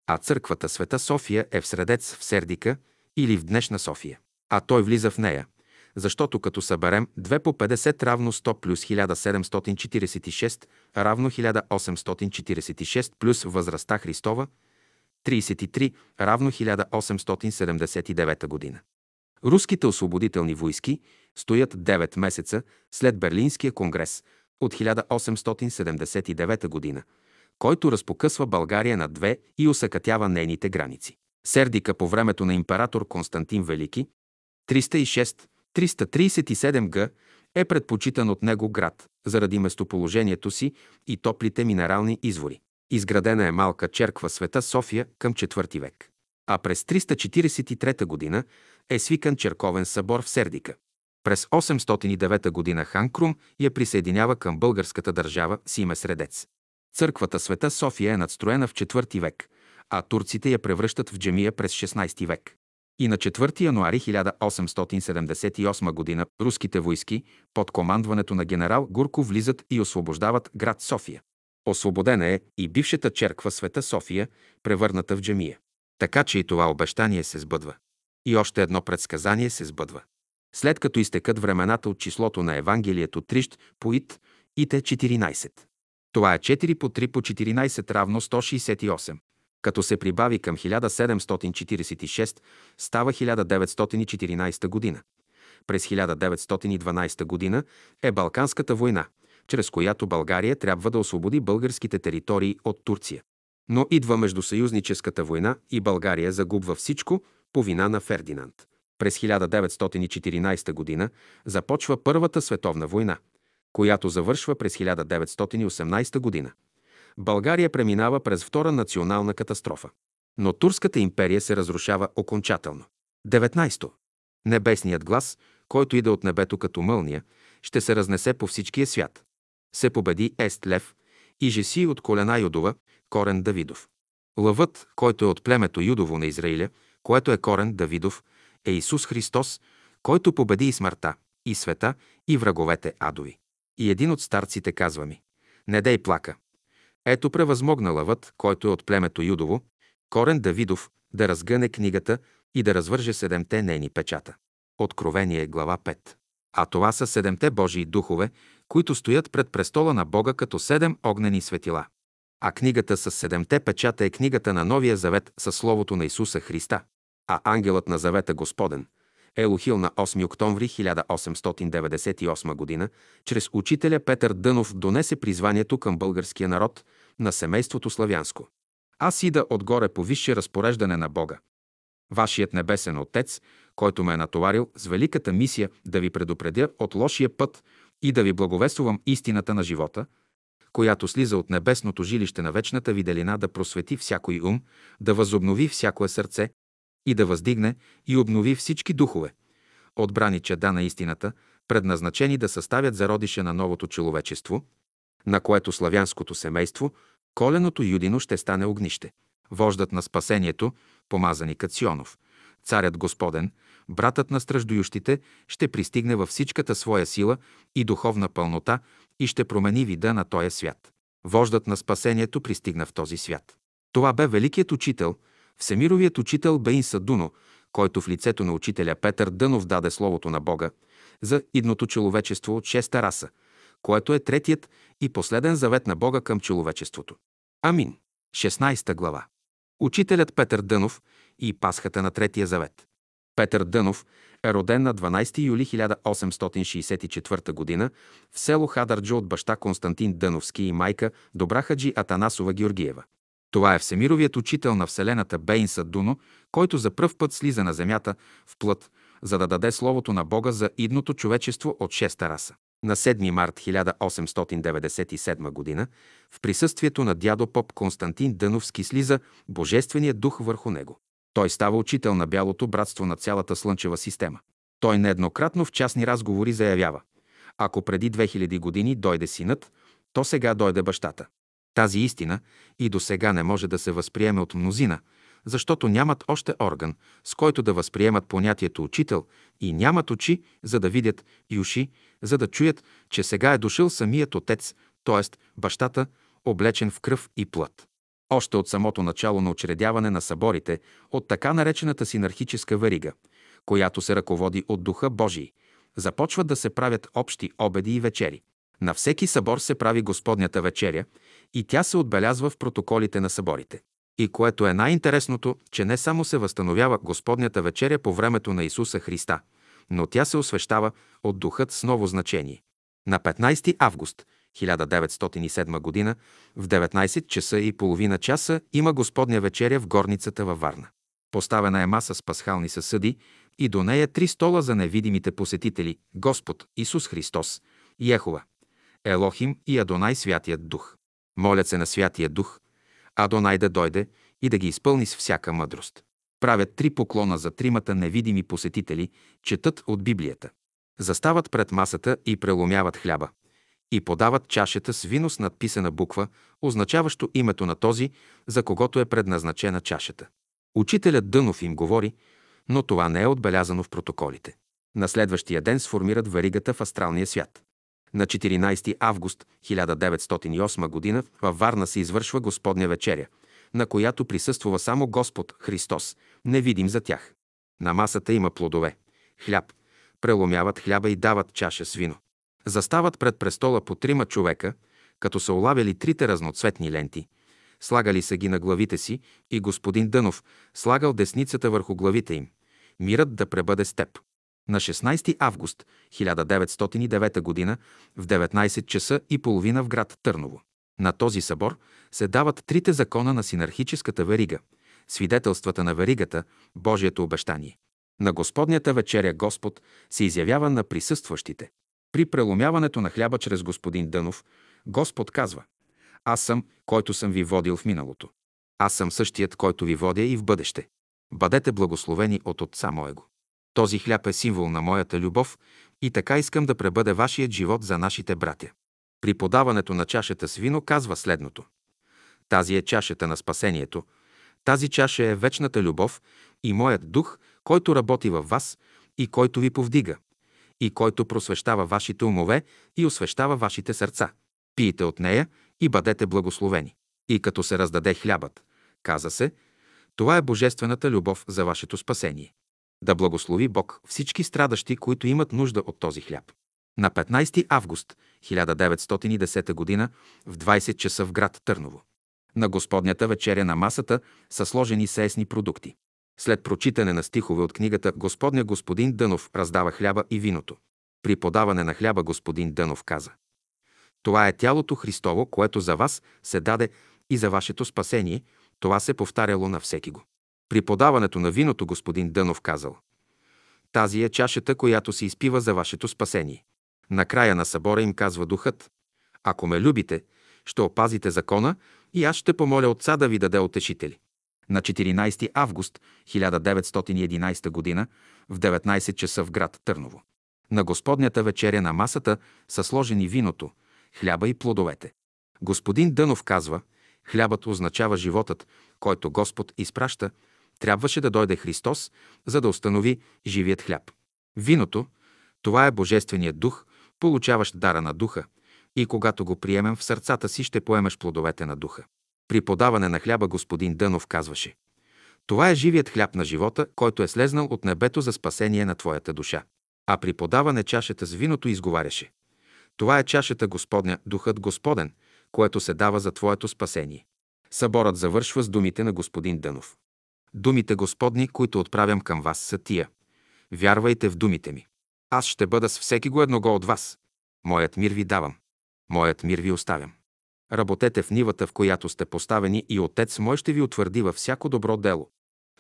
А църквата Света София е в Средец в Сердика или в днешна София. А той влиза в нея, защото като съберем 2 по 50 равно 100 плюс 1746 равно 1846 плюс възрастта Христова 33 равно 1879 година. Руските освободителни войски стоят 9 месеца след Берлинския конгрес от 1879 година, който разпокъсва България на две и усъкътява нейните граници. Сердика по времето на император Константин Велики 306-337 г. е предпочитан от него град заради местоположението си и топлите минерални извори. Изградена е малка черква Света София към IV век. А през 343 г. е свикан черковен събор в Сердика. През 809 г. хан Крум я присъединява към българската държава с име Средец. Църквата Света София е надстроена в IV век, а турците я превръщат в джемия през 16 век. И на 4 януари 1878 г. руските войски под командването на генерал Гурко влизат и освобождават град София. Освободена е и бившата черква Света София, превърната в джемия. Така че и това обещание се сбъдва. И още едно предсказание се сбъдва. След като изтекат времената от числото на Евангелието Трищ по Ит, Ите 14. Това е 4 по 3 по 14 равно 168. Като се прибави към 1746, става 1914 година. През 1912 година е Балканската война, чрез която България трябва да освободи българските територии от Турция. Но идва междусъюзническата война и България загубва всичко по вина на Фердинанд. През 1914 година започва Първата световна война, която завършва през 1918 година. България преминава през втора национална катастрофа. Но Турската империя се разрушава окончателно. 19. Небесният глас, който иде от небето като мълния, ще се разнесе по всичкия свят. Се победи Ест Лев и Жеси от колена Юдова, корен Давидов. Лъвът, който е от племето Юдово на Израиля, което е корен Давидов, е Исус Христос, който победи и смъртта, и света, и враговете адови. И един от старците казва ми, не дей плака. Ето превъзмогна лъвът, който е от племето Юдово, корен Давидов, да разгъне книгата и да развърже седемте нейни печата. Откровение, глава 5. А това са седемте Божии духове, които стоят пред престола на Бога като седем огнени светила. А книгата с седемте печата е книгата на Новия завет със Словото на Исуса Христа. А ангелът на завета Господен, Елохил на 8 октомври 1898 г., чрез учителя Петър Дънов донесе призванието към българския народ на семейството славянско. Аз ида отгоре по висше разпореждане на Бога. Вашият небесен Отец, който ме е натоварил с великата мисия да ви предупредя от лошия път и да ви благовествувам истината на живота, която слиза от небесното жилище на вечната виделина да просвети всякой ум, да възобнови всякое сърце и да въздигне и обнови всички духове, отбрани чеда на истината, предназначени да съставят зародиша на новото човечество, на което славянското семейство, коленото юдино ще стане огнище. Вождат на спасението, помазаникът Сионов, царят Господен, братът на страждующите, ще пристигне във всичката своя сила и духовна пълнота и ще промени вида на този свят. Вождат на спасението пристигна в този свят. Това бе великият учител, всемировият учител Бейн Садуно, който в лицето на учителя Петър Дънов даде Словото на Бога за идното човечество от шеста раса, което е третият и последен завет на Бога към човечеството. Амин. 16 глава. Учителят Петър Дънов и Пасхата на Третия завет. Петър Дънов е роден на 12 юли 1864 г. в село Хадарджо от баща Константин Дъновски и майка Добрахаджи Атанасова Георгиева. Това е всемировият учител на Вселената Бейн Садуно, който за пръв път слиза на земята в плът, за да даде Словото на Бога за идното човечество от шеста раса. На 7 март 1897 г. в присъствието на дядо поп Константин Дъновски слиза Божественият дух върху него. Той става учител на Бялото братство на цялата Слънчева система. Той нееднократно в частни разговори заявява Ако преди 2000 години дойде синът, то сега дойде бащата. Тази истина и до сега не може да се възприеме от мнозина, защото нямат още орган, с който да възприемат понятието учител и нямат очи, за да видят и уши, за да чуят, че сега е дошъл самият отец, т.е. бащата, облечен в кръв и плът. Още от самото начало на учредяване на съборите, от така наречената синархическа верига, която се ръководи от Духа Божий, започват да се правят общи обеди и вечери. На всеки събор се прави Господнята вечеря и тя се отбелязва в протоколите на съборите. И което е най-интересното, че не само се възстановява Господнята вечеря по времето на Исуса Христа, но тя се освещава от Духът с ново значение. На 15 август 1907 г. в 19 часа и половина часа има Господня вечеря в горницата във Варна. Поставена е маса с пасхални съсъди и до нея три стола за невидимите посетители – Господ, Исус Христос, Ехова, Елохим и Адонай Святият Дух. Молят се на Святия Дух, Адонай да дойде и да ги изпълни с всяка мъдрост. Правят три поклона за тримата невидими посетители, четат от Библията. Застават пред масата и преломяват хляба. И подават чашата с вино с надписана буква, означаващо името на този, за когото е предназначена чашата. Учителят Дънов им говори, но това не е отбелязано в протоколите. На следващия ден сформират варигата в астралния свят. На 14 август 1908 г. във Варна се извършва Господня вечеря, на която присъствува само Господ Христос, невидим за тях. На масата има плодове, хляб, преломяват хляба и дават чаша с вино. Застават пред престола по трима човека, като са улавяли трите разноцветни ленти. Слагали са ги на главите си и господин Дънов слагал десницата върху главите им. Мирът да пребъде с теб. На 16 август 1909 г. в 19 часа и половина в град Търново. На този събор се дават трите закона на синархическата верига, свидетелствата на веригата, Божието обещание. На Господнята вечеря Господ се изявява на присъстващите. При преломяването на хляба чрез господин Дънов, Господ казва Аз съм, който съм ви водил в миналото. Аз съм същият, който ви водя и в бъдеще. Бъдете благословени от Отца Моего. Този хляб е символ на моята любов и така искам да пребъде вашият живот за нашите братя. При подаването на чашата с вино казва следното. Тази е чашата на спасението. Тази чаша е вечната любов и моят дух, който работи във вас и който ви повдига, и който просвещава вашите умове и освещава вашите сърца. Пийте от нея и бъдете благословени. И като се раздаде хлябът, каза се, това е божествената любов за вашето спасение. Да благослови Бог всички страдащи, които имат нужда от този хляб. На 15 август 1910 г. в 20 часа в град Търново. На Господнята вечеря на масата са сложени сеесни продукти. След прочитане на стихове от книгата Господня господин Дънов раздава хляба и виното. При подаване на хляба господин Дънов каза Това е тялото Христово, което за вас се даде и за вашето спасение. Това се повтаряло на всеки го. При подаването на виното господин Дънов казал Тази е чашата, която се изпива за вашето спасение. Накрая на събора им казва духът Ако ме любите, ще опазите закона и аз ще помоля Отца да ви даде утешители. На 14 август 1911 г. в 19 часа в град Търново. На Господнята вечеря на масата са сложени виното, хляба и плодовете. Господин Дънов казва, хлябът означава животът, който Господ изпраща, трябваше да дойде Христос, за да установи живият хляб. Виното, това е Божественият дух, получаващ дара на духа, и когато го приемем в сърцата си, ще поемеш плодовете на духа. При подаване на хляба господин Дънов казваше Това е живият хляб на живота, който е слезнал от небето за спасение на твоята душа. А при подаване чашата с виното изговаряше Това е чашата Господня, Духът Господен, което се дава за твоето спасение. Съборът завършва с думите на господин Дънов. Думите Господни, които отправям към вас, са тия. Вярвайте в думите ми. Аз ще бъда с всеки го едного от вас. Моят мир ви давам. Моят мир ви оставям. Работете в нивата, в която сте поставени и Отец мой ще ви утвърди във всяко добро дело.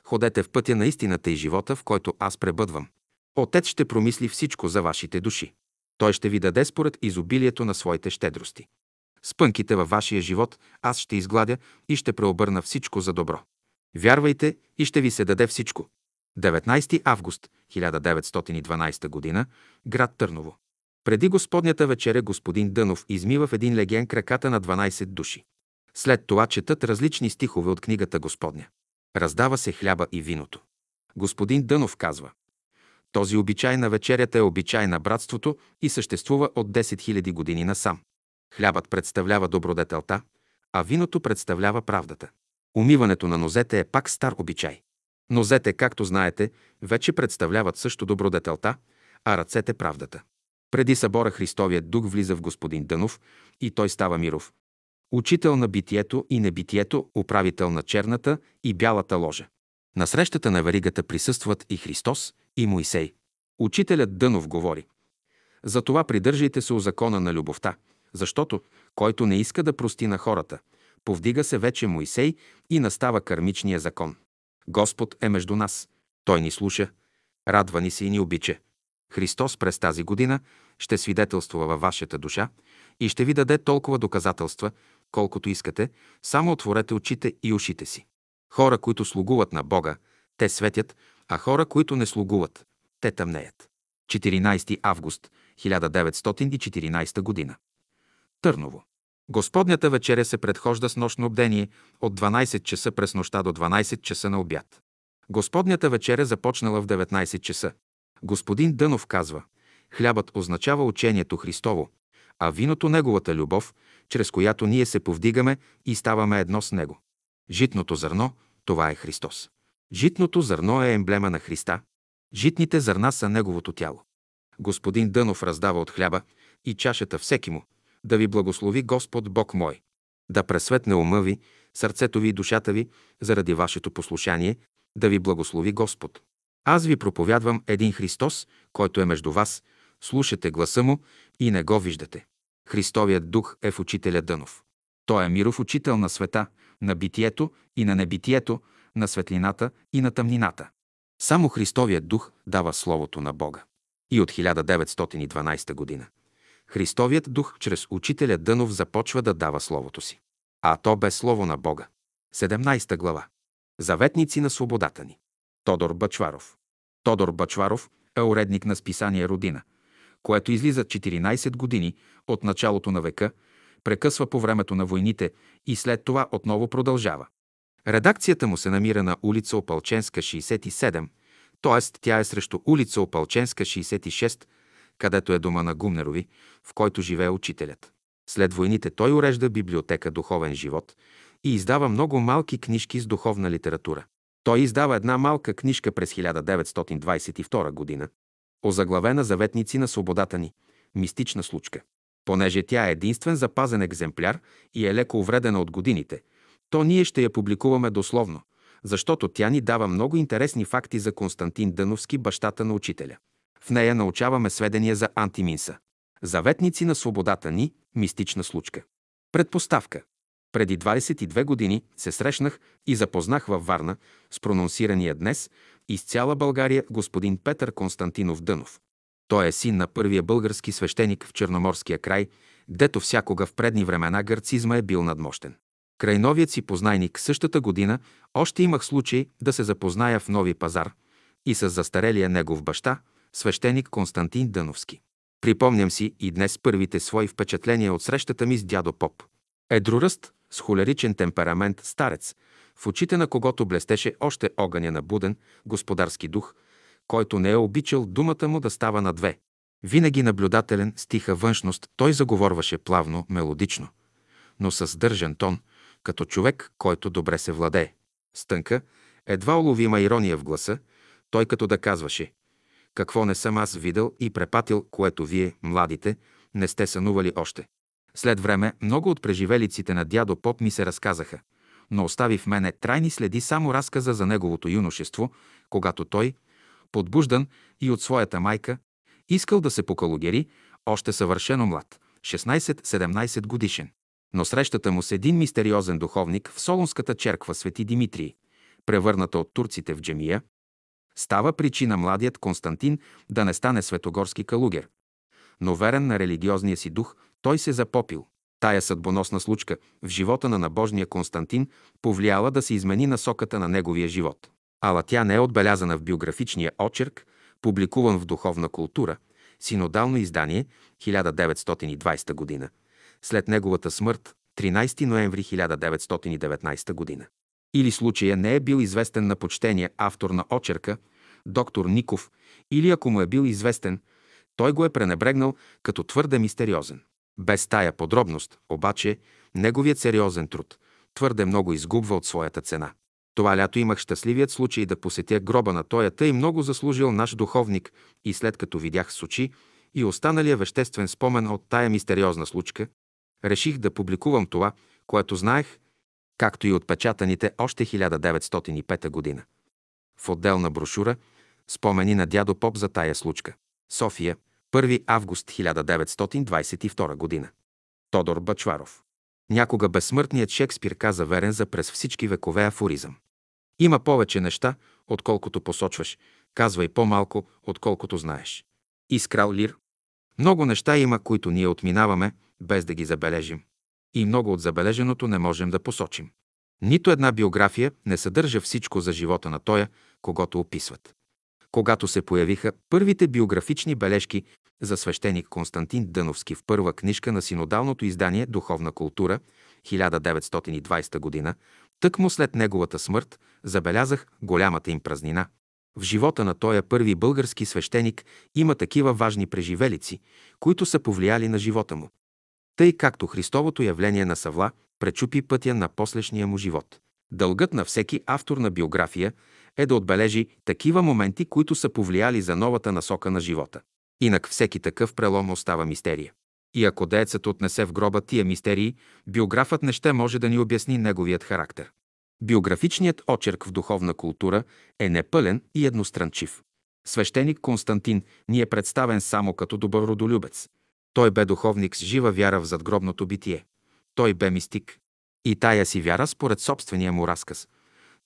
Ходете в пътя на истината и живота, в който аз пребъдвам. Отец ще промисли всичко за вашите души. Той ще ви даде според изобилието на своите щедрости. Спънките във вашия живот аз ще изгладя и ще преобърна всичко за добро. Вярвайте и ще ви се даде всичко. 19 август 1912 г. град Търново. Преди Господнята вечеря господин Дънов измива в един леген краката на 12 души. След това четат различни стихове от книгата Господня. Раздава се хляба и виното. Господин Дънов казва Този обичай на вечерята е обичай на братството и съществува от 10 000 години насам. Хлябът представлява добродетелта, а виното представлява правдата. Умиването на нозете е пак стар обичай. Нозете, както знаете, вече представляват също добродетелта, а ръцете правдата. Преди събора Христовият дух влиза в господин Дънов и той става миров. Учител на битието и небитието, управител на черната и бялата ложа. На срещата на варигата присъстват и Христос, и Моисей. Учителят Дънов говори. Затова придържайте се у закона на любовта, защото който не иска да прости на хората, повдига се вече Моисей и настава кърмичния закон. Господ е между нас. Той ни слуша, радва ни се и ни обича. Христос през тази година ще свидетелства във вашата душа и ще ви даде толкова доказателства, колкото искате, само отворете очите и ушите си. Хора, които слугуват на Бога, те светят, а хора, които не слугуват, те тъмнеят. 14 август 1914 година. Търново. Господнята вечеря се предхожда с нощно обдение от 12 часа през нощта до 12 часа на обяд. Господнята вечеря започнала в 19 часа. Господин Дънов казва, хлябът означава учението Христово, а виното неговата любов, чрез която ние се повдигаме и ставаме едно с него. Житното зърно, това е Христос. Житното зърно е емблема на Христа. Житните зърна са неговото тяло. Господин Дънов раздава от хляба и чашата всеки му. Да ви благослови Господ Бог мой. Да пресветне ума ви, сърцето ви и душата ви заради вашето послушание, да ви благослови Господ. Аз ви проповядвам един Христос, който е между вас, слушате гласа му и не го виждате. Христовият дух е в учителя Дънов. Той е миров учител на света, на битието и на небитието, на светлината и на тъмнината. Само Христовият дух дава Словото на Бога. И от 1912 година Христовият дух чрез учителя Дънов започва да дава Словото си. А то бе Слово на Бога. 17 глава. Заветници на свободата ни. Тодор Бачваров. Тодор Бачваров е уредник на списание Родина, което излиза 14 години от началото на века, прекъсва по времето на войните и след това отново продължава. Редакцията му се намира на улица Опалченска 67, т.е. тя е срещу улица Опалченска 66, където е дома на Гумнерови, в който живее учителят. След войните той урежда библиотека Духовен живот и издава много малки книжки с духовна литература. Той издава една малка книжка през 1922 година, озаглавена Заветници на свободата ни – мистична случка. Понеже тя е единствен запазен екземпляр и е леко увредена от годините, то ние ще я публикуваме дословно, защото тя ни дава много интересни факти за Константин Дъновски, бащата на учителя. В нея научаваме сведения за антиминса. Заветници на свободата ни – мистична случка. Предпоставка. Преди 22 години се срещнах и запознах във Варна с прононсирания днес из цяла България господин Петър Константинов Дънов. Той е син на първия български свещеник в Черноморския край, гдето всякога в предни времена гърцизма е бил надмощен. Край новият си познайник същата година още имах случай да се запозная в Нови пазар и с застарелия негов баща, свещеник Константин Дъновски. Припомням си и днес първите свои впечатления от срещата ми с дядо Поп. Едроръст, с холеричен темперамент старец, в очите на когото блестеше още огъня на буден, господарски дух, който не е обичал думата му да става на две. Винаги наблюдателен, с тиха външност, той заговорваше плавно, мелодично, но с държан тон, като човек, който добре се владее. Стънка, едва уловима ирония в гласа, той като да казваше «Какво не съм аз видел и препатил, което вие, младите, не сте сънували още». След време много от преживелиците на дядо Поп ми се разказаха, но остави в мене трайни следи само разказа за неговото юношество, когато той, подбуждан и от своята майка, искал да се покалогери, още съвършено млад, 16-17 годишен. Но срещата му с един мистериозен духовник в Солунската черква Свети Димитрий, превърната от турците в джемия, става причина младият Константин да не стане светогорски калугер. Но верен на религиозния си дух, той се запопил. Тая съдбоносна случка в живота на набожния Константин повлияла да се измени насоката на неговия живот. Ала тя не е отбелязана в биографичния очерк, публикуван в Духовна култура, синодално издание 1920 година, след неговата смърт 13 ноември 1919 година. Или случая не е бил известен на почтения автор на очерка, доктор Ников, или ако му е бил известен, той го е пренебрегнал като твърде мистериозен. Без тая подробност, обаче, неговият сериозен труд твърде много изгубва от своята цена. Това лято имах щастливият случай да посетя гроба на тоя тъй много заслужил наш духовник и след като видях с очи и останалия веществен спомен от тая мистериозна случка, реших да публикувам това, което знаех, както и отпечатаните още 1905 година. В отделна брошура спомени на дядо Поп за тая случка. София, 1 август 1922 година. Тодор Бачваров. Някога безсмъртният Шекспир каза верен за през всички векове афоризъм. Има повече неща, отколкото посочваш, казвай по-малко, отколкото знаеш. Искрал Лир. Много неща има, които ние отминаваме, без да ги забележим. И много от забележеното не можем да посочим. Нито една биография не съдържа всичко за живота на тоя, когато описват. Когато се появиха първите биографични бележки за свещеник Константин Дъновски в първа книжка на синодалното издание «Духовна култура» 1920 година, тъкмо след неговата смърт забелязах голямата им празнина. В живота на тоя първи български свещеник има такива важни преживелици, които са повлияли на живота му. Тъй както Христовото явление на Савла пречупи пътя на послешния му живот. Дългът на всеки автор на биография е да отбележи такива моменти, които са повлияли за новата насока на живота. Инак всеки такъв прелом остава мистерия. И ако деецът отнесе в гроба тия мистерии, биографът не ще може да ни обясни неговият характер. Биографичният очерк в духовна култура е непълен и едностранчив. Свещеник Константин ни е представен само като добър родолюбец. Той бе духовник с жива вяра в задгробното битие. Той бе мистик. И тая си вяра, според собствения му разказ,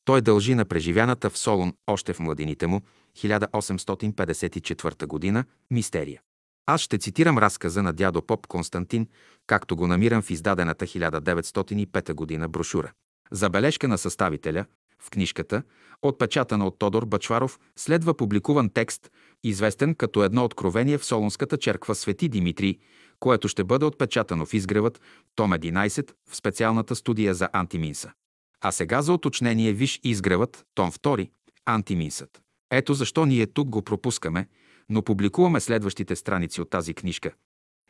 той дължи на преживяната в Солун още в младините му, 1854 година, мистерия. Аз ще цитирам разказа на дядо Поп Константин, както го намирам в издадената 1905 година брошура. Забележка на съставителя, В книжката, отпечатана от Тодор Бачваров, следва публикуван текст, известен като едно откровение в Солунската черква Свети Димитрий, което ще бъде отпечатано в изгревът, том 11, в специалната студия за антиминса. А сега за уточнение виж изгревът, том 2, антиминсът. Ето защо ние тук го пропускаме, но публикуваме следващите страници от тази книжка.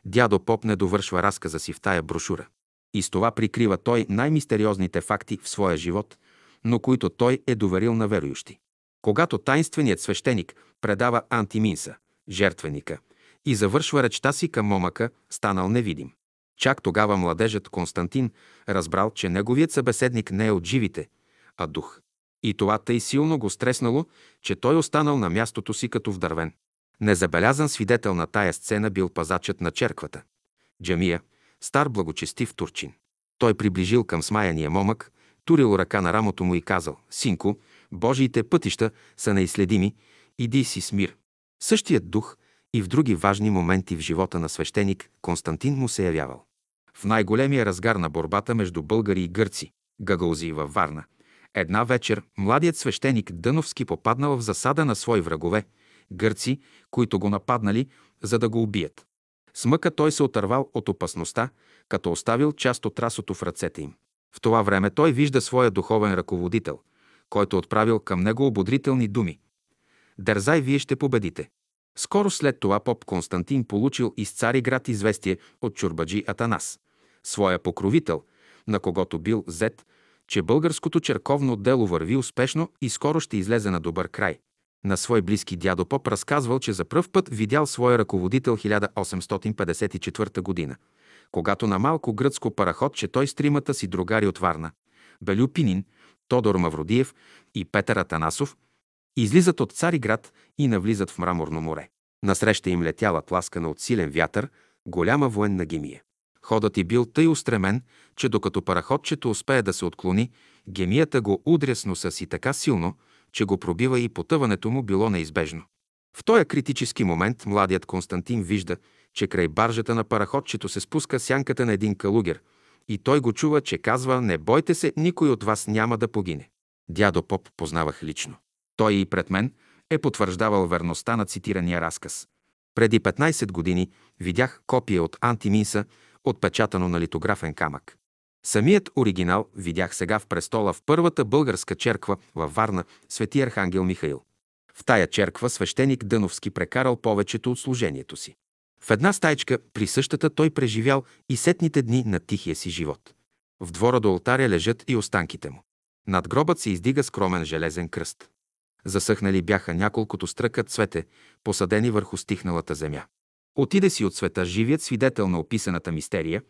Дядо Поп не довършва разказа си в тая брошура. И с това прикрива той най-мистериозните факти в своя живот, но които той е доверил на верующи. Когато тайнственият свещеник предава антиминса, жертвеника, и завършва речта си към момъка, станал невидим. Чак тогава младежът Константин разбрал, че неговият събеседник не е от живите, а дух. И това тъй силно го стреснало, че той останал на мястото си като вдървен. Незабелязан свидетел на тая сцена бил пазачът на черквата. Джамия, стар благочестив турчин. Той приближил към смаяния момък, турил ръка на рамото му и казал, «Синко, Божиите пътища са неизследими, иди си с мир». Същият дух и в други важни моменти в живота на свещеник Константин му се явявал. В най-големия разгар на борбата между българи и гърци, Гагалзи във Варна, една вечер младият свещеник Дъновски попаднал в засада на свои врагове, гърци, които го нападнали, за да го убият. С мъка той се отървал от опасността, като оставил част от расото в ръцете им. В това време той вижда своя духовен ръководител, който отправил към него ободрителни думи. Дързай, вие ще победите. Скоро след това поп Константин получил из Цариград известие от чурбаджи Атанас, своя покровител, на когото бил зет, че българското черковно дело върви успешно и скоро ще излезе на добър край. На свой близки дядо Поп разказвал, че за пръв път видял своя ръководител 1854 година, когато на малко гръцко параходче той с тримата си другари от Варна, Белю Пинин, Тодор Мавродиев и Петър Атанасов, излизат от Цариград и навлизат в Мраморно море. Насреща им летяла тласкана от силен вятър, голяма военна гемия. Ходът и бил тъй устремен, че докато параходчето успее да се отклони, гемията го удря с носа си така силно, че го пробива и потъването му било неизбежно. В този критически момент младият Константин вижда, че край баржата на параходчето се спуска сянката на един калугер и той го чува, че казва «Не бойте се, никой от вас няма да погине». Дядо Поп познавах лично. Той и пред мен е потвърждавал верността на цитирания разказ. Преди 15 години видях копие от Антиминса, отпечатано на литографен камък. Самият оригинал видях сега в престола в първата българска черква във Варна, свети Архангел Михаил. В тая черква свещеник Дъновски прекарал повечето от служението си. В една стайчка при същата той преживял и сетните дни на тихия си живот. В двора до алтаря лежат и останките му. Над гробът се издига скромен железен кръст. Засъхнали бяха няколкото стръка цвете, посадени върху стихналата земя. Отиде си от света живият свидетел на описаната мистерия,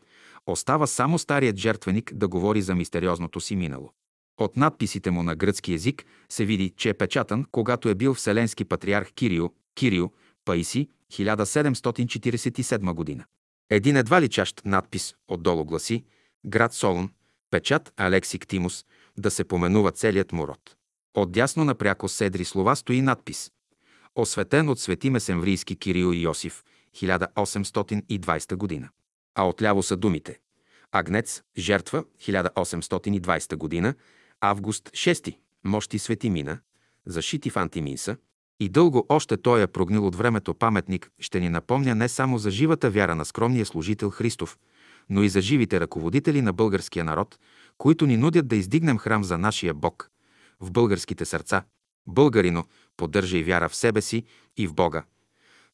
остава само старият жертвеник да говори за мистериозното си минало. От надписите му на гръцки език се види, че е печатан, когато е бил вселенски патриарх Кирио, Кирио, Паиси, 1747 година. Един едва личащ надпис отдолу гласи Град Солун, печат Алексик Тимус, да се поменува целият му род. Отдясно напряко седри слова стои надпис. Осветен от свети месемврийски Кирил Йосиф, 1820 година. А отляво са думите. Агнец, жертва, 1820 година, август 6, мощи свети мина, зашити в антиминса, и дълго още той е прогнил от времето паметник ще ни напомня не само за живата вяра на скромния служител Христов, но и за живите ръководители на българския народ, които ни нудят да издигнем храм за нашия Бог в българските сърца. Българино, поддържай вяра в себе си и в Бога.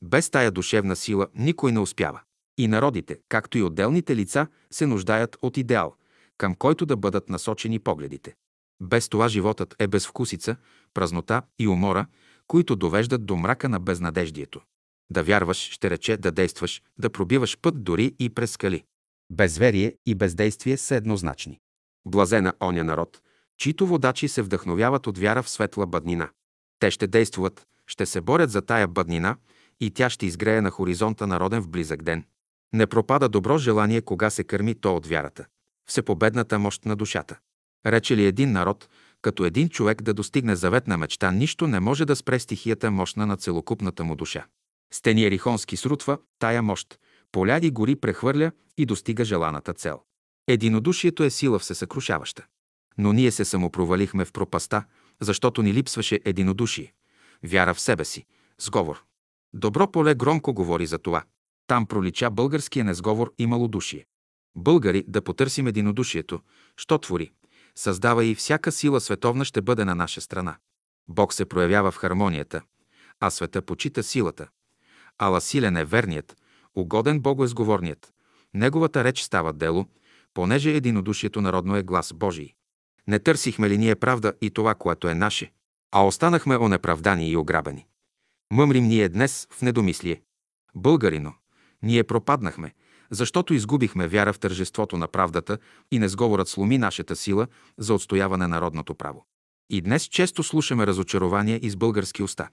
Без тая душевна сила никой не успява. И народите, както и отделните лица, се нуждаят от идеал, към който да бъдат насочени погледите. Без това животът е безвкусица, празнота и умора, които довеждат до мрака на безнадеждието. Да вярваш, ще рече да действаш, да пробиваш път дори и през скали. Безверие и бездействие са еднозначни. Блазена оня народ, чието водачи се вдъхновяват от вяра в светла бъднина. Те ще действуват, ще се борят за тая бъднина и тя ще изгрее на хоризонта народен в близък ден. Не пропада добро желание, кога се кърми то от вярата. Всепобедната мощ на душата. Рече ли един народ, като един човек да достигне заветна мечта, нищо не може да спре стихията мощна на целокупната му душа. Стени Ерихонски срутва тая мощ, поляди гори прехвърля и достига желаната цел. Единодушието е сила всесъкрушаваща. Но ние се самопровалихме в пропаста, защото ни липсваше единодушие, вяра в себе си, сговор. Добро поле громко говори за това. Там пролича българския несговор и малодушие. Българи да потърсим единодушието, що твори, създава и всяка сила световна ще бъде на наша страна. Бог се проявява в хармонията, а света почита силата. Ала силен е верният, угоден Богу е сговорният. Неговата реч става дело, понеже единодушието народно е глас Божий. Не търсихме ли ние правда и това, което е наше, а останахме онеправдани и ограбени. Мъмрим ние днес в недомислие. Българино, ние пропаднахме, защото изгубихме вяра в тържеството на правдата и несговорът сломи нашата сила за отстояване на народното право. И днес често слушаме разочарования из български уста,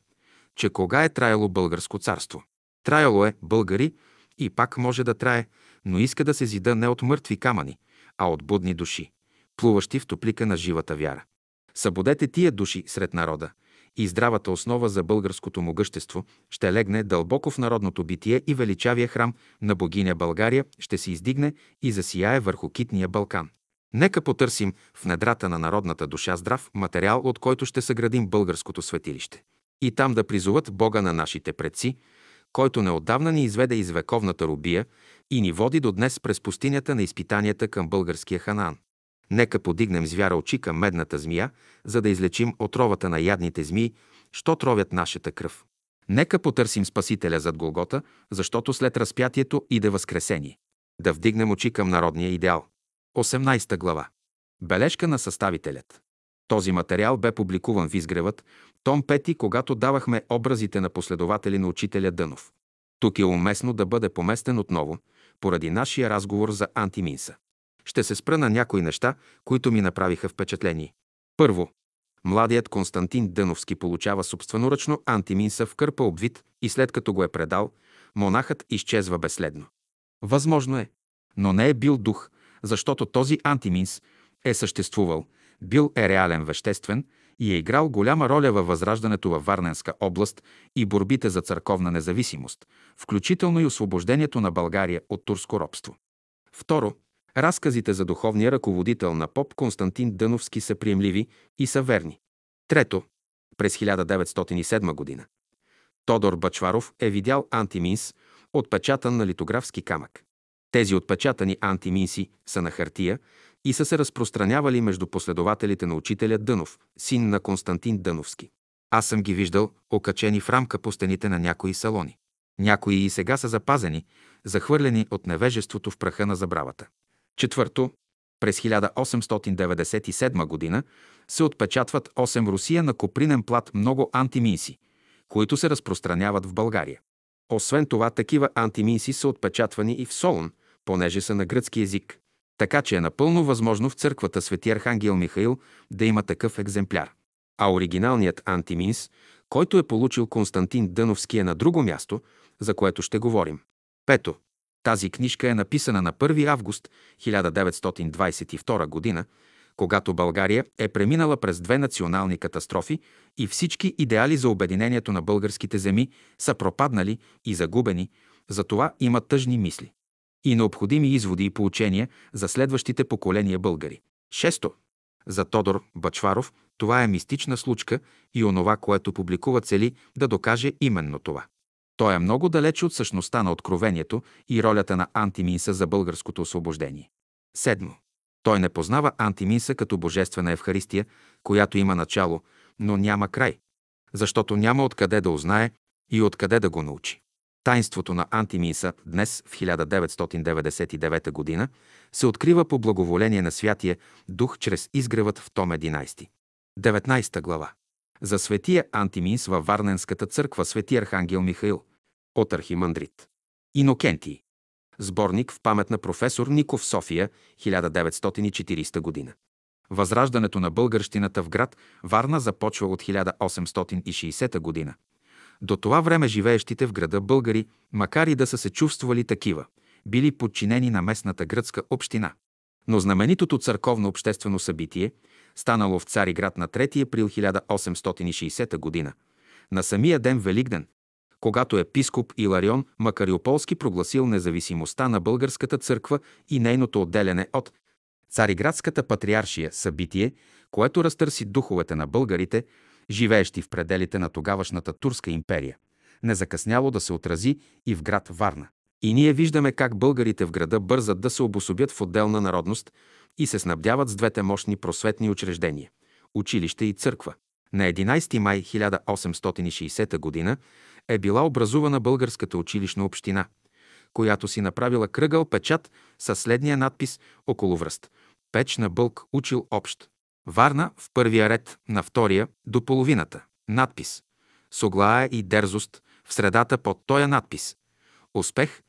че кога е траяло българско царство. Траяло е българи и пак може да трае, но иска да се зида не от мъртви камъни, а от будни души, плуващи в топлика на живата вяра. Събудете тия души сред народа и здравата основа за българското могъщество ще легне дълбоко в народното битие и величавия храм на богиня България ще се издигне и засияе върху китния Балкан. Нека потърсим в недрата на народната душа здрав материал, от който ще съградим българското светилище. И там да призоват Бога на нашите предци, който неотдавна ни изведе из вековната рубия и ни води до днес през пустинята на изпитанията към българския Ханаан. Нека подигнем с вяра очи към медната змия, за да излечим отровата на ядните змии, що тровят нашата кръв. Нека потърсим Спасителя зад Голгота, защото след разпятието иде Възкресение. Да вдигнем очи към народния идеал. 18 глава. Бележка на съставителят. Този материал бе публикуван в Изгревът, том 5, когато давахме образите на последователи на учителя Дънов. Тук е уместно да бъде поместен отново, поради нашия разговор за антиминса. Ще се спра на някои неща, които ми направиха впечатление. Първо, младият Константин Дъновски получава собственоръчно антиминса в кърпа обвит и след като го е предал, монахът изчезва безследно. Възможно е, но не е бил дух, защото този антиминс е съществувал, бил е реален веществен и е играл голяма роля във възраждането във Варненска област и борбите за църковна независимост, включително и освобождението на България от турско робство. Второ, разказите за духовния ръководител на поп Константин Дъновски са приемливи и са верни. Трето, през 1907 година Тодор Бачваров е видял антиминс, отпечатан на литографски камък. Тези отпечатани антиминси са на хартия и са се разпространявали между последователите на учителя Дънов, син на Константин Дъновски. Аз съм ги виждал окачени в рамка по стените на някои салони. Някои и сега са запазени, захвърлени от невежеството в праха на забравата. Четвърто, през 1897 г. се отпечатват 8 Русия на копринен плат много антиминси, които се разпространяват в България. Освен това, такива антиминси са отпечатвани и в Солун, понеже са на гръцки език. Така че е напълно възможно в църквата Свети Архангел Михаил да има такъв екземпляр. А оригиналният антиминс, който е получил Константин Дъновски е на друго място, за което ще говорим. Пето. Тази книжка е написана на 1 август 1922 г., когато България е преминала през две национални катастрофи и всички идеали за обединението на българските земи са пропаднали и загубени, затова има тъжни мисли и необходими изводи и поучения за следващите поколения българи. Шесто. За Тодор Бачваров това е мистична случка и онова, което публикува цели да докаже именно това. Той е много далече от същността на откровението и ролята на антиминса за българското освобождение. Седмо. Той не познава антиминса като божествена Евхаристия, която има начало, но няма край, защото няма откъде да узнае и откъде да го научи. Тайнството на антиминса днес в 1999 г. се открива по благоволение на Святия Дух чрез изгревът в Том 11. 19 глава. За светия антиминс във Варненската църква Свети Архангел Михаил от Архимандрит. Инокентий. Сборник в памет на професор Ников София, 1940 година. Възраждането на българщината в град Варна започва от 1860 година. До това време живеещите в града българи, макар и да са се чувствали такива, били подчинени на местната гръцка община. Но знаменитото църковно обществено събитие, станало в Цариград на 3 април 1860 г., на самия ден Великден, когато епископ Иларион Макариополски прогласил независимостта на българската църква и нейното отделяне от Цариградската патриаршия – събитие, което разтърси духовете на българите, живеещи в пределите на тогавашната Турска империя, не закъсняло да се отрази и в град Варна. И ние виждаме как българите в града бързат да се обособят в отделна народност и се снабдяват с двете мощни просветни учреждения – училище и църква. На 11 май 1860 г. е била образувана българската училищна община, която си направила кръгъл печат със следния надпис около връст – Печ на Бълк учил общ. Варна в първия ред, на втория до половината. Надпис. Соглая и дерзост в средата под тоя надпис. Успех,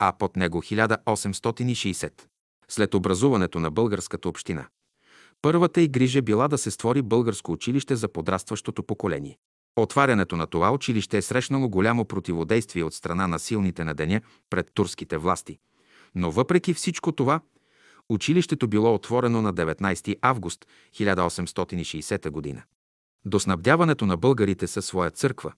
а под него 1860. След образуването на българската община. Първата и грижа била да се створи българско училище за подрастващото поколение. Отварянето на това училище е срещнало голямо противодействие от страна на силните на деня пред турските власти. Но въпреки всичко това, училището било отворено на 19 август 1860 г. До снабдяването на българите със своя църква,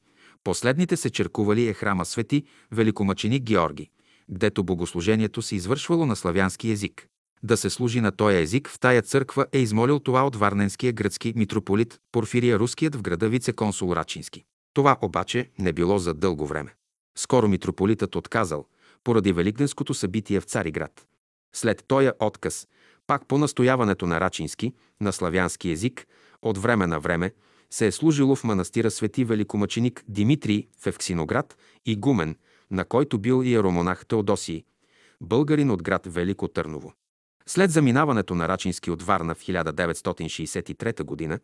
последните се черкували е храма Свети Великомъченик Георги, гдето богослужението се извършвало на славянски език да се служи на този език, в тая църква е измолил това от варненския гръцки митрополит Порфирия Руският в града вице-консул Рачински. Това обаче не било за дълго време. Скоро митрополитът отказал, поради Великденското събитие в Цариград. След тоя отказ, пак по настояването на Рачински, на славянски език, от време на време, се е служило в манастира свети великомъченик Димитрий в Евксиноград и Гумен, на който бил иеромонах Теодосий, българин от град Велико Търново. След заминаването на Рачински от Варна в 1963 г.,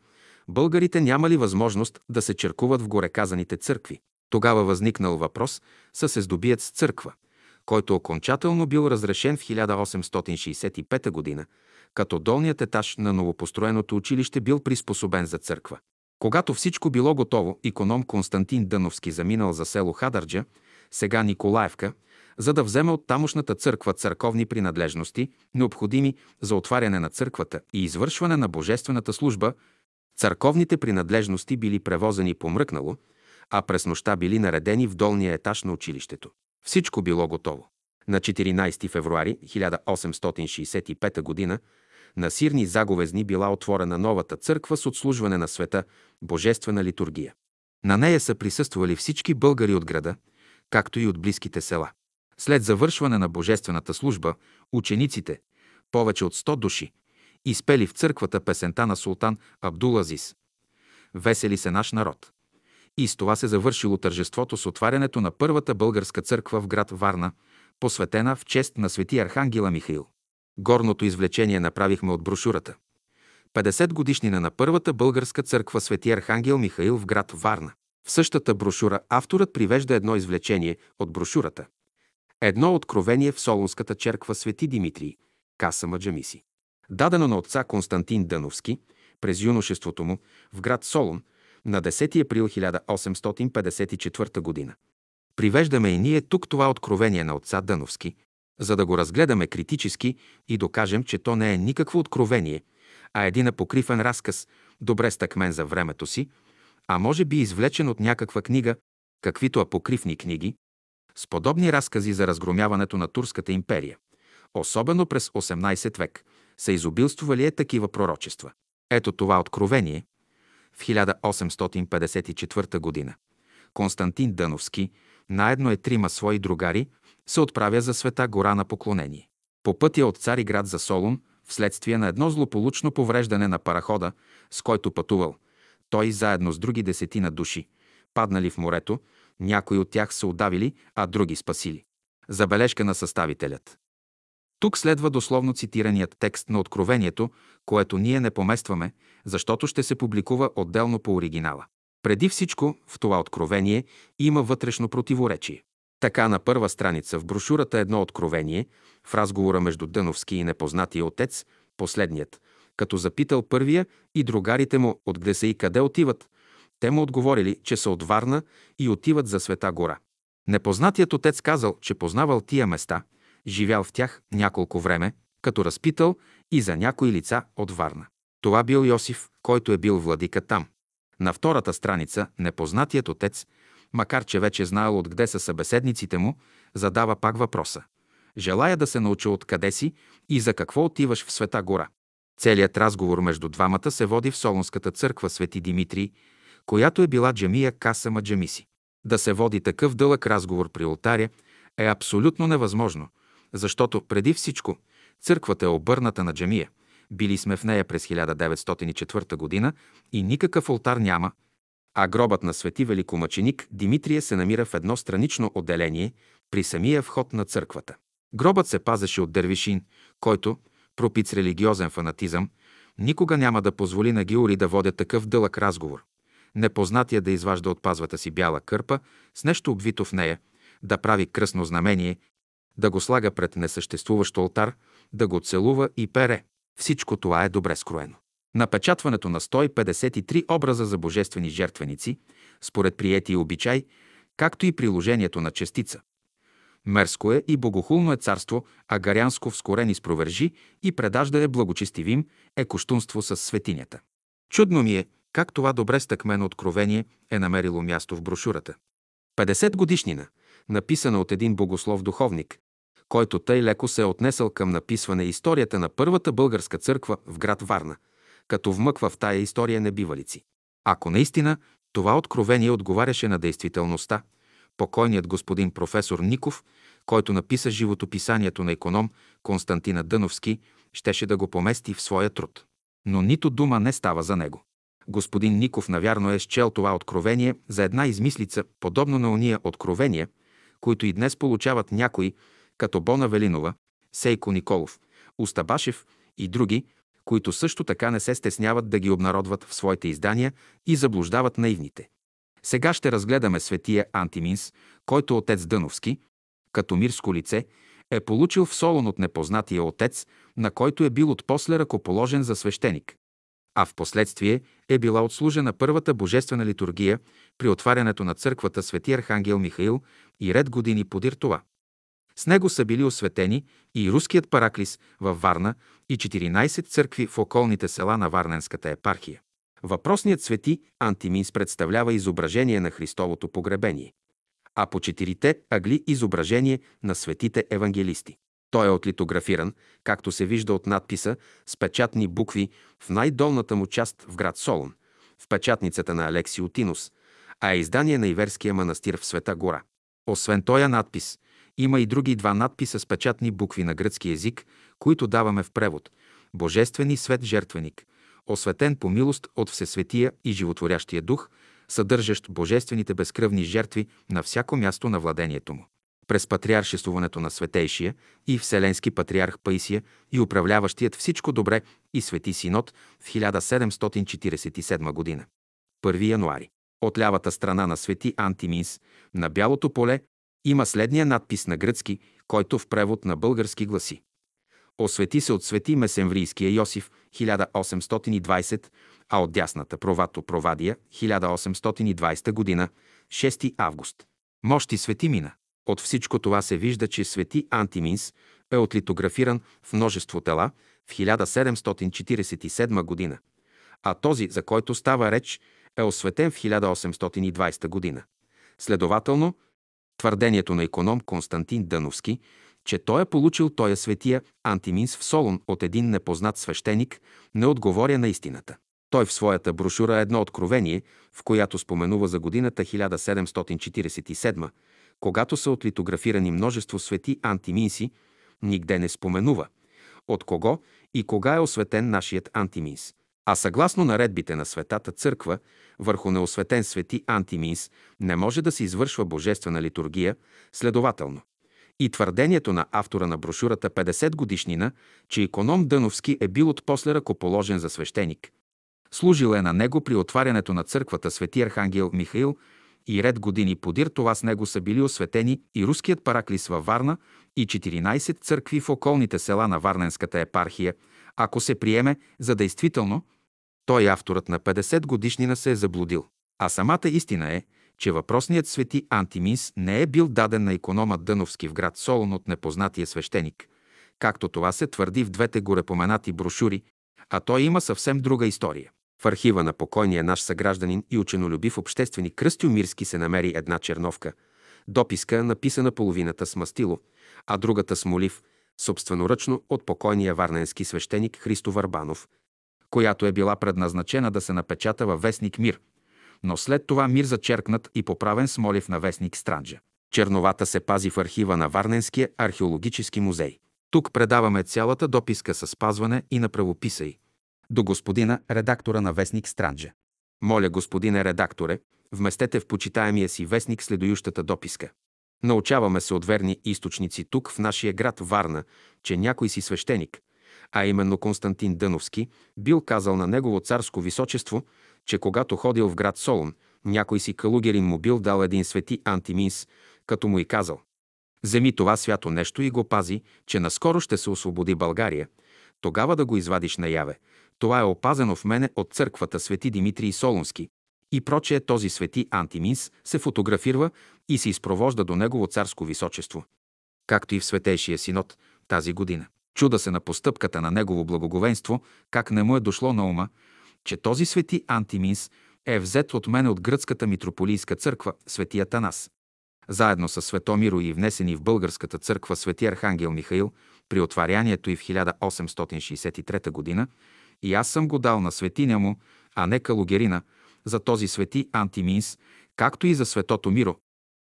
българите нямали възможност да се черкуват в гореказаните църкви. Тогава възникнал въпрос с се здобият с църква, който окончателно бил разрешен в 1865 г., като долният етаж на новопостроеното училище бил приспособен за църква. Когато всичко било готово, иконом Константин Дъновски заминал за село Хадърджа, сега Николаевка, за да вземе от тамошната църква църковни принадлежности, необходими за отваряне на църквата и извършване на божествената служба, църковните принадлежности били превозени помръкнало, а през нощта били наредени в долния етаж на училището. Всичко било готово. На 14 февруари 1865 г. на Сирни заговезни била отворена новата църква с отслужване на света, божествена литургия. На нея са присъствали всички българи от града, както и от близките села. След завършване на божествената служба, учениците, повече от 100 души, изпели в църквата песента на султан Абдулазис. Весели се наш народ. И с това се завършило тържеството с отварянето на първата българска църква в град Варна, посветена в чест на свети Архангела Михаил. Горното извлечение направихме от брошурата. 50 годишнина на първата българска църква Свети Архангел Михаил в град Варна. В същата брошура авторът привежда едно извлечение от брошурата. Едно откровение в Солунската черква Свети Димитрий, Каса Маджамиси. Дадено на отца Константин Дъновски през юношеството му в град Солун на 10 април 1854 г. Привеждаме и ние тук това откровение на отца Дъновски, за да го разгледаме критически и докажем, че то не е никакво откровение, а един апокрифен разказ, добре стъкмен за времето си, а може би извлечен от някаква книга, каквито апокривни книги, с подобни разкази за разгромяването на Турската империя, особено през 18 век, са изобилствували е такива пророчества. Ето това откровение в 1854 година. Константин Дъновски, наедно е трима свои другари, се отправя за света гора на поклонение. По пътя от Цариград за Солун, вследствие на едно злополучно повреждане на парахода, с който пътувал, той заедно с други десетина души, паднали в морето, някои от тях са удавили, а други спасили. Забележка на съставителят. Тук следва дословно цитираният текст на Откровението, което ние не поместваме, защото ще се публикува отделно по оригинала. Преди всичко, в това откровение има вътрешно противоречие. Така на първа страница в брошурата едно откровение, в разговора между Дъновски и непознатия отец, последният, като запитал първия и другарите му откъде са и къде отиват, те му отговорили, че са от Варна и отиват за Света гора. Непознатият отец казал, че познавал тия места, живял в тях няколко време, като разпитал и за някои лица от Варна. Това бил Йосиф, който е бил владика там. На втората страница непознатият отец, макар че вече знаел откъде са събеседниците му, задава пак въпроса. Желая да се науча откъде си и за какво отиваш в Света гора. Целият разговор между двамата се води в Солонската църква Свети Димитрий, която е била джамия Касама Джамиси. Да се води такъв дълъг разговор при алтаря е абсолютно невъзможно, защото преди всичко църквата е обърната на джамия. Били сме в нея през 1904 година и никакъв алтар няма, а гробът на свети великомъченик Димитрия се намира в едно странично отделение при самия вход на църквата. Гробът се пазеше от дервишин, който, пропит с религиозен фанатизъм, никога няма да позволи на Гиори да водят такъв дълъг разговор. Непознатия да изважда от пазвата си бяла кърпа с нещо обвито в нея, да прави кръсно знамение, да го слага пред несъществуващ алтар, да го целува и пере. Всичко това е добре скроено. Напечатването на 153 образа за божествени жертвеници, според приятия обичай, както и приложението на частица. Мерско е и богохулно е царство, а гарянско вскорен изпровержи и предажда е благочестивим, е коштунство с светинята. Чудно ми е, как това добре стъкмено откровение е намерило място в брошурата. 50 годишнина, написана от един богослов-духовник, който тъй леко се е отнесъл към написване историята на първата българска църква в град Варна, като вмъква в тая история небивалици. Ако наистина това откровение отговаряше на действителността, покойният господин професор Ников, който написа животописанието на економ Константина Дъновски, щеше да го помести в своя труд. Но нито дума не става за него. Господин Ников навярно е счел това откровение за една измислица, подобно на уния откровения, които и днес получават някои, като Бона Велинова, Сейко Николов, Устабашев и други, които също така не се стесняват да ги обнародват в своите издания и заблуждават наивните. Сега ще разгледаме светия Антиминс, който отец Дъновски, като мирско лице, е получил в Солон от непознатия отец, на който е бил отпосле ръкоположен за свещеник. А в последствие е била отслужена първата божествена литургия при отварянето на църквата Свети Архангел Михаил и ред години подир това. С него са били осветени и руският параклис във Варна и 14 църкви в околните села на Варненската епархия. Въпросният свети Антиминс представлява изображение на Христовото погребение, а по четирите агли изображение на светите евангелисти. Той е отлитографиран, както се вижда от надписа, с печатни букви в най-долната му част в град Солон, в печатницата на Алексио Тинус, а е издание на Иверския манастир в Света гора. Освен този надпис, има и други два надписа с печатни букви на гръцки език, които даваме в превод. Божествени свет жертвеник, осветен по милост от Всесветия и Животворящия дух, съдържащ божествените безкръвни жертви на всяко място на владението му. През патриаршествуването на Светейшия и Вселенски патриарх Паисия и управляващият всичко добре и Свети Синод в 1747 година. 1 януари. От лявата страна на Свети Антиминс, на бялото поле, има следния надпис на гръцки, който в превод на български гласи. Освети се от свети Месемврийския Йосиф 1820, а от дясната Провато Провадия 1820 година, 6 август. Мощи свети мина. От всичко това се вижда, че свети Антиминс е отлитографиран в множество тела в 1747 година, а този, за който става реч, е осветен в 1820 година. Следователно, твърдението на економ Константин Дъновски, че той е получил тоя светия Антиминс в Солон от един непознат свещеник, не отговоря на истината. Той в своята брошура едно откровение, в която споменува за годината 1747, когато са отлитографирани множество свети антиминси, нигде не споменува от кого и кога е осветен нашият антиминс. А съгласно наредбите на Светата Църква, върху неосветен свети антиминс не може да се извършва божествена литургия, следователно. И твърдението на автора на брошурата 50 годишнина, че иконом Дъновски е бил от после ръкоположен за свещеник. Служил е на него при отварянето на църквата Свети Архангел Михаил и ред години подир това с него са били осветени и руският параклис във Варна и 14 църкви в околните села на Варненската епархия, ако се приеме за действително, той авторът на 50 годишнина се е заблудил. А самата истина е, че въпросният свети Антиминс не е бил даден на иконома Дъновски в град Солон от непознатия свещеник, както това се твърди в двете горепоменати брошури, а той има съвсем друга история. В архива на покойния наш съгражданин и ученолюбив общественик Кръстю Мирски се намери една черновка, Дописка, написана половината с мастило, а другата с молив, собственоръчно от покойния варненски свещеник Христо Варбанов, която е била предназначена да се напечата във вестник Мир, но след това Мир зачеркнат и поправен с молив на вестник Странджа. Черновата се пази в архива на Варненския археологически музей. Тук предаваме цялата дописка с спазване и на правописа й. До господина, редактора на вестник Странджа. Моля, господине редакторе, вместете в почитаемия си вестник следующата дописка. Научаваме се от верни източници тук, в нашия град Варна, че някой си свещеник, а именно Константин Дъновски, бил казал на негово царско височество, че когато ходил в град Солун, някой си калугерин му бил дал един свети антиминс, като му и казал «Земи това свято нещо и го пази, че наскоро ще се освободи България, тогава да го извадиш наяве. Това е опазено в мене от църквата Свети Димитрий Солунски, и прочее този свети Антиминс се фотографира и се изпровожда до негово царско височество. Както и в Светейшия синод тази година. Чуда се на постъпката на негово благоговенство, как не му е дошло на ума, че този свети Антиминс е взет от мене от гръцката митрополийска църква, светия Танас. Заедно с Светомиро и внесени в българската църква свети Архангел Михаил при отварянието и в 1863 г. и аз съм го дал на светиня му, а не Калугерина, за този свети Антиминс, както и за светото Миро,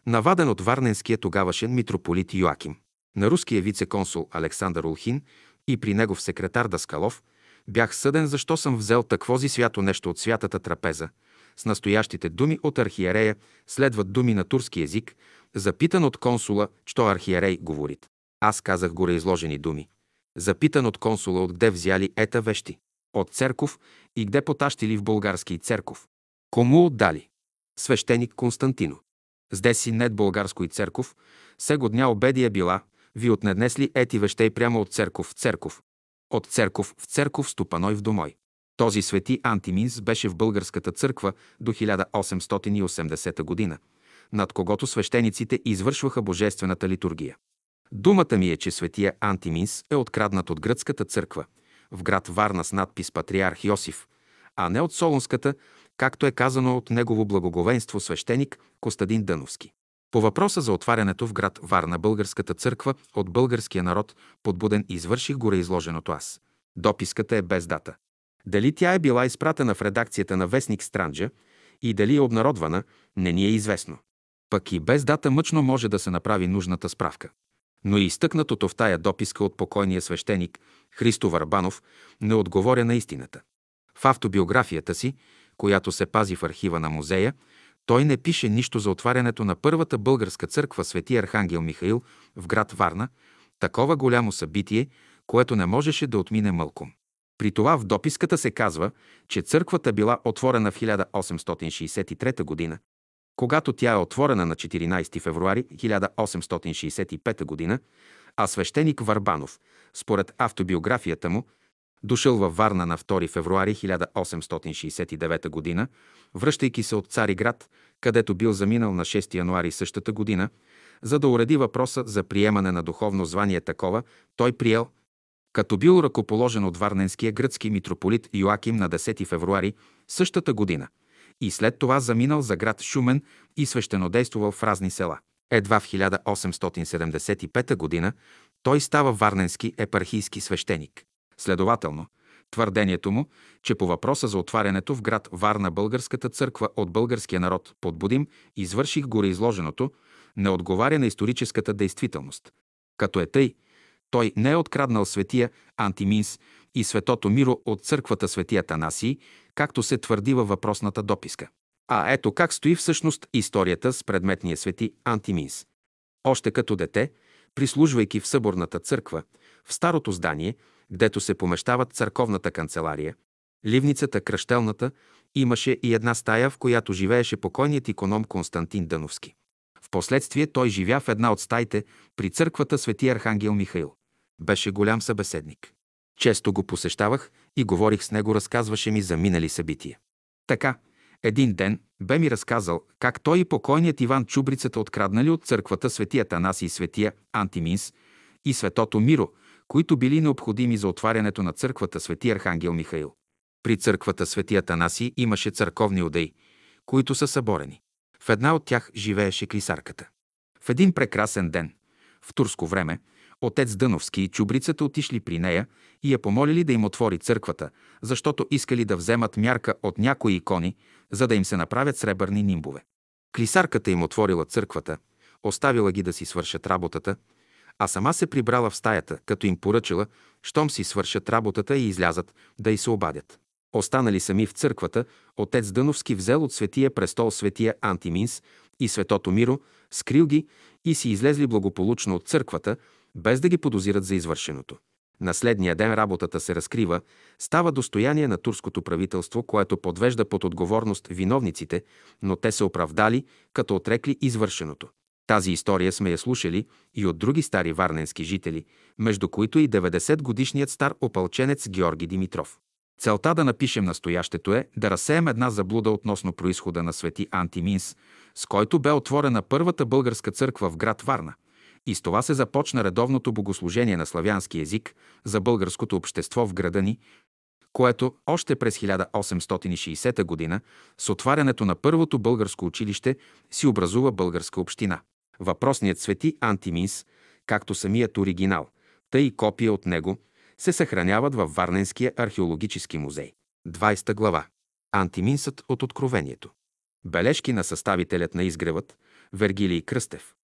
наваден от варненския тогавашен митрополит Йоаким. На руския вице-консул Александър Олхин и при негов секретар Даскалов бях съден защо съм взел таквози свято нещо от святата трапеза. С настоящите думи от архиерея следват думи на турски език, запитан от консула, що архиерей говорит. Аз казах горе изложени думи. Запитан от консула откъде взяли ета вещи. От церков и где потащили в български церков. Кому отдали? Свещеник Константино. Сде си нет българско и церков, го дня обедия била, ви отнеднесли ети вещей прямо от церков в церков. От церков в церков стопаной в домой. Този свети Антиминс беше в българската църква до 1880 година, над когото свещениците извършваха божествената литургия. Думата ми е, че светия Антиминс е откраднат от гръцката църква в град Варна с надпис Патриарх Йосиф, а не от Солунската, както е казано от негово благоговенство свещеник Костадин Дъновски. По въпроса за отварянето в град Варна българската църква от българския народ, подбуден извърших горе изложеното аз. Дописката е без дата. Дали тя е била изпратена в редакцията на Вестник Странджа и дали е обнародвана, не ни е известно. Пък и без дата мъчно може да се направи нужната справка. Но и изтъкнатото в тая дописка от покойния свещеник Христо Варбанов не отговоря на истината. В автобиографията си която се пази в архива на музея, той не пише нищо за отварянето на първата българска църква Свети Архангел Михаил в град Варна, такова голямо събитие, което не можеше да отмине мълком. При това в дописката се казва, че църквата била отворена в 1863 г. Когато тя е отворена на 14 февруари 1865 г., а свещеник Варбанов, според автобиографията му, Дошъл във Варна на 2 февруари 1869 г., връщайки се от Цариград, където бил заминал на 6 януари същата година, за да уреди въпроса за приемане на духовно звание такова, той приел, като бил ръкоположен от варненския гръцки митрополит Йоаким на 10 февруари същата година и след това заминал за град Шумен и свещенодействувал в разни села. Едва в 1875 г. той става варненски епархийски свещеник. Следователно, твърдението му, че по въпроса за отварянето в град Варна българската църква от българския народ подбудим, извърших гореизложеното, не отговаря на историческата действителност. Като е тъй, той не е откраднал светия Антиминс и светото Миро от църквата светия Танасий, както се твърди във въпросната дописка. А ето как стои всъщност историята с предметния свети Антиминс. Още като дете, прислужвайки в съборната църква, в старото здание, гдето се помещават църковната канцелария, ливницата, кръщелната, имаше и една стая, в която живееше покойният иконом Константин Дъновски. Впоследствие той живя в една от стаите при църквата Свети Архангел Михаил. Беше голям събеседник. Често го посещавах и говорих с него, разказваше ми за минали събития. Така, един ден бе ми разказал как той и покойният Иван Чубрицата откраднали от църквата Светия Танаси и Светия Антиминс и Светото Миро, които били необходими за отварянето на църквата Свети Архангел Михаил. При църквата Светия Танаси имаше църковни одеи, които са съборени. В една от тях живееше клисарката. В един прекрасен ден, в турско време, отец Дъновски и чубрицата отишли при нея и я помолили да им отвори църквата, защото искали да вземат мярка от някои икони, за да им се направят сребърни нимбове. Клисарката им отворила църквата, оставила ги да си свършат работата, а сама се прибрала в стаята, като им поръчала, щом си свършат работата и излязат, да й се обадят. Останали сами в църквата, отец Дъновски взел от светия престол светия Антиминс и светото Миро, скрил ги и си излезли благополучно от църквата, без да ги подозират за извършеното. На следния ден работата се разкрива, става достояние на турското правителство, което подвежда под отговорност виновниците, но те се оправдали, като отрекли извършеното. Тази история сме я слушали и от други стари варненски жители, между които и 90-годишният стар опълченец Георги Димитров. Целта да напишем настоящето е да разсеем една заблуда относно происхода на свети Антиминс, с който бе отворена първата българска църква в град Варна. И с това се започна редовното богослужение на славянски език за българското общество в града ни, което още през 1860 г. с отварянето на първото българско училище си образува българска община. Въпросният свети Антиминс, както самият оригинал, тъй и копия от него, се съхраняват във Варненския археологически музей. 20 глава. Антиминсът от Откровението. Бележки на съставителят на изгревът Вергилий Кръстев.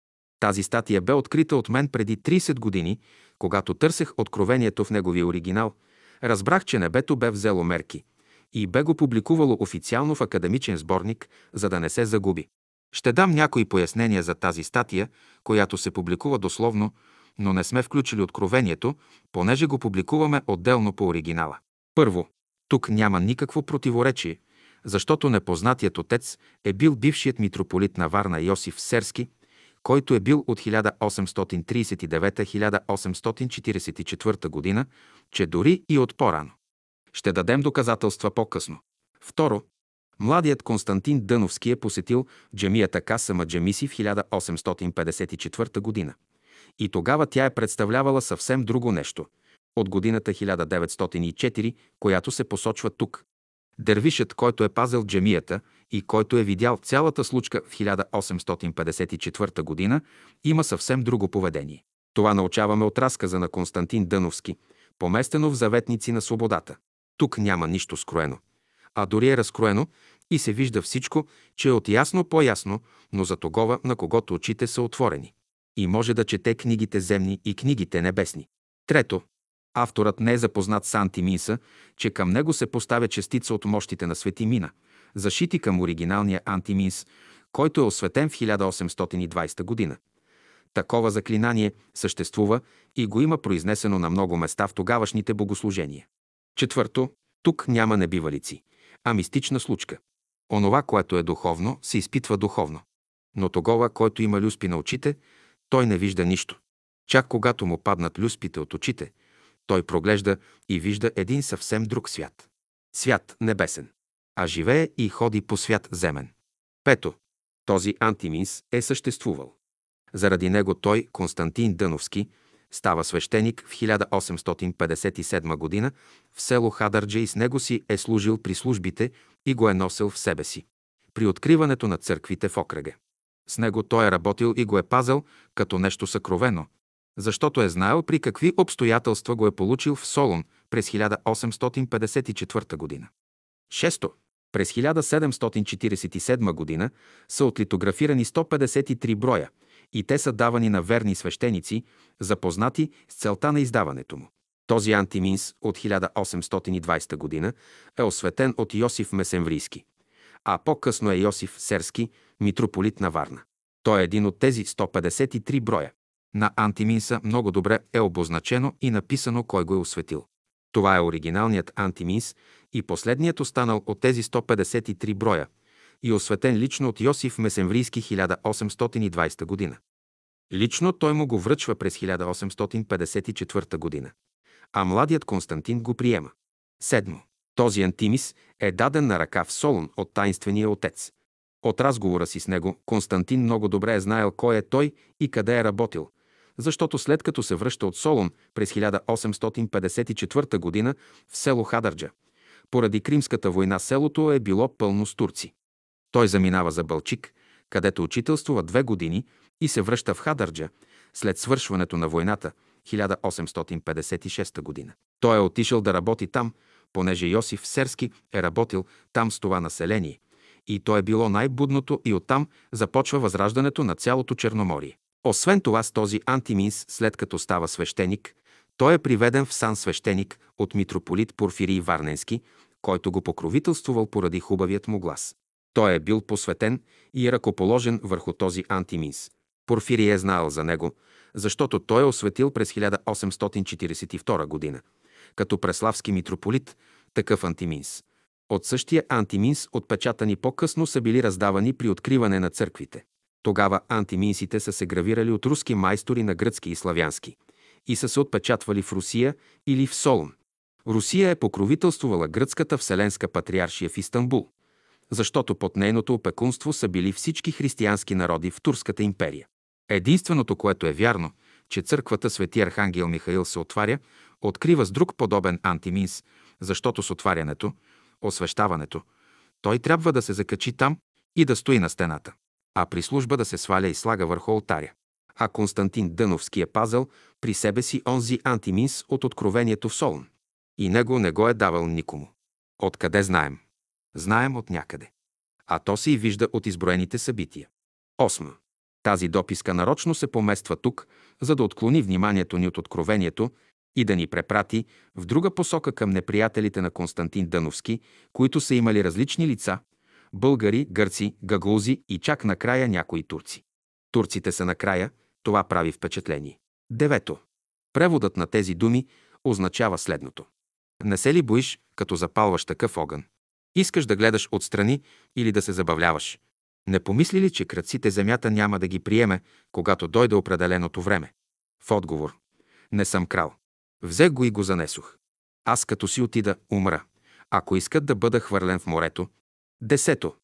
Тази статия бе открита от мен преди 30 години, когато търсех откровението в неговия оригинал. Разбрах, че небето бе взело мерки и бе го публикувало официално в академичен сборник, за да не се загуби. Ще дам някои пояснения за тази статия, която се публикува дословно, но не сме включили откровението, понеже го публикуваме отделно по оригинала. Първо, тук няма никакво противоречие, защото непознатият отец е бил бившият митрополит на Варна Йосиф Серски, който е бил от 1839-1844 година, че дори и от по-рано. Ще дадем доказателства по-късно. Второ, младият Константин Дъновски е посетил джамията Касама Джамиси в 1854 година. И тогава тя е представлявала съвсем друго нещо. От годината 1904, която се посочва тук. Дервишът, който е пазил джемията и който е видял цялата случка в 1854 година, има съвсем друго поведение. Това научаваме от разказа на Константин Дъновски, поместено в Заветници на свободата. Тук няма нищо скроено, а дори е разкроено и се вижда всичко, че е от ясно по-ясно, но за тогова, на когото очите са отворени. И може да чете книгите земни и книгите небесни. Трето, Авторът не е запознат с антиминса, че към него се поставя частица от мощите на Свети Мина, зашити към оригиналния антиминс, който е осветен в 1820 година. Такова заклинание съществува и го има произнесено на много места в тогавашните богослужения. Четвърто, тук няма небивалици, а мистична случка. Онова, което е духовно, се изпитва духовно. Но тогава, който има люспи на очите, той не вижда нищо. Чак когато му паднат люспите от очите, той проглежда и вижда един съвсем друг свят. Свят небесен. А живее и ходи по свят земен. Пето. Този антиминс е съществувал. Заради него той, Константин Дъновски, става свещеник в 1857 година в село Хадърджа и с него си е служил при службите и го е носил в себе си. При откриването на църквите в окръге. С него той е работил и го е пазил като нещо съкровено, защото е знаел при какви обстоятелства го е получил в Солун през 1854 година. Шесто. През 1747 година са отлитографирани 153 броя и те са давани на верни свещеници, запознати с целта на издаването му. Този антиминс от 1820 година е осветен от Йосиф Месенврийски, а по-късно е Йосиф Серски, митрополит на Варна. Той е един от тези 153 броя. На антиминса много добре е обозначено и написано кой го е осветил. Това е оригиналният антиминс и последният останал от тези 153 броя и осветен лично от Йосиф Месенврийски 1820 година. Лично той му го връчва през 1854 година, а младият Константин го приема. Седмо. Този антимис е даден на ръка в Солун от тайнствения отец. От разговора си с него Константин много добре е знаел кой е той и къде е работил, защото след като се връща от Солун през 1854 година в село Хадърджа, поради Кримската война селото е било пълно с турци. Той заминава за Бълчик, където учителствува две години и се връща в Хадарджа след свършването на войната 1856 година. Той е отишъл да работи там, понеже Йосиф Серски е работил там с това население и то е било най-будното и оттам започва възраждането на цялото Черноморие. Освен това с този антиминс, след като става свещеник, той е приведен в сан свещеник от митрополит Порфирий Варненски, който го покровителствувал поради хубавият му глас. Той е бил посветен и ръкоположен върху този антиминс. Порфирий е знаел за него, защото той е осветил през 1842 година, като преславски митрополит, такъв антиминс. От същия антиминс, отпечатани по-късно, са били раздавани при откриване на църквите. Тогава антиминсите са се гравирали от руски майстори на гръцки и славянски и са се отпечатвали в Русия или в Солун. Русия е покровителствувала гръцката вселенска патриаршия в Истанбул, защото под нейното опекунство са били всички християнски народи в Турската империя. Единственото, което е вярно, че църквата Свети Архангел Михаил се отваря, открива с друг подобен антиминс, защото с отварянето, освещаването, той трябва да се закачи там и да стои на стената, а при служба да се сваля и слага върху алтаря. А Константин Дъновски е пазал при себе си онзи антиминс от откровението в Солун. И него не го е давал никому. Откъде знаем? Знаем от някъде. А то се и вижда от изброените събития. Осма. Тази дописка нарочно се помества тук, за да отклони вниманието ни от откровението и да ни препрати в друга посока към неприятелите на Константин Дъновски, които са имали различни лица – българи, гърци, гаглузи и чак накрая някои турци. Турците са накрая, това прави впечатление. Девето. Преводът на тези думи означава следното. Не се ли боиш, като запалваш такъв огън? Искаш да гледаш отстрани или да се забавляваш? Не помисли ли, че кръците земята няма да ги приеме, когато дойде определеното време? В отговор. Не съм крал. Взех го и го занесох. Аз като си отида, умра. Ако искат да бъда хвърлен в морето. Десето.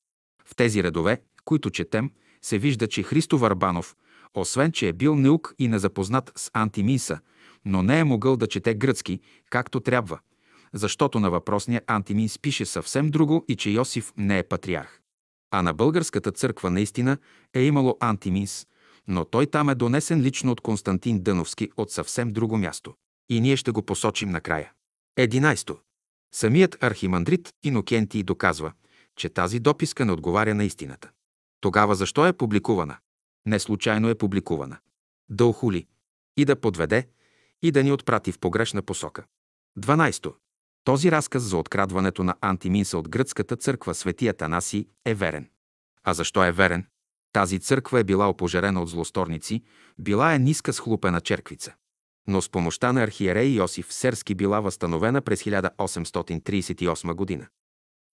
В тези редове, които четем, се вижда, че Христо Варбанов, освен че е бил наук и незапознат с антимиса, но не е могъл да чете гръцки, както трябва, защото на въпросния антимис пише съвсем друго и че Йосиф не е патриарх. А на българската църква наистина е имало антимис, но той там е донесен лично от Константин Дъновски от съвсем друго място. И ние ще го посочим накрая. Единайсто. Самият архимандрит Инокентий доказва, че тази дописка не отговаря на истината. Тогава защо е публикувана? Не случайно е публикувана. Да охули и да подведе и да ни отпрати в погрешна посока. 12. Този разказ за открадването на антиминса от гръцката църква Светия Танаси е верен. А защо е верен? Тази църква е била опожарена от злосторници, била е ниска схлупена черквица но с помощта на архиерей Йосиф Серски била възстановена през 1838 година.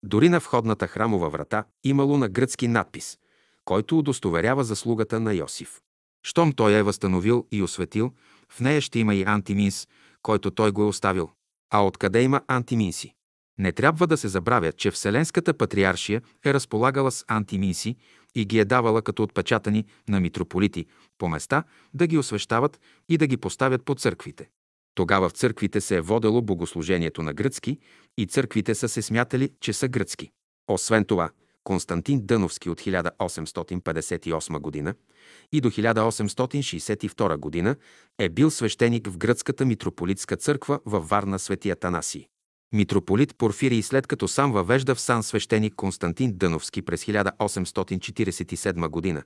Дори на входната храмова врата имало на гръцки надпис, който удостоверява заслугата на Йосиф. Щом той е възстановил и осветил, в нея ще има и антиминс, който той го е оставил. А откъде има антиминси? Не трябва да се забравя, че Вселенската патриаршия е разполагала с антиминси и ги е давала като отпечатани на митрополити по места да ги освещават и да ги поставят по църквите. Тогава в църквите се е водело богослужението на гръцки и църквите са се смятали, че са гръцки. Освен това, Константин Дъновски от 1858 година и до 1862 година е бил свещеник в гръцката митрополитска църква във Варна Светия Танасий. Митрополит Порфирий след като сам въвежда в сан свещеник Константин Дъновски през 1847 година.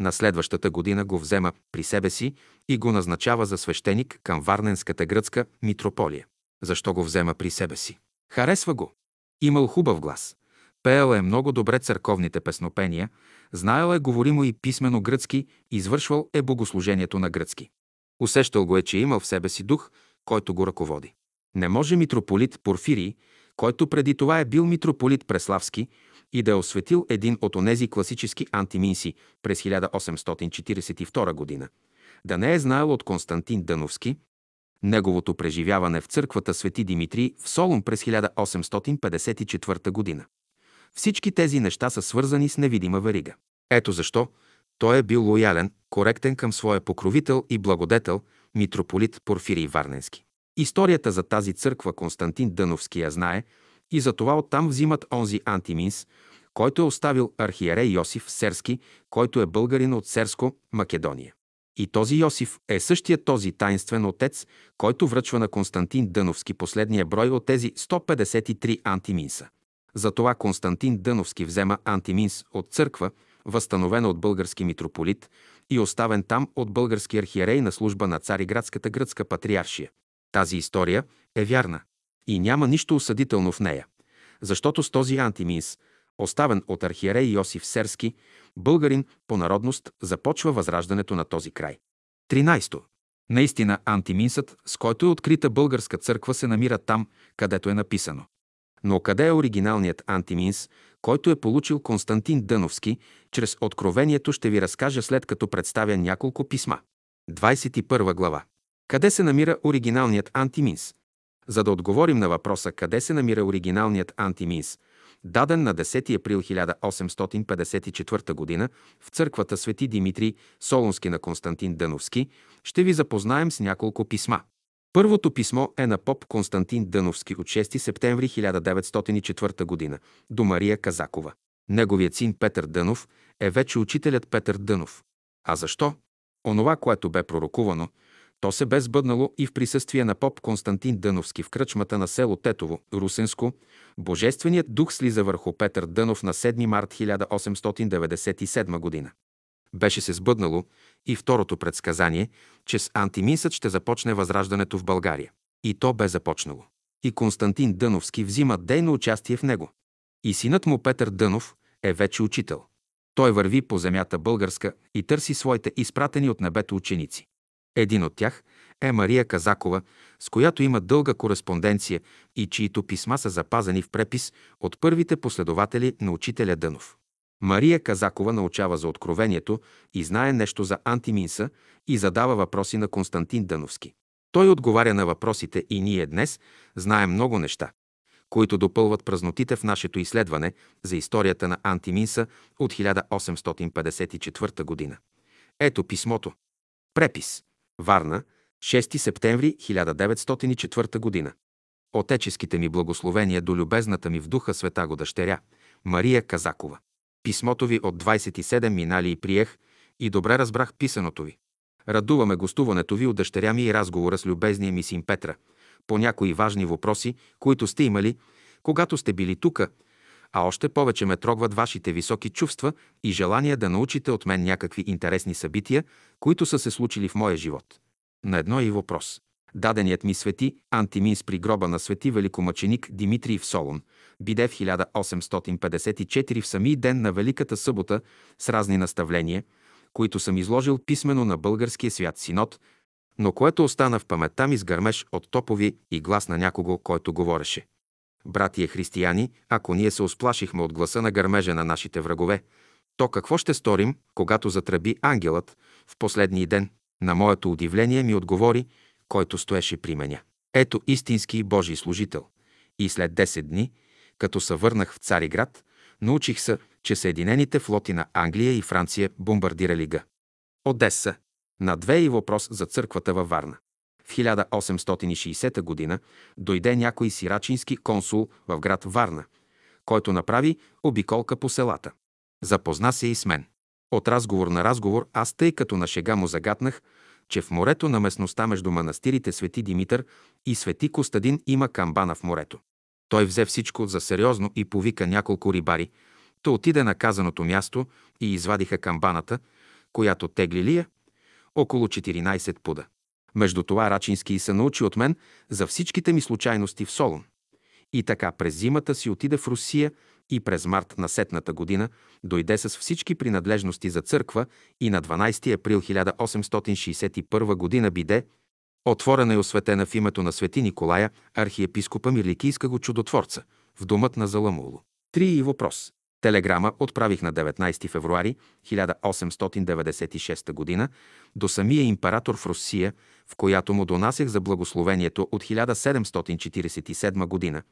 На следващата година го взема при себе си и го назначава за свещеник към Варненската гръцка митрополия. Защо го взема при себе си? Харесва го. Имал хубав глас. Пеел е много добре църковните песнопения, знаел е говоримо и писмено гръцки, извършвал е богослужението на гръцки. Усещал го е, че имал в себе си дух, който го ръководи. Не може митрополит Порфирий, който преди това е бил митрополит Преславски, и да е осветил един от онези класически антиминси през 1842 година, да не е знаел от Константин Дъновски, неговото преживяване в църквата Свети Димитрий в Солун през 1854 година. Всички тези неща са свързани с невидима верига. Ето защо той е бил лоялен, коректен към своя покровител и благодетел, митрополит Порфирий Варненски. Историята за тази църква Константин Дъновски я знае и затова оттам взимат онзи антиминс, който е оставил архиерей Йосиф Серски, който е българин от Серско, Македония. И този Йосиф е същия този таинствен отец, който връчва на Константин Дъновски последния брой от тези 153 антиминса. Затова Константин Дъновски взема антиминс от църква, възстановена от български митрополит и оставен там от български архиерей на служба на Цариградската гръцка патриаршия. Тази история е вярна и няма нищо осъдително в нея, защото с този антиминс, оставен от архиерей Йосиф Серски, българин по народност, започва възраждането на този край. 13. Наистина антиминсът, с който е открита българска църква, се намира там, където е написано. Но къде е оригиналният антиминс, който е получил Константин Дъновски, чрез Откровението ще ви разкажа след като представя няколко писма. 21 глава. Къде се намира оригиналният антиминс? За да отговорим на въпроса къде се намира оригиналният антиминс, даден на 10 април 1854 г. в църквата Свети Димитрий Солунски на Константин Дъновски, ще ви запознаем с няколко писма. Първото писмо е на поп Константин Дъновски от 6 септември 1904 г. до Мария Казакова. Неговият син Петър Дънов е вече учителят Петър Дънов. А защо? Онова, което бе пророкувано, то се бе сбъднало и в присъствие на поп Константин Дъновски в кръчмата на село Тетово, Русенско. Божественият дух слиза върху Петър Дънов на 7 март 1897 година. Беше се сбъднало и второто предсказание, че с антиминсът ще започне възраждането в България. И то бе започнало. И Константин Дъновски взима дейно участие в него. И синът му Петър Дънов е вече учител. Той върви по земята българска и търси своите изпратени от небето ученици. Един от тях е Мария Казакова, с която има дълга кореспонденция и чието писма са запазени в препис от първите последователи на учителя Дънов. Мария Казакова научава за откровението и знае нещо за антиминса и задава въпроси на Константин Дъновски. Той отговаря на въпросите и ние днес знаем много неща, които допълват празнотите в нашето изследване за историята на антиминса от 1854 година. Ето писмото. Препис. Варна, 6 септември 1904 година. Отеческите ми благословения до любезната ми в духа света го дъщеря, Мария Казакова. Писмото ви от 27 минали и приех и добре разбрах писаното ви. Радуваме гостуването ви от дъщеря ми и разговора с любезния ми син Петра по някои важни въпроси, които сте имали, когато сте били тука, а още повече ме трогват вашите високи чувства и желание да научите от мен някакви интересни събития, които са се случили в моя живот. На едно и въпрос. Даденият ми свети Антиминс при гроба на свети великомъченик Димитрий в Солун биде в 1854 в самий ден на Великата събота с разни наставления, които съм изложил писменно на българския свят синод, но което остана в паметта ми с гърмеж от топови и глас на някого, който говореше. Братие християни, ако ние се осплашихме от гласа на гърмежа на нашите врагове, то какво ще сторим, когато затръби ангелът в последния ден? На моето удивление ми отговори, който стоеше при меня. Ето истински Божий служител. И след 10 дни, като се върнах в Цариград, научих се, че Съединените флоти на Англия и Франция бомбардирали Г. Одеса. На две и въпрос за църквата във Варна. В 1860 г. дойде някой сирачински консул в град Варна, който направи обиколка по селата. Запозна се и с мен. От разговор на разговор аз тъй като на шега му загатнах, че в морето на местността между манастирите Свети Димитър и Свети Костадин има камбана в морето. Той взе всичко за сериозно и повика няколко рибари, то отиде на казаното място и извадиха камбаната, която тегли лия, около 14 пуда. Между това Рачински се научи от мен за всичките ми случайности в Солун. И така през зимата си отиде в Русия и през март на сетната година дойде с всички принадлежности за църква и на 12 април 1861 година биде отворена и осветена в името на свети Николая, архиепископа Мирликийска го чудотворца, в домът на Заламуло. Три и въпрос. Телеграма отправих на 19 февруари 1896 г. до самия император в Русия, в която му донасях за благословението от 1747 година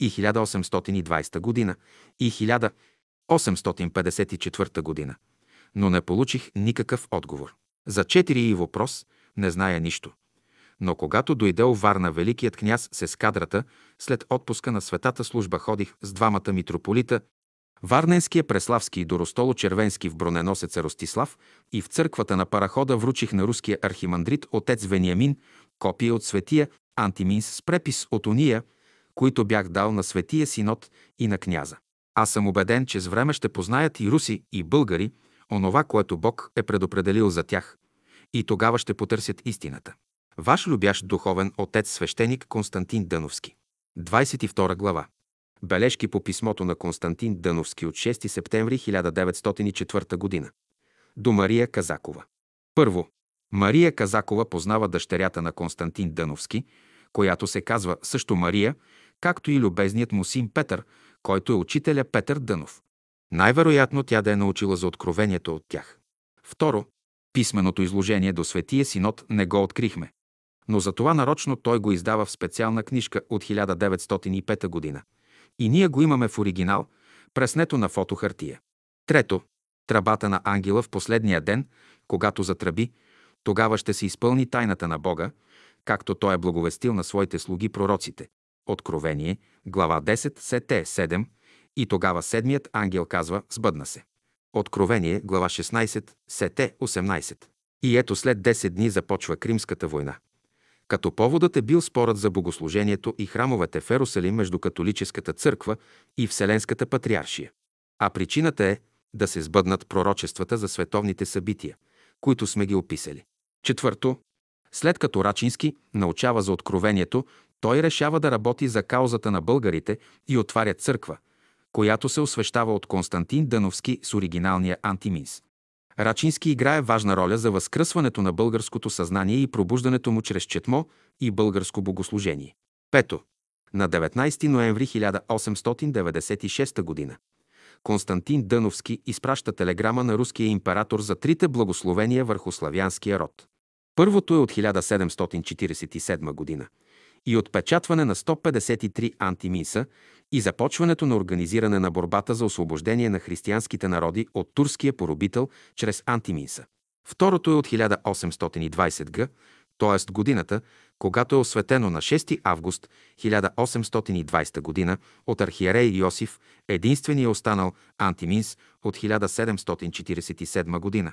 и 1820 година и 1854 година, но не получих никакъв отговор. За четири и въпрос не зная нищо. Но когато дойде Варна великият княз с ескадрата, след отпуска на светата служба ходих с двамата митрополита Варненския, Преславски и Доростоло-Червенски в броненосеца Ростислав и в църквата на парахода вручих на руския архимандрит отец Вениамин копия от светия Антиминс с препис от уния, които бях дал на светия синод и на княза. Аз съм убеден, че с време ще познаят и руси, и българи онова, което Бог е предопределил за тях, и тогава ще потърсят истината. Ваш любящ духовен отец свещеник Константин Дъновски. 22 глава. Бележки по писмото на Константин Дъновски от 6 септември 1904 г. До Мария Казакова. Първо. Мария Казакова познава дъщерята на Константин Дъновски, която се казва също Мария, както и любезният му син Петър, който е учителя Петър Дънов. Най-вероятно тя да е научила за откровението от тях. Второ, писменото изложение до Светия Синод не го открихме. Но за това нарочно той го издава в специална книжка от 1905 година. И ние го имаме в оригинал, преснето на фотохартия. Трето, тръбата на ангела в последния ден, когато затръби, тогава ще се изпълни тайната на Бога, както той е благовестил на своите слуги пророците. Откровение, глава 10, сете 7, и тогава седмият ангел казва «Сбъдна се». Откровение, глава 16, сете 18. И ето след 10 дни започва Кримската война. Като поводът е бил спорът за богослужението и храмовете в Ерусалим между католическата църква и Вселенската патриаршия. А причината е да се сбъднат пророчествата за световните събития, които сме ги описали. Четвърто, след като Рачински научава за откровението, той решава да работи за каузата на българите и отваря църква, която се освещава от Константин Дъновски с оригиналния антиминс. Рачински играе важна роля за възкръсването на българското съзнание и пробуждането му чрез четмо и българско богослужение. Пето. На 19 ноември 1896 г. Константин Дъновски изпраща телеграма на руския император за трите благословения върху славянския род. Първото е от 1747 година и отпечатване на 153 антимиса и започването на организиране на борбата за освобождение на християнските народи от турския поробител чрез антимиса. Второто е от 1820 г., т.е. годината, когато е осветено на 6 август 1820 г. от архиерей Йосиф, единствения останал антиминс от 1747 г.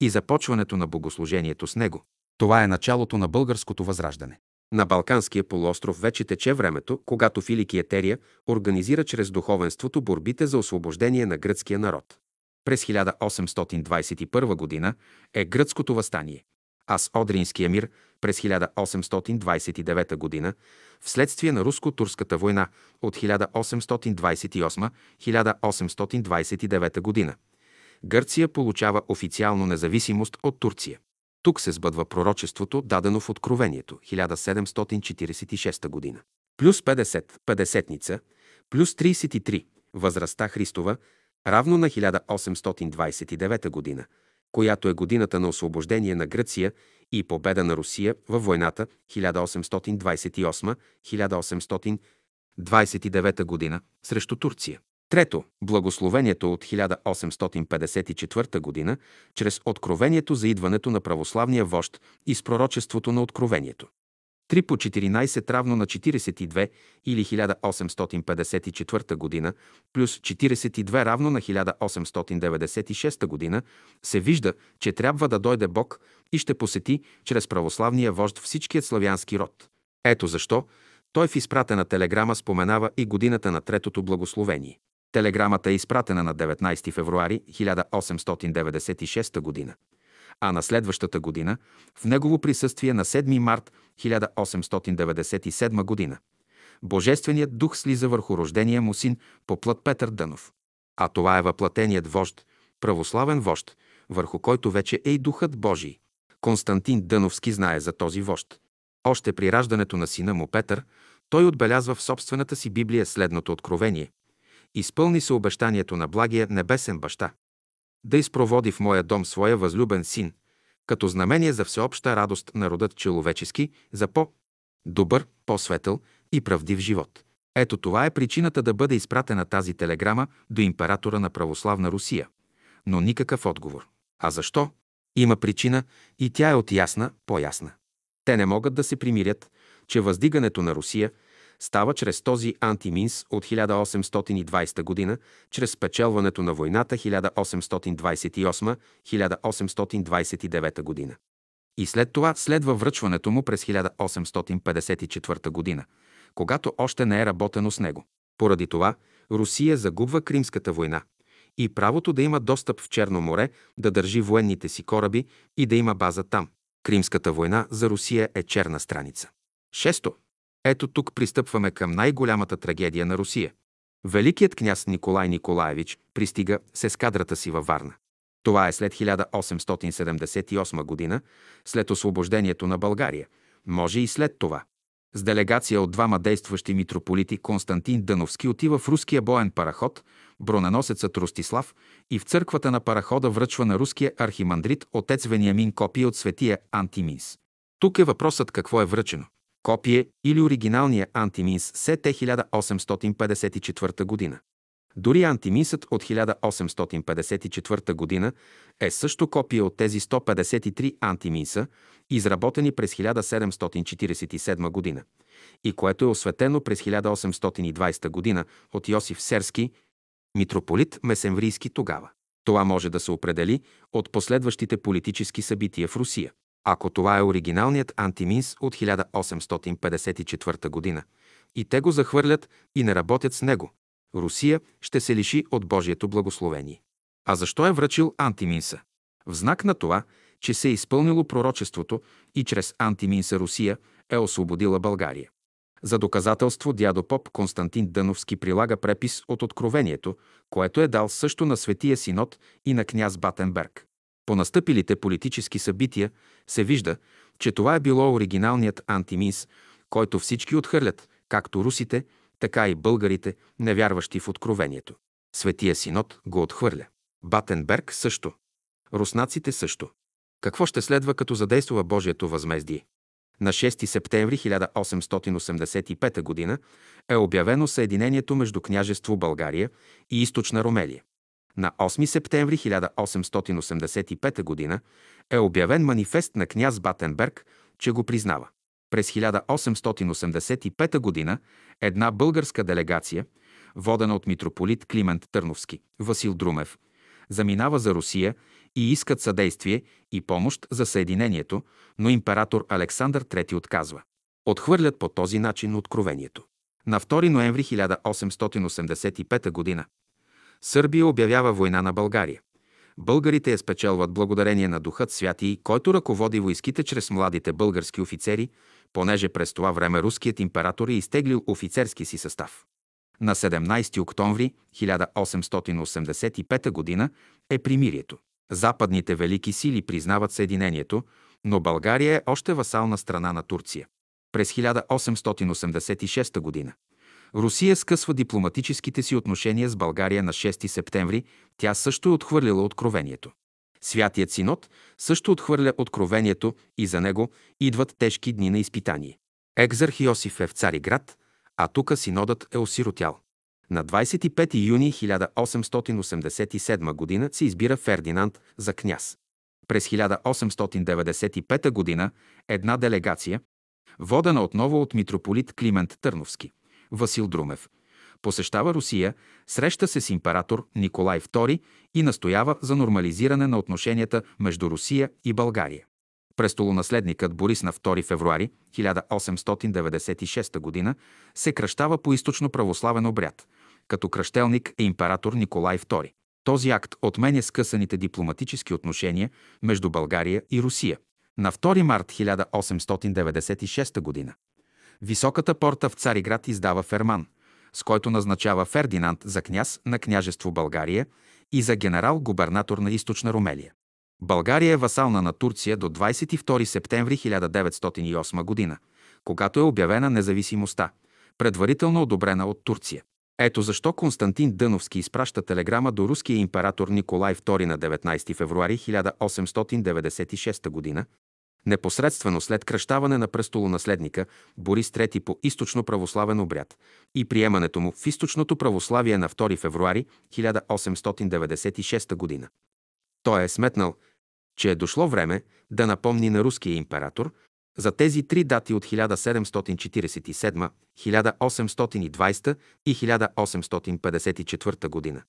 и започването на богослужението с него. Това е началото на българското възраждане. На Балканския полуостров вече тече времето, когато Филик и Етерия организира чрез духовенството борбите за освобождение на гръцкия народ. През 1821 г. е гръцкото възстание, а с Одринския мир през 1829 г. вследствие на руско-турската война от 1828-1829 г. Гърция получава официално независимост от Турция. Тук се сбъдва пророчеството, дадено в Откровението, 1746 година. Плюс 50, 50 плюс 33, възрастта Христова, равно на 1829 година, която е годината на освобождение на Гръция и победа на Русия във войната 1828-1829 година срещу Турция. Трето, благословението от 1854 г. чрез откровението за идването на православния вожд и с пророчеството на откровението. 3 по 14 равно на 42 или 1854 г. плюс 42 равно на 1896 г. се вижда, че трябва да дойде Бог и ще посети чрез православния вожд всичкият славянски род. Ето защо той в изпратена телеграма споменава и годината на Третото благословение. Телеграмата е изпратена на 19 февруари 1896 г., а на следващата година в негово присъствие на 7 март 1897 г. Божественият дух слиза върху рождения му син по плът Петър Дънов. А това е въплатеният вожд, православен вожд, върху който вече е и духът Божий. Константин Дъновски знае за този вожд. Още при раждането на сина му Петър, той отбелязва в собствената си Библия следното откровение изпълни се обещанието на благия небесен баща. Да изпроводи в моя дом своя възлюбен син, като знамение за всеобща радост на родът човечески, за по-добър, по-светъл и правдив живот. Ето това е причината да бъде изпратена тази телеграма до императора на православна Русия. Но никакъв отговор. А защо? Има причина и тя е от ясна, по-ясна. Те не могат да се примирят, че въздигането на Русия става чрез този антиминс от 1820 г., чрез спечелването на войната 1828-1829 г. И след това следва връчването му през 1854 г., когато още не е работено с него. Поради това Русия загубва Кримската война и правото да има достъп в Черно море, да държи военните си кораби и да има база там. Кримската война за Русия е черна страница. Шесто. Ето тук пристъпваме към най-голямата трагедия на Русия. Великият княз Николай Николаевич пристига с ескадрата си във Варна. Това е след 1878 година, след освобождението на България. Може и след това. С делегация от двама действащи митрополити Константин Дъновски отива в руския боен параход, броненосецът Ростислав и в църквата на парахода връчва на руския архимандрит отец Вениамин копие от светия Антиминс. Тук е въпросът какво е връчено. Копие или оригиналния Антиминс СТ 1854 година. Дори антимисът от 1854 г. е също копия от тези 153 антимиса, изработени през 1747 г. и което е осветено през 1820 г. от Йосиф Серски, митрополит Месемврийски тогава. Това може да се определи от последващите политически събития в Русия. Ако това е оригиналният антиминс от 1854 г. и те го захвърлят и не работят с него, Русия ще се лиши от Божието благословение. А защо е връчил антиминса? В знак на това, че се е изпълнило пророчеството и чрез антиминса Русия е освободила България. За доказателство дядо поп Константин Дъновски прилага препис от Откровението, което е дал също на Светия Синод и на княз Батенберг. По настъпилите политически събития се вижда, че това е било оригиналният антиминс, който всички отхвърлят, както русите, така и българите, невярващи в откровението. Светия Синод го отхвърля. Батенберг също. Руснаците също. Какво ще следва като задействува Божието възмездие? На 6 септември 1885 г. е обявено съединението между княжество България и източна Ромелия. На 8 септември 1885 г. е обявен манифест на княз Батенберг, че го признава. През 1885 г. една българска делегация, водена от митрополит Климент Търновски, Васил Друмев, заминава за Русия и искат съдействие и помощ за съединението, но император Александър III отказва. Отхвърлят по този начин откровението. На 2 ноември 1885 г. Сърбия обявява война на България. Българите я спечелват благодарение на Духът Святий, който ръководи войските чрез младите български офицери, понеже през това време руският император е изтеглил офицерски си състав. На 17 октомври 1885 г. е примирието. Западните велики сили признават съединението, но България е още васална страна на Турция. През 1886 г. Русия скъсва дипломатическите си отношения с България на 6 септември, тя също е отхвърлила откровението. Святият синод също отхвърля откровението и за него идват тежки дни на изпитание. Екзарх Йосиф е в Цариград, а тук синодът е осиротял. На 25 юни 1887 г. се избира Фердинанд за княз. През 1895 г. една делегация, водена отново от митрополит Климент Търновски, Васил Друмев, посещава Русия, среща се с император Николай II и настоява за нормализиране на отношенията между Русия и България. Престолонаследникът Борис на 2 февруари 1896 г. се кръщава по източно православен обряд, като кръщелник е император Николай II. Този акт отменя скъсаните дипломатически отношения между България и Русия. На 2 март 1896 г. Високата порта в Цариград издава ферман – с който назначава Фердинанд за княз на княжество България и за генерал-губернатор на източна Ромелия. България е васална на Турция до 22 септември 1908 г., когато е обявена независимостта, предварително одобрена от Турция. Ето защо Константин Дъновски изпраща телеграма до руския император Николай II на 19 февруари 1896 г., непосредствено след кръщаване на престолонаследника Борис III по източно православен обряд и приемането му в източното православие на 2 февруари 1896 г. Той е сметнал, че е дошло време да напомни на руския император За тези три дати от 1747, 1820 и 1854 година.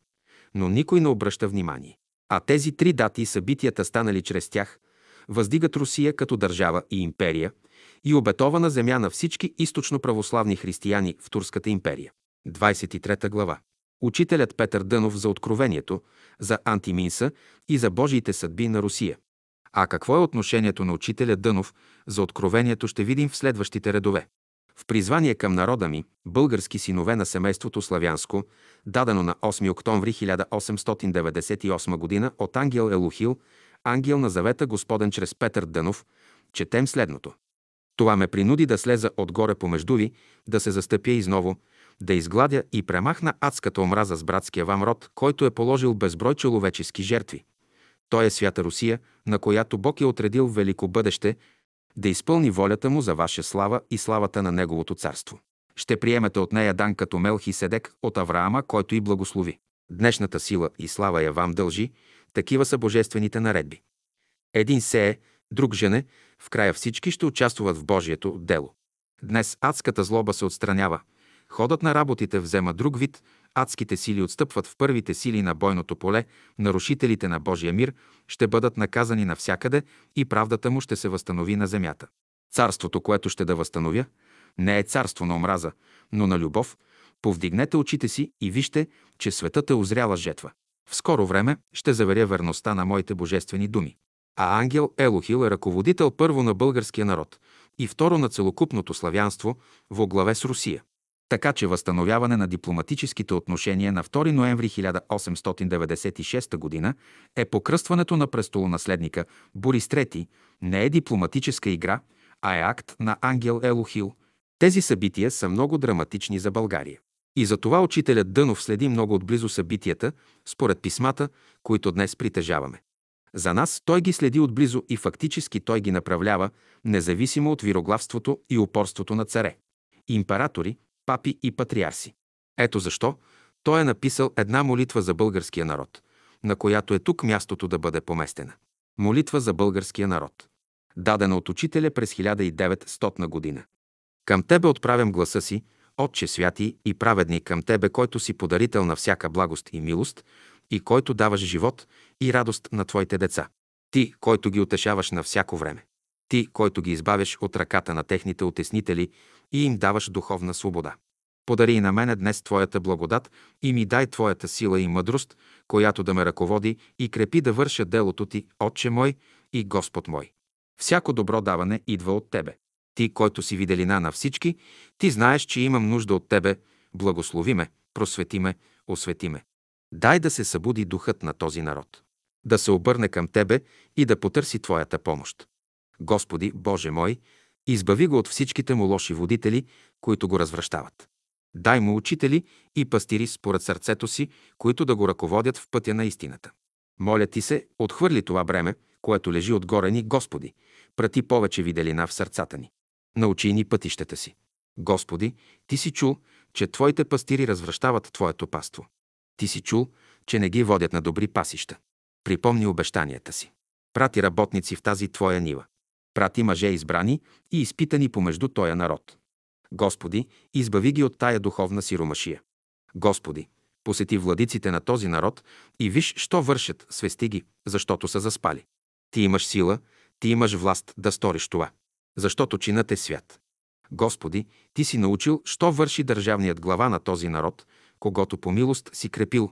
Но никой не обръща внимание. А тези три дати и събитията станали чрез тях, въздигат Русия като държава и империя и обетована земя на всички източно православни християни в Турската империя. 23 глава. Учителят Петър Дънов за Откровението, за Антиминса и за Божиите съдби на Русия. А какво е отношението на учителя Дънов за Откровението ще видим в следващите редове. В призвание към народа ми, български синове на семейството Славянско, дадено на 8 октомври 1898 г. от ангел Елухил, ангел на завета Господен чрез Петър Дънов, четем следното. Това ме принуди да слеза отгоре помежду ви, да се застъпя изново, да изгладя и премахна адската омраза с братския вам род, който е положил безброй човечески жертви. Той е свята Русия, на която Бог е отредил велико бъдеще, да изпълни волята му за ваша слава и славата на Неговото царство. Ще приемете от нея дан като Мелхи Седек от Авраама, който и благослови. Днешната сила и слава я вам дължи, такива са божествените наредби. Един сее, друг жене, в края всички ще участват в Божието дело. Днес адската злоба се отстранява. Ходът на работите взема друг вид, адските сили отстъпват в първите сили на бойното поле, нарушителите на Божия мир ще бъдат наказани навсякъде и правдата му ще се възстанови на земята. Царството, което ще да възстановя, не е царство на омраза, но на любов. Повдигнете очите си и вижте, че светът е озряла жетва. В скоро време ще заверя верността на моите божествени думи. А ангел Елохил е ръководител първо на българския народ и второ на целокупното славянство во главе с Русия. Така че възстановяване на дипломатическите отношения на 2 ноември 1896 г. е покръстването на престолонаследника Борис III, не е дипломатическа игра, а е акт на ангел Елохил. Тези събития са много драматични за България. И за това учителят Дънов следи много отблизо събитията, според писмата, които днес притежаваме. За нас той ги следи отблизо и фактически той ги направлява, независимо от вироглавството и упорството на царе, императори, папи и патриарси. Ето защо той е написал една молитва за българския народ, на която е тук мястото да бъде поместена. Молитва за българския народ. Дадена от учителя през 1900 година. Към Тебе отправям гласа си, Отче святи и праведни към Тебе, който си подарител на всяка благост и милост и който даваш живот и радост на Твоите деца. Ти, който ги утешаваш на всяко време. Ти, който ги избавяш от ръката на техните отеснители и им даваш духовна свобода. Подари и на мене днес Твоята благодат и ми дай Твоята сила и мъдрост, която да ме ръководи и крепи да върша делото Ти, Отче мой и Господ мой. Всяко добро даване идва от Тебе. Ти, който си виделина на всички, Ти знаеш, че имам нужда от Тебе. Благослови ме, просвети ме, освети ме. Дай да се събуди духът на този народ. Да се обърне към Тебе и да потърси Твоята помощ. Господи, Боже мой, избави го от всичките му лоши водители, които го развръщават. Дай му учители и пастири според сърцето си, които да го ръководят в пътя на истината. Моля ти се, отхвърли това бреме, което лежи отгоре ни, Господи, прати повече виделина в сърцата ни. Научи ни пътищата си. Господи, Ти си чул, че Твоите пастири развръщават Твоето паство. Ти си чул, че не ги водят на добри пасища. Припомни обещанията си. Прати работници в тази Твоя нива. Прати мъже избрани и изпитани помежду Тоя народ. Господи, избави ги от тая духовна сиромашия. Господи, посети владиците на този народ и виж, що вършат, свести ги, защото са заспали. Ти имаш сила, ти имаш власт да сториш това, защото чинът е свят. Господи, Ти си научил, що върши държавният глава на този народ, когато по милост си крепил.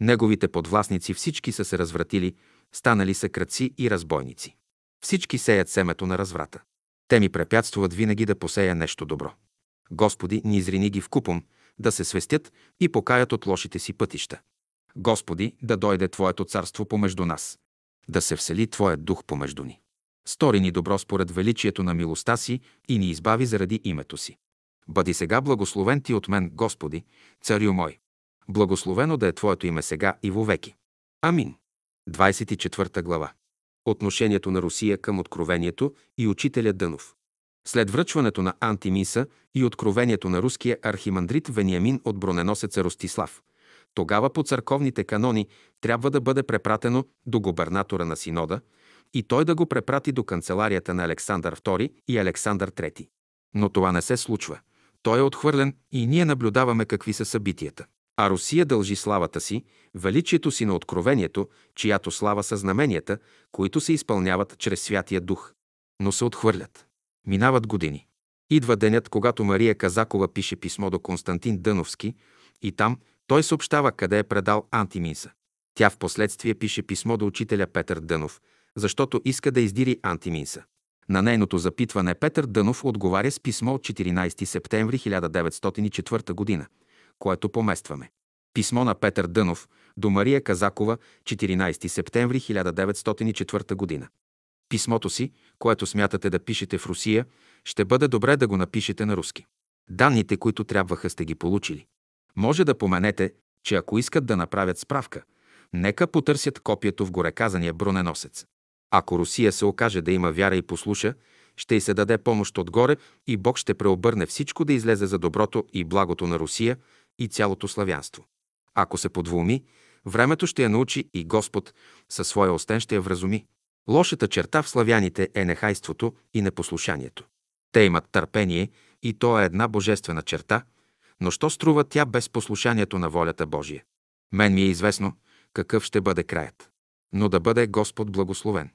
Неговите подвластници всички са се развратили, станали са кръци и разбойници. Всички сеят семето на разврата. Те ми препятствуват винаги да посея нещо добро. Господи, ни изрини ги в купом, да се свестят и покаят от лошите си пътища. Господи, да дойде Твоето царство помежду нас, да се всели Твоят дух помежду ни. Стори ни добро според величието на милостта си и ни избави заради името си. Бъди сега благословен ти от мен, Господи, царю мой. Благословено да е Твоето име сега и вовеки. Амин. 24 глава. Отношението на Русия към откровението и учителя Дънов. След връчването на Антимиса и откровението на руския архимандрит Вениамин от броненосеца Ростислав, тогава по църковните канони трябва да бъде препратено до губернатора на Синода и той да го препрати до канцеларията на Александър II и Александър III. Но това не се случва. Той е отхвърлен и ние наблюдаваме какви са събитията. А Русия дължи славата си, величието си на откровението, чиято слава са знаменията, които се изпълняват чрез Святия Дух. Но се отхвърлят. Минават години. Идва денят, когато Мария Казакова пише писмо до Константин Дъновски и там той съобщава къде е предал Антиминса. Тя в последствие пише писмо до учителя Петър Дънов, защото иска да издири Антиминса. На нейното запитване Петър Дънов отговаря с писмо от 14 септември 1904 г., което поместваме. Писмо на Петър Дънов до Мария Казакова 14 септември 1904 г. Писмото си, което смятате да пишете в Русия, ще бъде добре да го напишете на руски. Данните, които трябваха, сте ги получили. Може да поменете, че ако искат да направят справка, нека потърсят копието в гореказания броненосец. Ако Русия се окаже да има вяра и послуша, ще й се даде помощ отгоре и Бог ще преобърне всичко да излезе за доброто и благото на Русия и цялото славянство. Ако се подвуми, времето ще я научи и Господ със своя остен ще я вразуми. Лошата черта в славяните е нехайството и непослушанието. Те имат търпение и то е една божествена черта, но що струва тя без послушанието на волята Божия? Мен ми е известно какъв ще бъде краят. Но да бъде Господ благословен.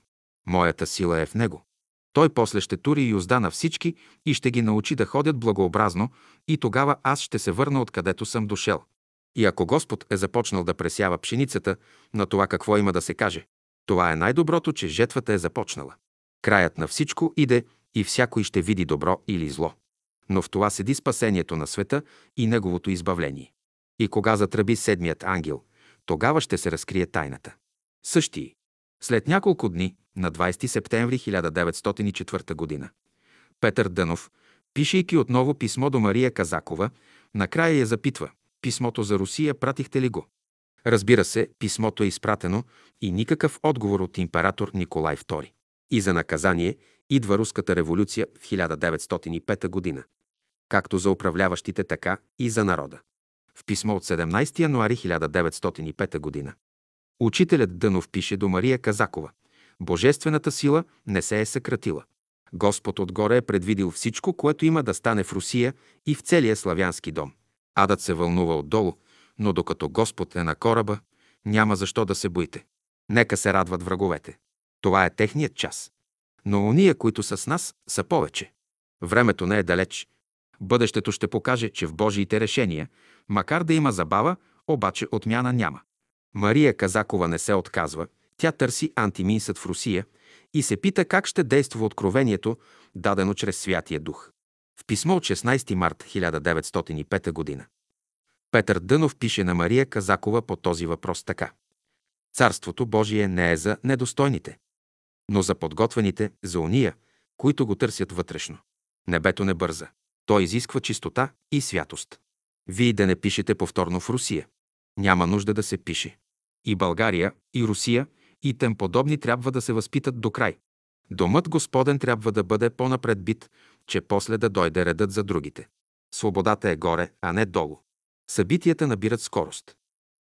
Моята сила е в Него. Той после ще тури и узда на всички и ще ги научи да ходят благообразно и тогава аз ще се върна откъдето съм дошел. И ако Господ е започнал да пресява пшеницата, на това какво има да се каже? Това е най-доброто, че жетвата е започнала. Краят на всичко иде и всякой ще види добро или зло. Но в това седи спасението на света и неговото избавление. И кога затръби седмият ангел, тогава ще се разкрие тайната. Същи. След няколко дни, на 20 септември 1904 г., Петър Дънов, пишейки отново писмо до Мария Казакова, накрая я запитва «Писмото за Русия пратихте ли го?» Разбира се, писмото е изпратено и никакъв отговор от император Николай II. И за наказание идва руската революция в 1905 година. Както за управляващите, така и за народа. В писмо от 17 януари 1905 година. Учителят Дънов пише до Мария Казакова. Божествената сила не се е съкратила. Господ отгоре е предвидил всичко, което има да стане в Русия и в целия славянски дом. Адът се вълнува отдолу, но докато Господ е на кораба, няма защо да се боите. Нека се радват враговете. Това е техният час. Но уния, които са с нас, са повече. Времето не е далеч. Бъдещето ще покаже, че в Божиите решения, макар да има забава, обаче отмяна няма. Мария Казакова не се отказва, тя търси антиминсът в Русия и се пита как ще действа откровението, дадено чрез Святия Дух. В писмо от 16 март 1905 г. Петър Дънов пише на Мария Казакова по този въпрос така. Царството Божие не е за недостойните, но за подготвените, за уния, които го търсят вътрешно. Небето не бърза. То изисква чистота и святост. Вие да не пишете повторно в Русия. Няма нужда да се пише. И България, и Русия, и тем подобни трябва да се възпитат до край. Домът Господен трябва да бъде по-напред бит, че после да дойде редът за другите. Свободата е горе, а не долу. Събитията набират скорост.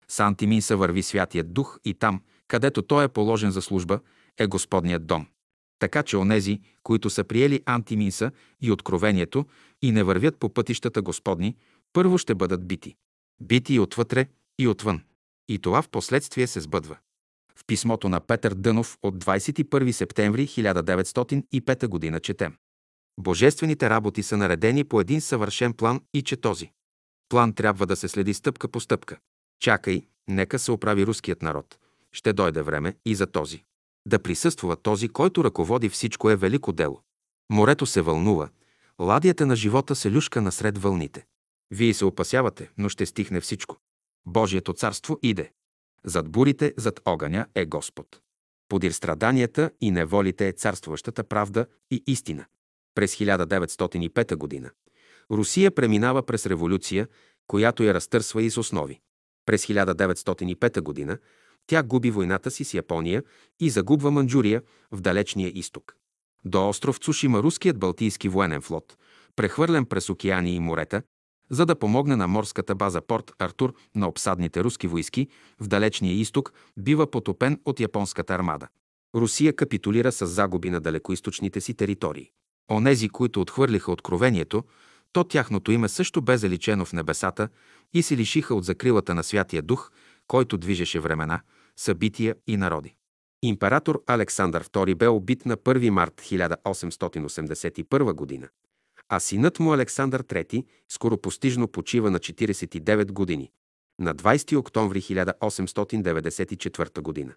С Антиминса върви Святият Дух и там, където той е положен за служба, е Господният дом. Така че онези, които са приели Антиминса и откровението и не вървят по пътищата Господни, първо ще бъдат бити. Бити и отвътре, и отвън. И това в последствие се сбъдва. В писмото на Петър Дънов от 21 септември 1905 г. четем. Божествените работи са наредени по един съвършен план и че този план трябва да се следи стъпка по стъпка. Чакай, нека се оправи руският народ. Ще дойде време и за този. Да присъства този, който ръководи всичко е велико дело. Морето се вълнува, ладията на живота се люшка насред вълните. Вие се опасявате, но ще стихне всичко. Божието царство иде. Зад бурите, зад огъня е Господ. Подир страданията и неволите е царствуващата правда и истина. През 1905 година Русия преминава през революция, която я разтърсва из основи. През 1905 година тя губи войната си с Япония и загубва Манджурия в далечния изток. До остров Цушима руският Балтийски военен флот, прехвърлен през океани и морета, за да помогне на морската база Порт Артур на обсадните руски войски в далечния изток, бива потопен от японската армада. Русия капитулира с загуби на далекоисточните си територии. Онези, които отхвърлиха откровението, то тяхното име също бе заличено в небесата и се лишиха от закрилата на Святия Дух, който движеше времена, събития и народи. Император Александър II бе убит на 1 март 1881 година, а синът му Александър III скоро постижно почива на 49 години, на 20 октомври 1894 година.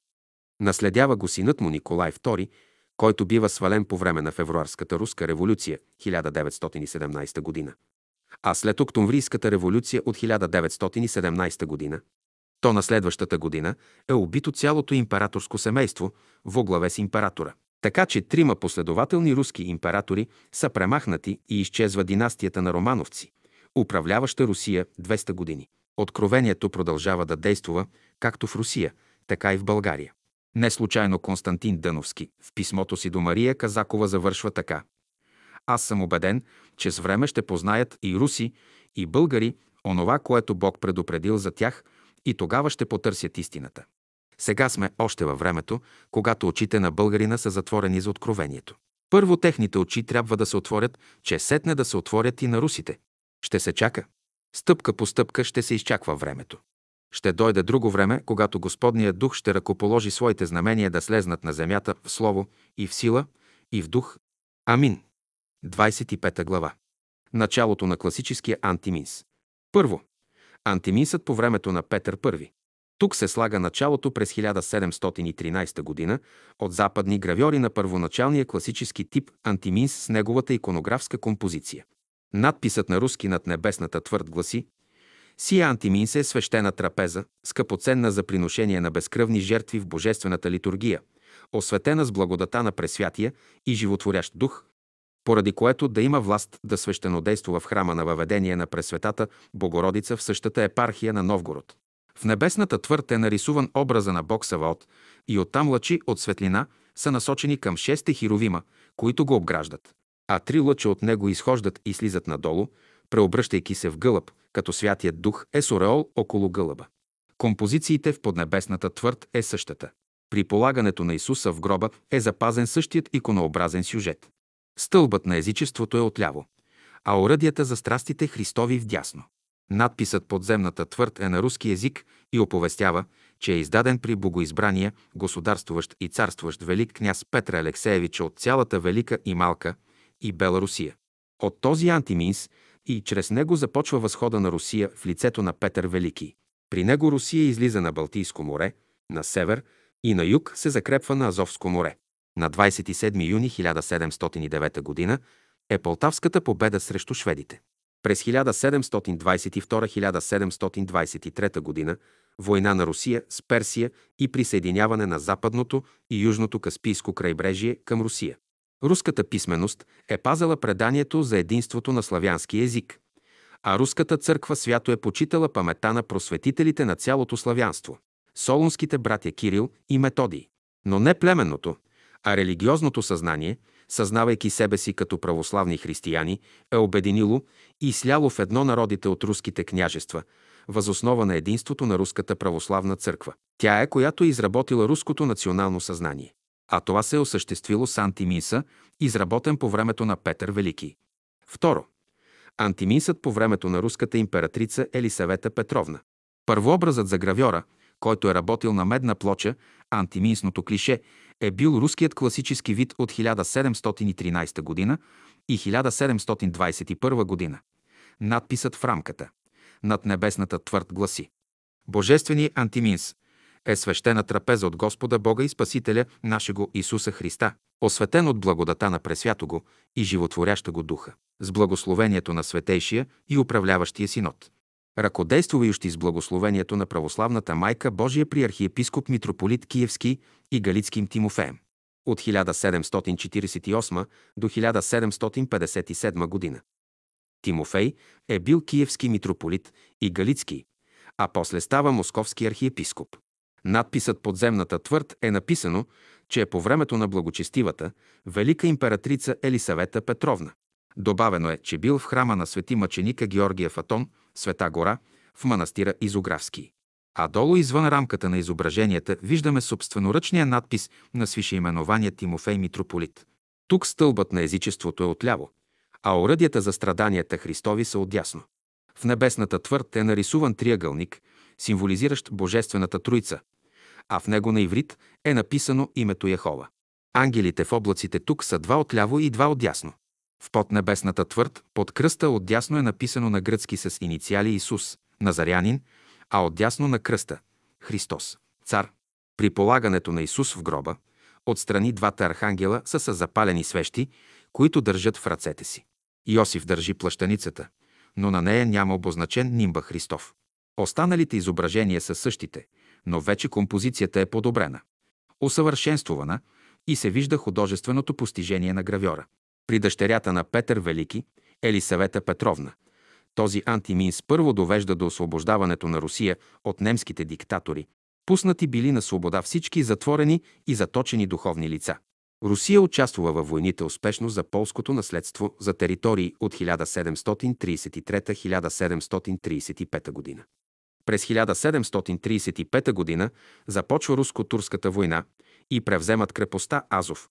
Наследява го синът му Николай II, който бива свален по време на февруарската руска революция 1917 година. А след октомврийската революция от 1917 година, то на следващата година е убито цялото императорско семейство во главе с императора. Така че трима последователни руски императори са премахнати и изчезва династията на Романовци, управляваща Русия 200 години. Откровението продължава да действа както в Русия, така и в България. Не случайно Константин Дъновски в писмото си до Мария Казакова завършва така. Аз съм убеден, че с време ще познаят и руси, и българи онова, което Бог предупредил за тях и тогава ще потърсят истината. Сега сме още във времето, когато очите на българина са затворени за откровението. Първо техните очи трябва да се отворят, че сетне да се отворят и на русите. Ще се чака. Стъпка по стъпка ще се изчаква времето. Ще дойде друго време, когато Господният дух ще ръкоположи своите знамения да слезнат на земята в слово и в сила и в дух. Амин. 25 глава. Началото на класическия антиминс. Първо. Антиминсът по времето на Петър I. Тук се слага началото през 1713 г. от западни гравьори на първоначалния класически тип антиминс с неговата иконографска композиция. Надписът на руски над небесната твърд гласи Сия антиминс е свещена трапеза, скъпоценна за приношение на безкръвни жертви в божествената литургия, осветена с благодата на Пресвятия и животворящ дух, поради което да има власт да свещенодейства в храма на въведение на Пресветата Богородица в същата епархия на Новгород. В небесната твърд е нарисуван образа на Бог Саваот и оттам лъчи от светлина са насочени към шесте хировима, които го обграждат. А три лъча от него изхождат и слизат надолу, преобръщайки се в гълъб, като Святият Дух е с ореол около гълъба. Композициите в поднебесната твърд е същата. При полагането на Исуса в гроба е запазен същият иконообразен сюжет. Стълбът на езичеството е отляво, а оръдията за страстите Христови вдясно. Надписът подземната твърд е на руски език и оповестява, че е издаден при богоизбрания, государствуващ и царстващ велик княз Петра Алексеевич от цялата Велика и Малка и Бела Русия. От този антиминс и чрез него започва възхода на Русия в лицето на Петър Велики. При него Русия излиза на Балтийско море, на север и на юг се закрепва на Азовско море. На 27 юни 1709 г. е Полтавската победа срещу шведите. През 1722-1723 г. война на Русия с Персия и присъединяване на западното и южното Каспийско крайбрежие към Русия. Руската писменост е пазала преданието за единството на славянски език, а руската църква свято е почитала памета на просветителите на цялото славянство – солунските братя Кирил и Методий. Но не племенното, а религиозното съзнание, съзнавайки себе си като православни християни, е обединило и сляло в едно народите от руските княжества, възоснова на единството на руската православна църква. Тя е, която е изработила руското национално съзнание а това се е осъществило с антиминса, изработен по времето на Петър Велики. Второ. Антиминсът по времето на руската императрица Елисавета Петровна. Първообразът за гравьора, който е работил на медна плоча, антиминсното клише, е бил руският класически вид от 1713 година и 1721 година. Надписът в рамката. Над небесната твърд гласи. Божественият антиминс е свещена трапеза от Господа Бога и Спасителя нашего Исуса Христа, осветен от благодата на Пресвято го и животворяща го Духа, с благословението на Светейшия и управляващия синод. Ръкодействуващи с благословението на православната майка Божия при архиепископ митрополит Киевски и Галицким Тимофеем. От 1748 до 1757 година. Тимофей е бил киевски митрополит и галицки, а после става московски архиепископ надписът Подземната твърд е написано, че е по времето на благочестивата, велика императрица Елисавета Петровна. Добавено е, че бил в храма на свети мъченика Георгия Фатон, Света гора, в манастира Изографски. а долу извън рамката на изображенията виждаме собственоръчния надпис на свишеименование Тимофей Митрополит. Тук стълбът на езичеството е отляво, а оръдията за страданията Христови са отдясно. В небесната твърд е нарисуван триъгълник, символизиращ Божествената Троица, а в него на иврит е написано името Яхова. Ангелите в облаците тук са два отляво и два отдясно. В поднебесната твърд, под кръста отдясно е написано на гръцки с инициали Исус, Назарянин, а отдясно на кръста – Христос, цар. При полагането на Исус в гроба, отстрани двата архангела са с запалени свещи, които държат в ръцете си. Йосиф държи плащаницата, но на нея няма обозначен нимба Христов. Останалите изображения са същите, но вече композицията е подобрена, усъвършенствувана и се вижда художественото постижение на гравьора. При дъщерята на Петър Велики, Елисавета Петровна, този антиминс първо довежда до освобождаването на Русия от немските диктатори, пуснати били на свобода всички затворени и заточени духовни лица. Русия участвува във войните успешно за полското наследство за територии от 1733-1735 година. През 1735 г. започва руско-турската война и превземат крепостта Азов,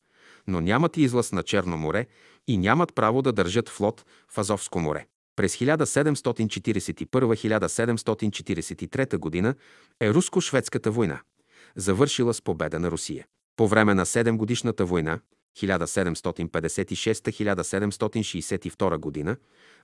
но нямат излъз на Черно море и нямат право да държат флот в Азовско море. През 1741-1743 г. е руско-шведската война, завършила с победа на Русия. По време на 7-годишната война, 1756-1762 г.,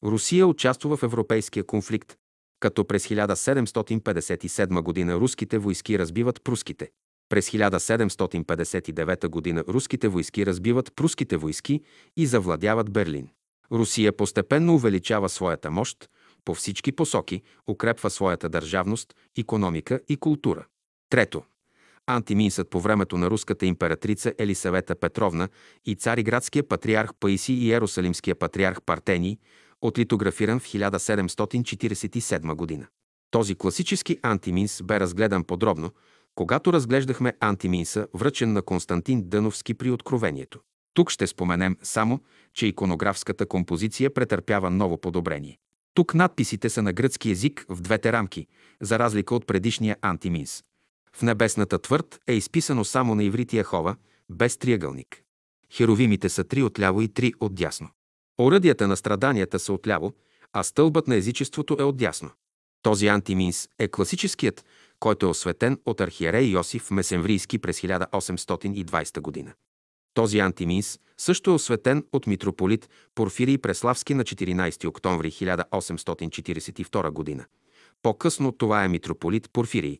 Русия участва в европейския конфликт, като през 1757 г. руските войски разбиват пруските. През 1759 г. руските войски разбиват пруските войски и завладяват Берлин. Русия постепенно увеличава своята мощ по всички посоки, укрепва своята държавност, економика и култура. Трето. Антиминсът по времето на руската императрица Елисавета Петровна и цариградския патриарх Паиси и Ерусалимския патриарх Партений, отлитографиран в 1747 година. Този класически антиминс бе разгледан подробно, когато разглеждахме антиминса, връчен на Константин Дъновски при Откровението. Тук ще споменем само, че иконографската композиция претърпява ново подобрение. Тук надписите са на гръцки език в двете рамки, за разлика от предишния антиминс. В небесната твърд е изписано само на иврития хова, без триъгълник. Херовимите са три отляво и три отдясно. Оръдията на страданията са отляво, а стълбът на езичеството е отдясно. Този антиминс е класическият, който е осветен от архиерей Йосиф Месенврийски през 1820 година. Този антиминс също е осветен от митрополит Порфирий Преславски на 14 октомври 1842 година. По-късно това е митрополит Порфирий,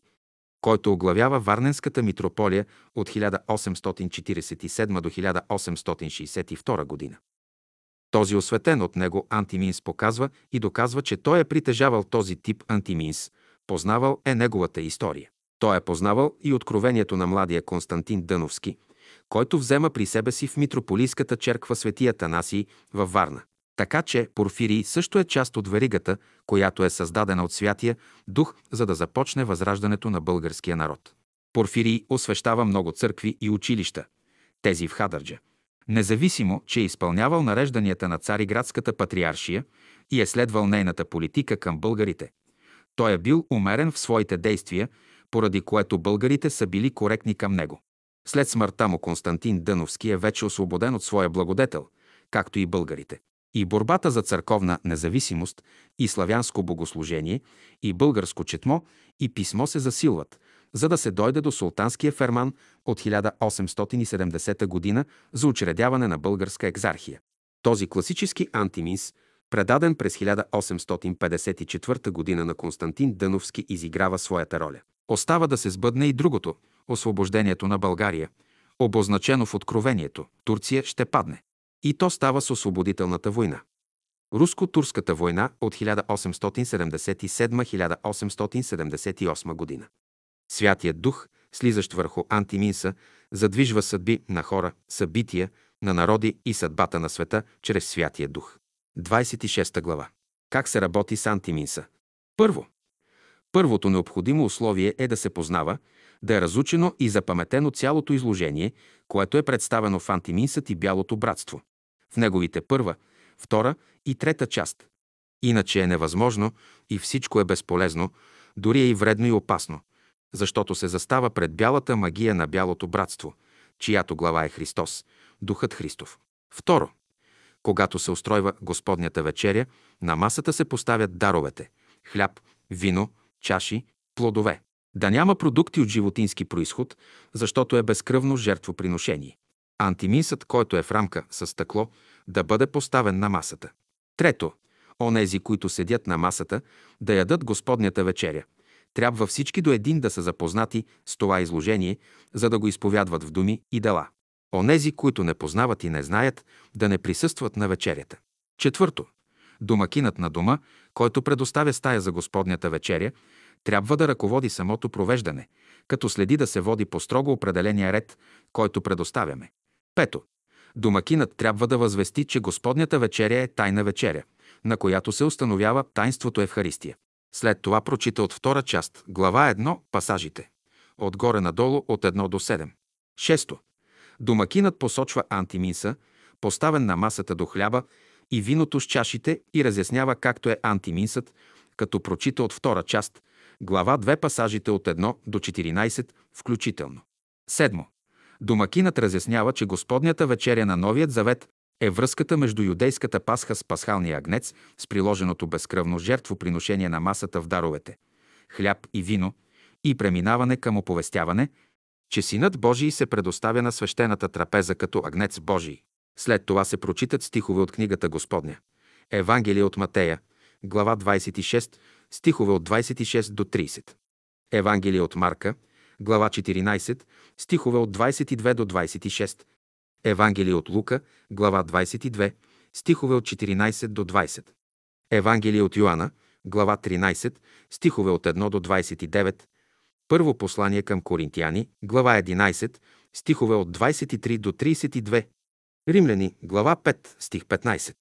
който оглавява Варненската митрополия от 1847 до 1862 година. Този осветен от него антиминс показва и доказва, че той е притежавал този тип антиминс, познавал е неговата история. Той е познавал и откровението на младия Константин Дъновски, който взема при себе си в митрополийската черква Светия Танасий във Варна. Така че Порфирий също е част от веригата, която е създадена от Святия Дух, за да започне възраждането на българския народ. Порфирий освещава много църкви и училища, тези в Хадърджа. Независимо, че е изпълнявал нарежданията на цариградската патриаршия и е следвал нейната политика към българите, той е бил умерен в своите действия, поради което българите са били коректни към него. След смъртта му Константин Дъновски е вече освободен от своя благодетел, както и българите. И борбата за църковна независимост и славянско богослужение и българско четмо и писмо се засилват, за да се дойде до султанския ферман от 1870 г. за учредяване на българска екзархия. Този класически антиминс, предаден през 1854 г. на Константин Дъновски, изиграва своята роля. Остава да се сбъдне и другото – освобождението на България, обозначено в Откровението – Турция ще падне. И то става с освободителната война. Руско-турската война от 1877-1878 година. Святият дух, слизащ върху антиминса, задвижва съдби на хора, събития, на народи и съдбата на света чрез Святия дух. 26 глава. Как се работи с антиминса? Първо. Първото необходимо условие е да се познава, да е разучено и запаметено цялото изложение, което е представено в антиминсът и бялото братство. В неговите първа, втора и трета част. Иначе е невъзможно и всичко е безполезно, дори е и вредно и опасно – защото се застава пред бялата магия на бялото братство, чиято глава е Христос, Духът Христов. Второ, когато се устройва Господнята вечеря, на масата се поставят даровете – хляб, вино, чаши, плодове. Да няма продукти от животински происход, защото е безкръвно жертвоприношение. Антиминсът, който е в рамка с стъкло, да бъде поставен на масата. Трето, онези, които седят на масата, да ядат Господнята вечеря. Трябва всички до един да са запознати с това изложение, за да го изповядват в думи и дела. Онези, които не познават и не знаят, да не присъстват на вечерята. Четвърто, домакинът на дома, който предоставя стая за Господнята вечеря, трябва да ръководи самото провеждане, като следи да се води по строго определения ред, който предоставяме. Пето. Домакинът трябва да възвести, че Господнята вечеря е тайна вечеря, на която се установява тайнството Евхаристия. След това прочита от втора част, глава 1, пасажите. Отгоре надолу от 1 до 7. Шесто. Домакинът посочва антиминса, поставен на масата до хляба и виното с чашите и разяснява както е антиминсът, като прочита от втора част, глава 2 пасажите от 1 до 14 включително. Седмо. Домакинът разяснява, че Господнята вечеря на Новият завет е връзката между юдейската пасха с пасхалния агнец, с приложеното безкръвно жертво приношение на масата в даровете, хляб и вино, и преминаване към оповестяване, че Синът Божий се предоставя на свещената трапеза като агнец Божий. След това се прочитат стихове от книгата Господня. Евангелие от Матея, глава 26, стихове от 26 до 30. Евангелие от Марка, глава 14, стихове от 22 до 26. Евангелие от Лука, глава 22, стихове от 14 до 20. Евангелие от Йоанна, глава 13, стихове от 1 до 29. Първо послание към Коринтияни, глава 11, стихове от 23 до 32. Римляни, глава 5, стих 15.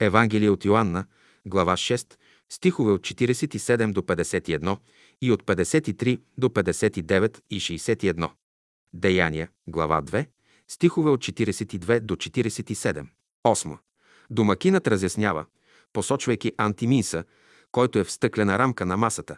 Евангелие от Йоанна, глава 6, стихове от 47 до 51 и от 53 до 59 и 61. Деяния, глава 2, стихове от 42 до 47. 8. Домакинът разяснява, посочвайки антиминса, който е в стъклена рамка на масата,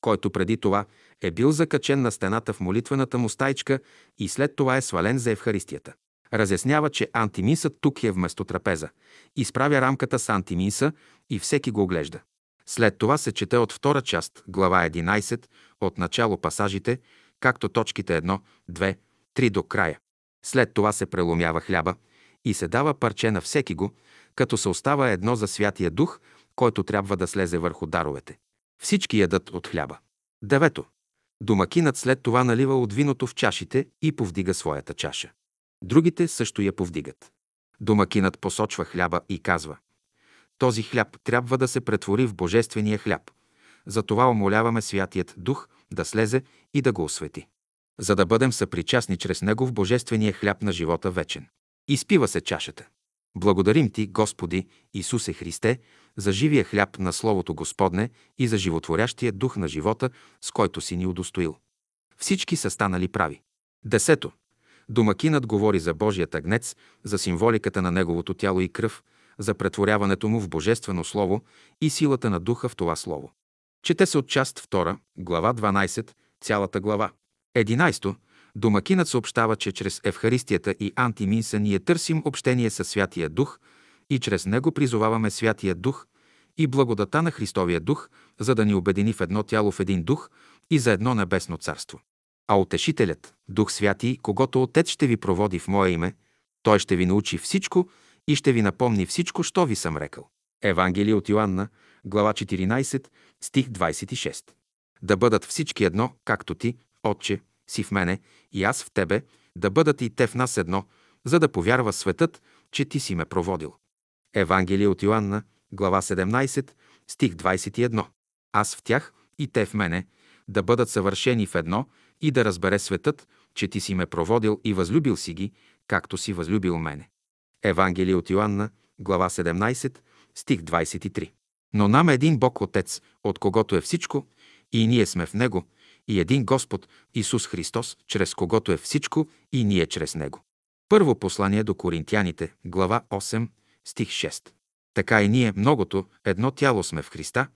който преди това е бил закачен на стената в молитвената му стайчка и след това е свален за Евхаристията. Разяснява, че антиминсът тук е вместо трапеза. Изправя рамката с антиминса и всеки го оглежда. След това се чете от втора част, глава 11, от начало пасажите, както точките 1, 2, 3 до края. След това се преломява хляба и се дава парче на всеки го, като се остава едно за Святия Дух, който трябва да слезе върху даровете. Всички ядат от хляба. Девето. Домакинът след това налива от виното в чашите и повдига своята чаша. Другите също я повдигат. Домакинът посочва хляба и казва този хляб трябва да се претвори в божествения хляб. Затова умоляваме Святият Дух да слезе и да го освети. За да бъдем съпричастни чрез Него в божествения хляб на живота вечен. Изпива се чашата. Благодарим Ти, Господи, Исусе Христе, за живия хляб на Словото Господне и за животворящия дух на живота, с който си ни удостоил. Всички са станали прави. Десето. Домакинът говори за Божият агнец, за символиката на Неговото тяло и кръв – за претворяването му в Божествено Слово и силата на Духа в това Слово. Чете се от част 2, глава 12, цялата глава. 11. Домакинът съобщава, че чрез Евхаристията и антиминса ние търсим общение с Святия Дух и чрез него призоваваме Святия Дух и благодата на Христовия Дух, за да ни обедини в едно тяло в един дух и за едно небесно царство. А Утешителят, Дух Святи, когато Отец ще ви проводи в Мое име, Той ще ви научи всичко и ще ви напомни всичко, що ви съм рекал. Евангелие от Йоанна, глава 14, стих 26. Да бъдат всички едно, както ти, Отче, си в мене и аз в тебе, да бъдат и те в нас едно, за да повярва светът, че ти си ме проводил. Евангелие от Йоанна, глава 17, стих 21. Аз в тях и те в мене, да бъдат съвършени в едно и да разбере светът, че ти си ме проводил и възлюбил си ги, както си възлюбил мене. Евангелие от Йоанна, глава 17, стих 23. Но нам е един Бог Отец, от когото е всичко, и ние сме в Него, и един Господ, Исус Христос, чрез когото е всичко, и ние чрез Него. Първо послание до Коринтияните, глава 8, стих 6. Така и ние, многото, едно тяло сме в Христа,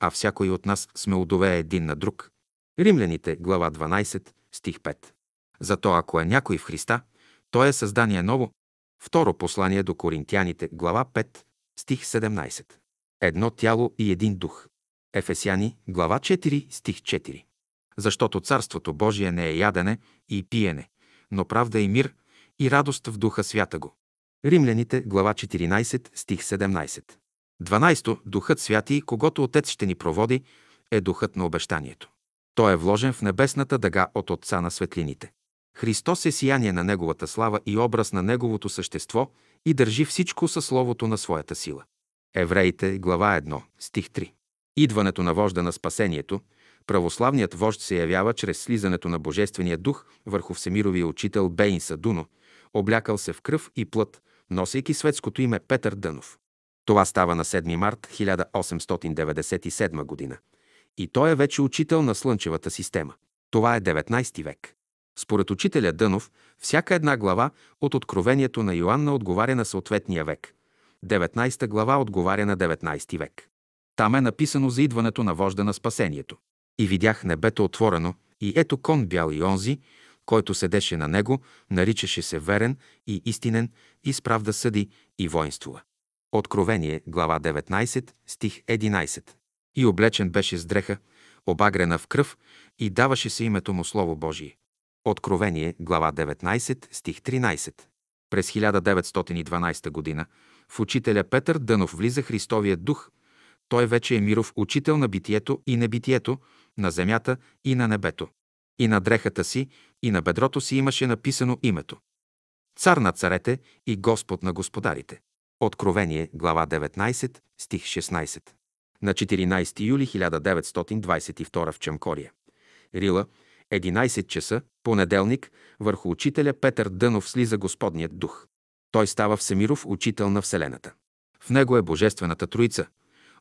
а всякой от нас сме удове един на друг. Римляните, глава 12, стих 5. Зато ако е някой в Христа, той е създание ново. Второ послание до Коринтияните, глава 5, стих 17. Едно тяло и един дух. Ефесяни, глава 4, стих 4. Защото Царството Божие не е ядене и пиене, но правда и мир и радост в Духа Свята го. Римляните, глава 14, стих 17. 12. Духът Святи, когато Отец ще ни проводи, е духът на обещанието. Той е вложен в небесната дъга от Отца на светлините. Христос е сияние на Неговата слава и образ на Неговото същество и държи всичко със словото на своята сила. Евреите, глава 1, стих 3. Идването на вожда на спасението, православният вожд се явява чрез слизането на Божествения дух върху всемировия учител Бейн Садуно, облякал се в кръв и плът, носейки светското име Петър Дънов. Това става на 7 март 1897 година. И той е вече учител на Слънчевата система. Това е 19 век. Според учителя Дънов, всяка една глава от Откровението на Йоанна отговаря на съответния век. 19 глава отговаря на 19 век. Там е написано за идването на вожда на спасението. И видях небето отворено, и ето кон бял и онзи, който седеше на него, наричаше се верен и истинен, и справда съди и воинствува. Откровение, глава 19, стих 11. И облечен беше с дреха, обагрена в кръв, и даваше се името му Слово Божие. Откровение, глава 19, стих 13. През 1912 г. в учителя Петър Дънов влиза Христовия дух. Той вече е миров учител на битието и небитието, на земята и на небето. И на дрехата си, и на бедрото си имаше написано името. Цар на царете и Господ на господарите. Откровение, глава 19, стих 16. На 14 юли 1922 в Чамкория. Рила, 11 часа, понеделник, върху учителя Петър Дънов слиза Господният дух. Той става Всемиров учител на Вселената. В него е Божествената Троица,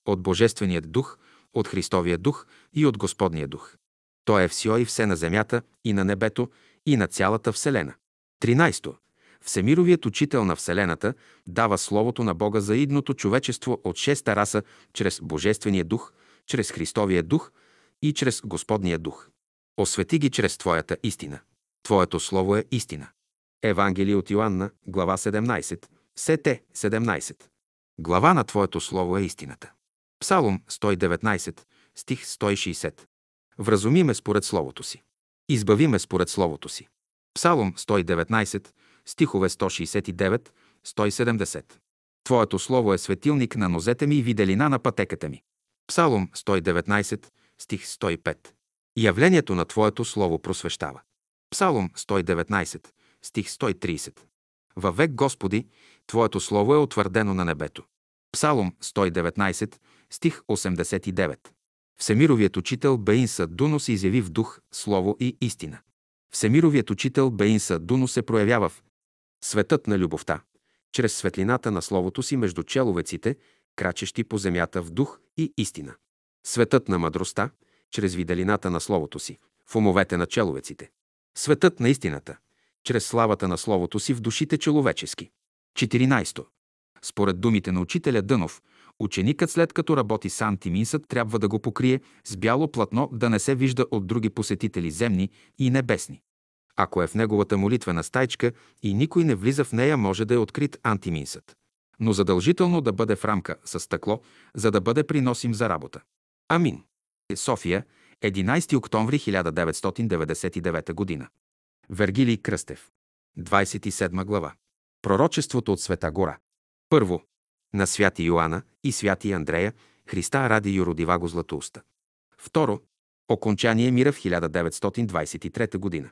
от Божественият дух, от Христовия дух и от Господния дух. Той е все и все на земята и на небето и на цялата Вселена. 13. Всемировият учител на Вселената дава Словото на Бога за идното човечество от шеста раса чрез Божествения дух, чрез Христовия дух и чрез Господния дух. Освети ги чрез Твоята истина. Твоето Слово е истина. Евангелие от Йоанна, глава 17, Сете 17. Глава на Твоето Слово е истината. Псалом 119, стих 160. Вразуми ме според Словото си. Избави ме според Словото си. Псалом 119, стихове 169, 170. Твоето Слово е светилник на нозете ми и виделина на пътеката ми. Псалом 119, стих 105. Явлението на Твоето Слово просвещава. Псалом 119, стих 130. Във век Господи, Твоето Слово е утвърдено на небето. Псалом 119, стих 89. Всемировият учител Бейнса Дуно се изяви в дух, слово и истина. Всемировият учител Бейнса Дуно се проявява в светът на любовта, чрез светлината на словото си между человеците, крачещи по земята в дух и истина. Светът на мъдростта, чрез виделината на словото си, в умовете на человеците. Светът на истината, чрез славата на словото си в душите человечески. 14. Според думите на учителя Дънов, ученикът след като работи с антиминсът трябва да го покрие с бяло платно, да не се вижда от други посетители земни и небесни. Ако е в неговата молитвена стайчка и никой не влиза в нея, може да е открит антиминсът. Но задължително да бъде в рамка с стъкло, за да бъде приносим за работа. Амин. София, 11 октомври 1999 г. Вергилий Кръстев. 27 глава. Пророчеството от Света гора. Първо. На святи Йоанна и святи Андрея Христа ради Юродиваго Златоуста. Второ. Окончание мира в 1923 година.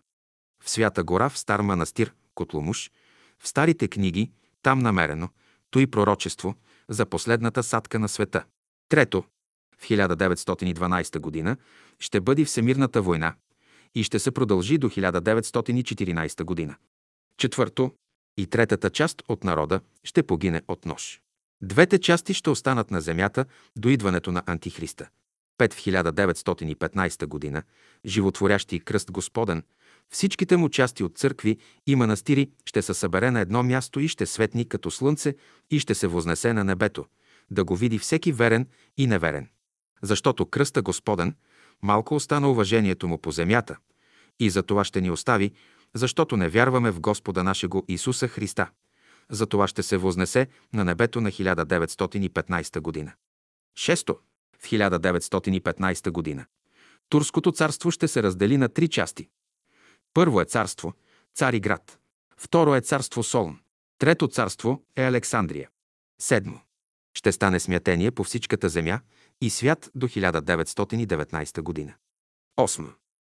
В Свята гора в Стар манастир, Котломуш, в старите книги, там намерено, то и пророчество за последната садка на света. Трето. В 1912 година ще бъде Всемирната война и ще се продължи до 1914 година. Четвърто и третата част от народа ще погине от нож. Двете части ще останат на земята до идването на Антихриста. 5 в 1915 година, животворящи кръст Господен, всичките му части от църкви и манастири ще се събере на едно място и ще светни като слънце и ще се вознесе на небето, да го види всеки верен и неверен. Защото кръста Господен малко остана уважението му по земята и за това ще ни остави, защото не вярваме в Господа нашего Исуса Христа. За това ще се вознесе на небето на 1915 година. Шесто. В 1915 година. Турското царство ще се раздели на три части. Първо е царство, Цариград. Второ е царство Солн. Трето царство е Александрия. Седмо. Ще стане смятение по всичката земя и свят до 1919 година. Осмо.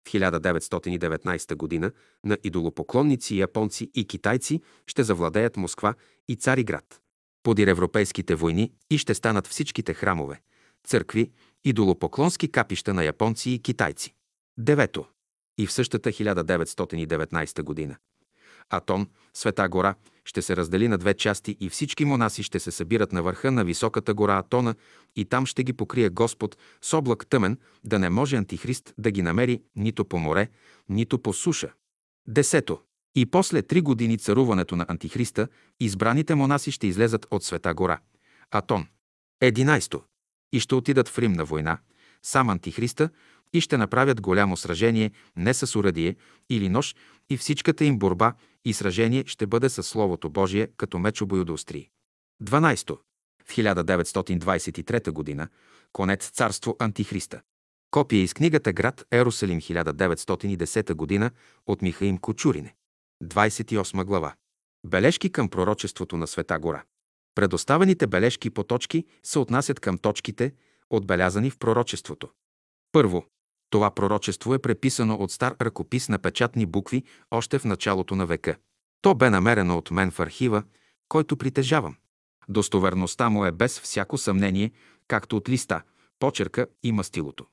В 1919 година на идолопоклонници, японци и китайци ще завладеят Москва и Цариград. Подир европейските войни и ще станат всичките храмове, църкви, идолопоклонски капища на японци и китайци. Девето. И в същата 1919 година Атон, Света гора, ще се раздели на две части и всички монаси ще се събират на върха на високата гора Атона и там ще ги покрие Господ с облак тъмен, да не може Антихрист да ги намери нито по море, нито по суша. Десето. И после три години царуването на Антихриста, избраните монаси ще излезат от Света гора. Атон. Единайсто. И ще отидат в Рим на война, сам Антихриста, и ще направят голямо сражение не с урадие или нож и всичката им борба и сражение ще бъде със Словото Божие като мечо острии. 12. В 1923 г. Конец царство Антихриста. Копия из книгата Град Ерусалим 1910 г. от Михаим Кочурине. 28 глава. Бележки към пророчеството на Света гора. Предоставените бележки по точки се отнасят към точките, отбелязани в пророчеството. Първо, това пророчество е преписано от стар ръкопис на печатни букви още в началото на века. То бе намерено от мен в архива, който притежавам. Достоверността му е без всяко съмнение, както от листа, почерка и мастилото.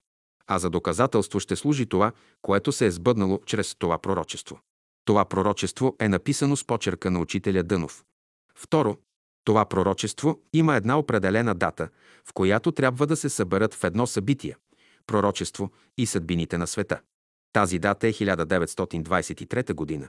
А за доказателство ще служи това, което се е сбъднало чрез това пророчество. Това пророчество е написано с почерка на учителя Дънов. Второ, това пророчество има една определена дата, в която трябва да се съберат в едно събитие – пророчество и съдбините на света. Тази дата е 1923 година.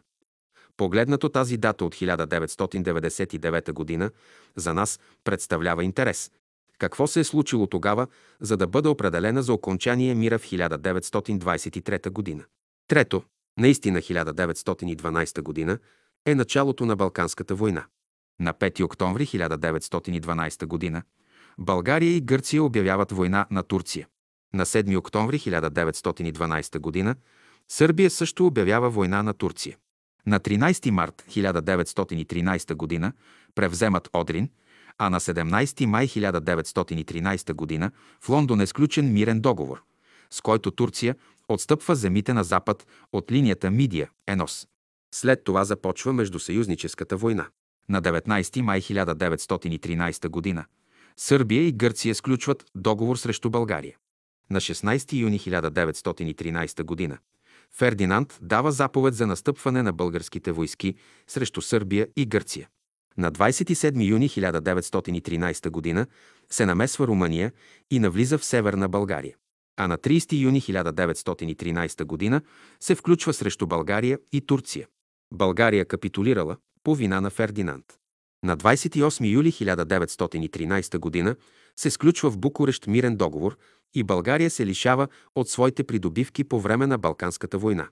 Погледнато тази дата от 1999 година за нас представлява интерес. Какво се е случило тогава, за да бъде определена за окончание мира в 1923 година? Трето, наистина 1912 година е началото на Балканската война. На 5 октомври 1912 година България и Гърция обявяват война на Турция. На 7 октомври 1912 г. Сърбия също обявява война на Турция. На 13 март 1913 г. превземат Одрин, а на 17 май 1913 г. в Лондон е сключен мирен договор, с който Турция отстъпва земите на запад от линията Мидия, Енос. След това започва Междусъюзническата война. На 19 май 1913 г. Сърбия и Гърция сключват договор срещу България на 16 юни 1913 г. Фердинанд дава заповед за настъпване на българските войски срещу Сърбия и Гърция. На 27 юни 1913 г. се намесва Румъния и навлиза в северна България. А на 30 юни 1913 г. се включва срещу България и Турция. България капитулирала по вина на Фердинанд. На 28 юли 1913 г. се сключва в Букурещ мирен договор и България се лишава от своите придобивки по време на Балканската война.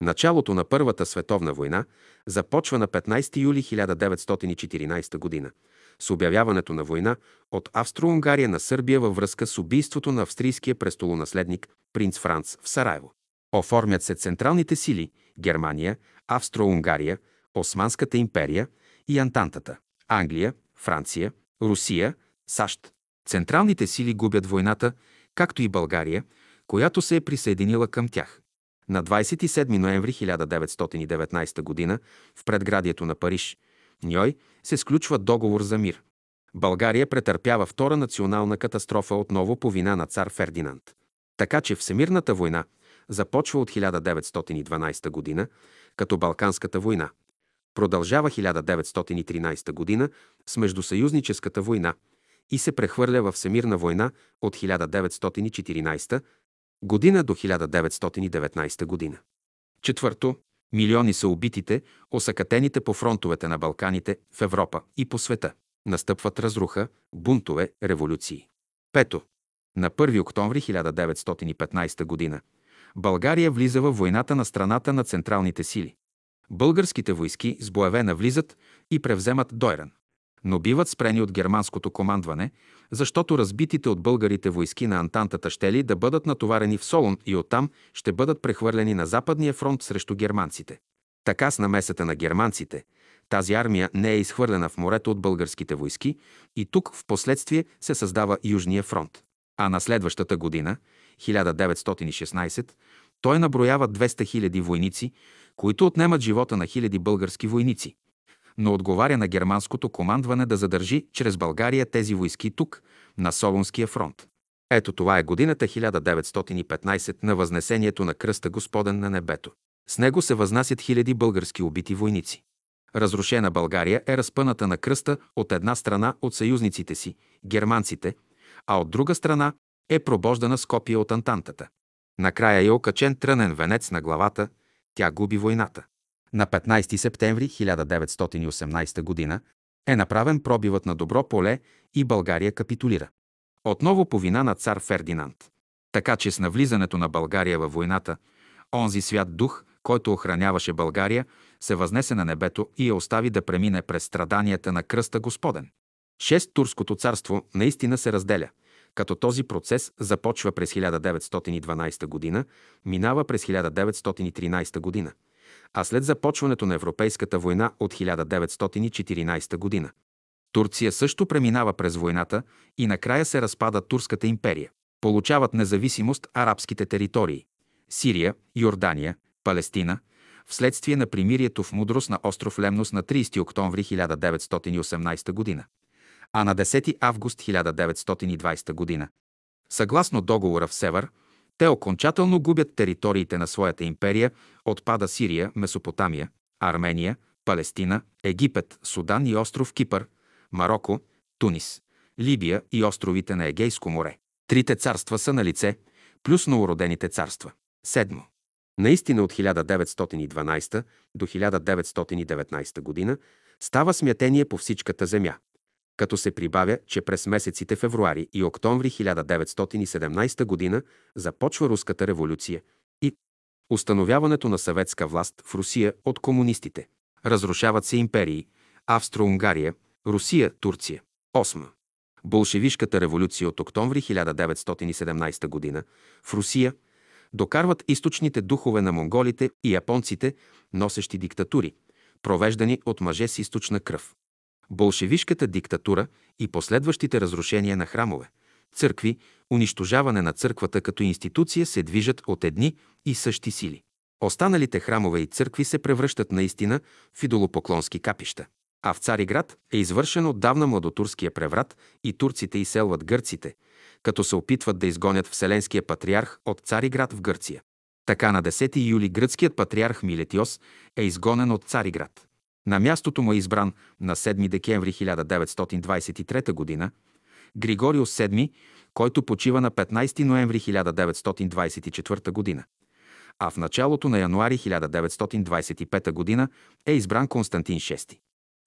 Началото на Първата световна война започва на 15 юли 1914 г. с обявяването на война от Австро-Унгария на Сърбия във връзка с убийството на австрийския престолонаследник принц Франц в Сараево. Оформят се централните сили – Германия, Австро-Унгария, Османската империя и Антантата – Англия, Франция, Русия, САЩ. Централните сили губят войната както и България, която се е присъединила към тях. На 27 ноември 1919 г. в предградието на Париж, Ньой, се сключва договор за мир. България претърпява втора национална катастрофа отново по вина на цар Фердинанд. Така че Всемирната война започва от 1912 г., като Балканската война. Продължава 1913 г. с Междусъюзническата война – и се прехвърля във Всемирна война от 1914 година до 1919 година. Четвърто, милиони са убитите, осъкатените по фронтовете на Балканите, в Европа и по света. Настъпват разруха, бунтове, революции. Пето, На 1 октомври 1915 г. България влиза във войната на страната на централните сили. Българските войски с боеве навлизат и превземат Дойран, но биват спрени от германското командване, защото разбитите от българите войски на Антантата ще ли да бъдат натоварени в Солун и оттам ще бъдат прехвърлени на Западния фронт срещу германците. Така с намесата на германците, тази армия не е изхвърлена в морето от българските войски и тук в последствие се създава Южния фронт. А на следващата година, 1916, той наброява 200 000 войници, които отнемат живота на хиляди български войници, но отговаря на германското командване да задържи чрез България тези войски тук, на Солунския фронт. Ето това е годината 1915 на възнесението на кръста Господен на небето. С него се възнасят хиляди български убити войници. Разрушена България е разпъната на кръста от една страна от съюзниците си, германците, а от друга страна е пробождана с копия от Антантата. Накрая е окачен трънен венец на главата, тя губи войната. На 15 септември 1918 г. е направен пробивът на Добро поле и България капитулира. Отново по вина на цар Фердинанд. Така че с навлизането на България във войната, онзи свят дух, който охраняваше България, се възнесе на небето и я остави да премине през страданията на кръста Господен. Шест Турското царство наистина се разделя, като този процес започва през 1912 г., минава през 1913 г., а след започването на Европейската война от 1914 г. Турция също преминава през войната и накрая се разпада Турската империя. Получават независимост арабските територии – Сирия, Йордания, Палестина, вследствие на примирието в мудрост на остров Лемнос на 30 октомври 1918 г а на 10 август 1920 г. Съгласно договора в Север, те окончателно губят териториите на своята империя, отпада Сирия, Месопотамия, Армения, Палестина, Египет, Судан и остров Кипър, Марокко, Тунис, Либия и островите на Егейско море. Трите царства са на лице, плюс новородените царства. Седмо. Наистина от 1912 до 1919 г. става смятение по всичката земя като се прибавя, че през месеците февруари и октомври 1917 г. започва Руската революция и установяването на съветска власт в Русия от комунистите. Разрушават се империи Австро-Унгария, Русия, Турция. 8. Болшевишката революция от октомври 1917 г. в Русия докарват източните духове на монголите и японците, носещи диктатури, провеждани от мъже с източна кръв болшевишката диктатура и последващите разрушения на храмове, църкви, унищожаване на църквата като институция се движат от едни и същи сили. Останалите храмове и църкви се превръщат наистина в идолопоклонски капища. А в Цариград е извършен отдавна младотурския преврат и турците изселват гърците, като се опитват да изгонят Вселенския патриарх от Цариград в Гърция. Така на 10 юли гръцкият патриарх Милетиос е изгонен от Цариград. На мястото му е избран на 7 декември 1923 г. Григориус VII, който почива на 15 ноември 1924 г. А в началото на януари 1925 г. е избран Константин VI.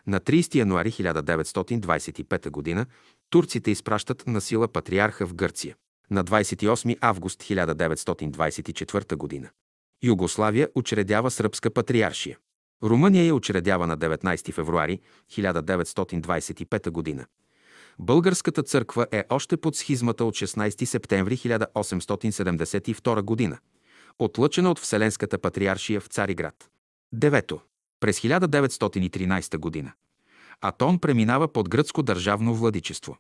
На 30 януари 1925 г. турците изпращат на сила патриарха в Гърция. На 28 август 1924 г. Югославия учредява сръбска патриаршия. Румъния я учредява на 19 февруари 1925 г. Българската църква е още под схизмата от 16 септември 1872 г., отлъчена от Вселенската патриаршия в Цариград. Девето. През 1913 г. Атон преминава под гръцко държавно владичество.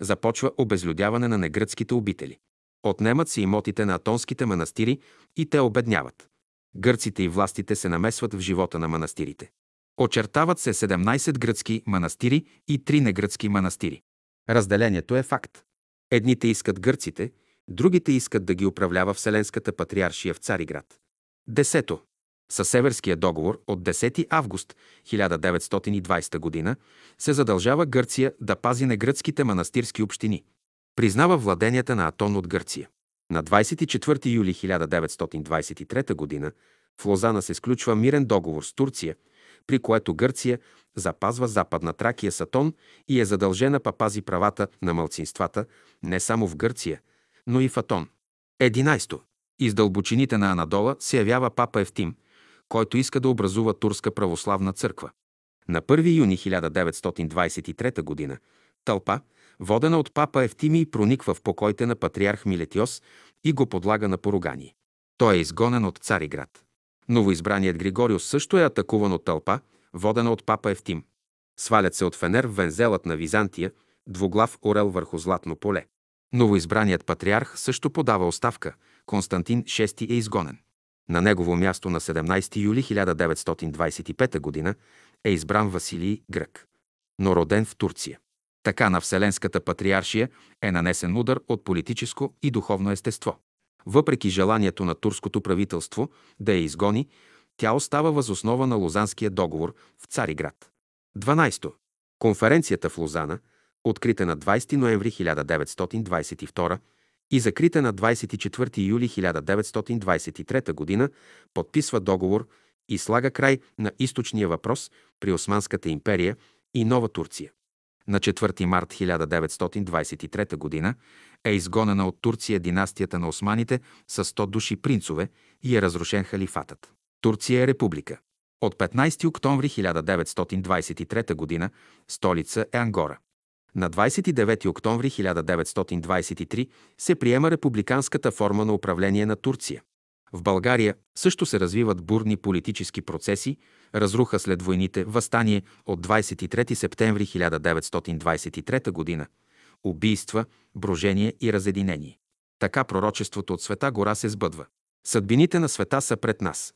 Започва обезлюдяване на негръцките обители. Отнемат се имотите на атонските манастири и те обедняват. Гърците и властите се намесват в живота на манастирите. Очертават се 17 гръцки манастири и 3 негръцки манастири. Разделението е факт. Едните искат гърците, другите искат да ги управлява Вселенската патриаршия в Цариград. Десето. Със Северския договор от 10 август 1920 г. се задължава Гърция да пази негръцките манастирски общини. Признава владенията на Атон от Гърция. На 24 юли 1923 г. в Лозана се сключва мирен договор с Турция, при което Гърция запазва Западна Тракия Сатон и е задължена па пази правата на мълцинствата не само в Гърция, но и в Атон. 11. Из дълбочините на Анадола се явява папа Евтим, който иска да образува Турска православна църква. На 1 юни 1923 г. тълпа, водена от папа Евтимий, прониква в покоите на патриарх Милетиос и го подлага на поругание. Той е изгонен от Цариград. Новоизбраният Григориус също е атакуван от тълпа, водена от папа Евтим. Свалят се от Фенер вензелът на Византия, двуглав орел върху златно поле. Новоизбраният патриарх също подава оставка. Константин VI е изгонен. На негово място на 17 юли 1925 г. е избран Василий Грък, но роден в Турция. Така на Вселенската патриаршия е нанесен удар от политическо и духовно естество. Въпреки желанието на турското правителство да я изгони, тя остава възоснова на Лозанския договор в Цариград. 12. Конференцията в Лозана, открита на 20 ноември 1922 и закрита на 24 юли 1923 г., подписва договор и слага край на източния въпрос при Османската империя и Нова Турция. На 4 март 1923 г. е изгонена от Турция династията на османите с 100 души принцове и е разрушен халифатът. Турция е република. От 15 октомври 1923 г. столица е Ангора. На 29 октомври 1923 се приема републиканската форма на управление на Турция. В България също се развиват бурни политически процеси, разруха след войните, възстание от 23 септември 1923 г., убийства, брожение и разединение. Така пророчеството от света гора се сбъдва. Съдбините на света са пред нас.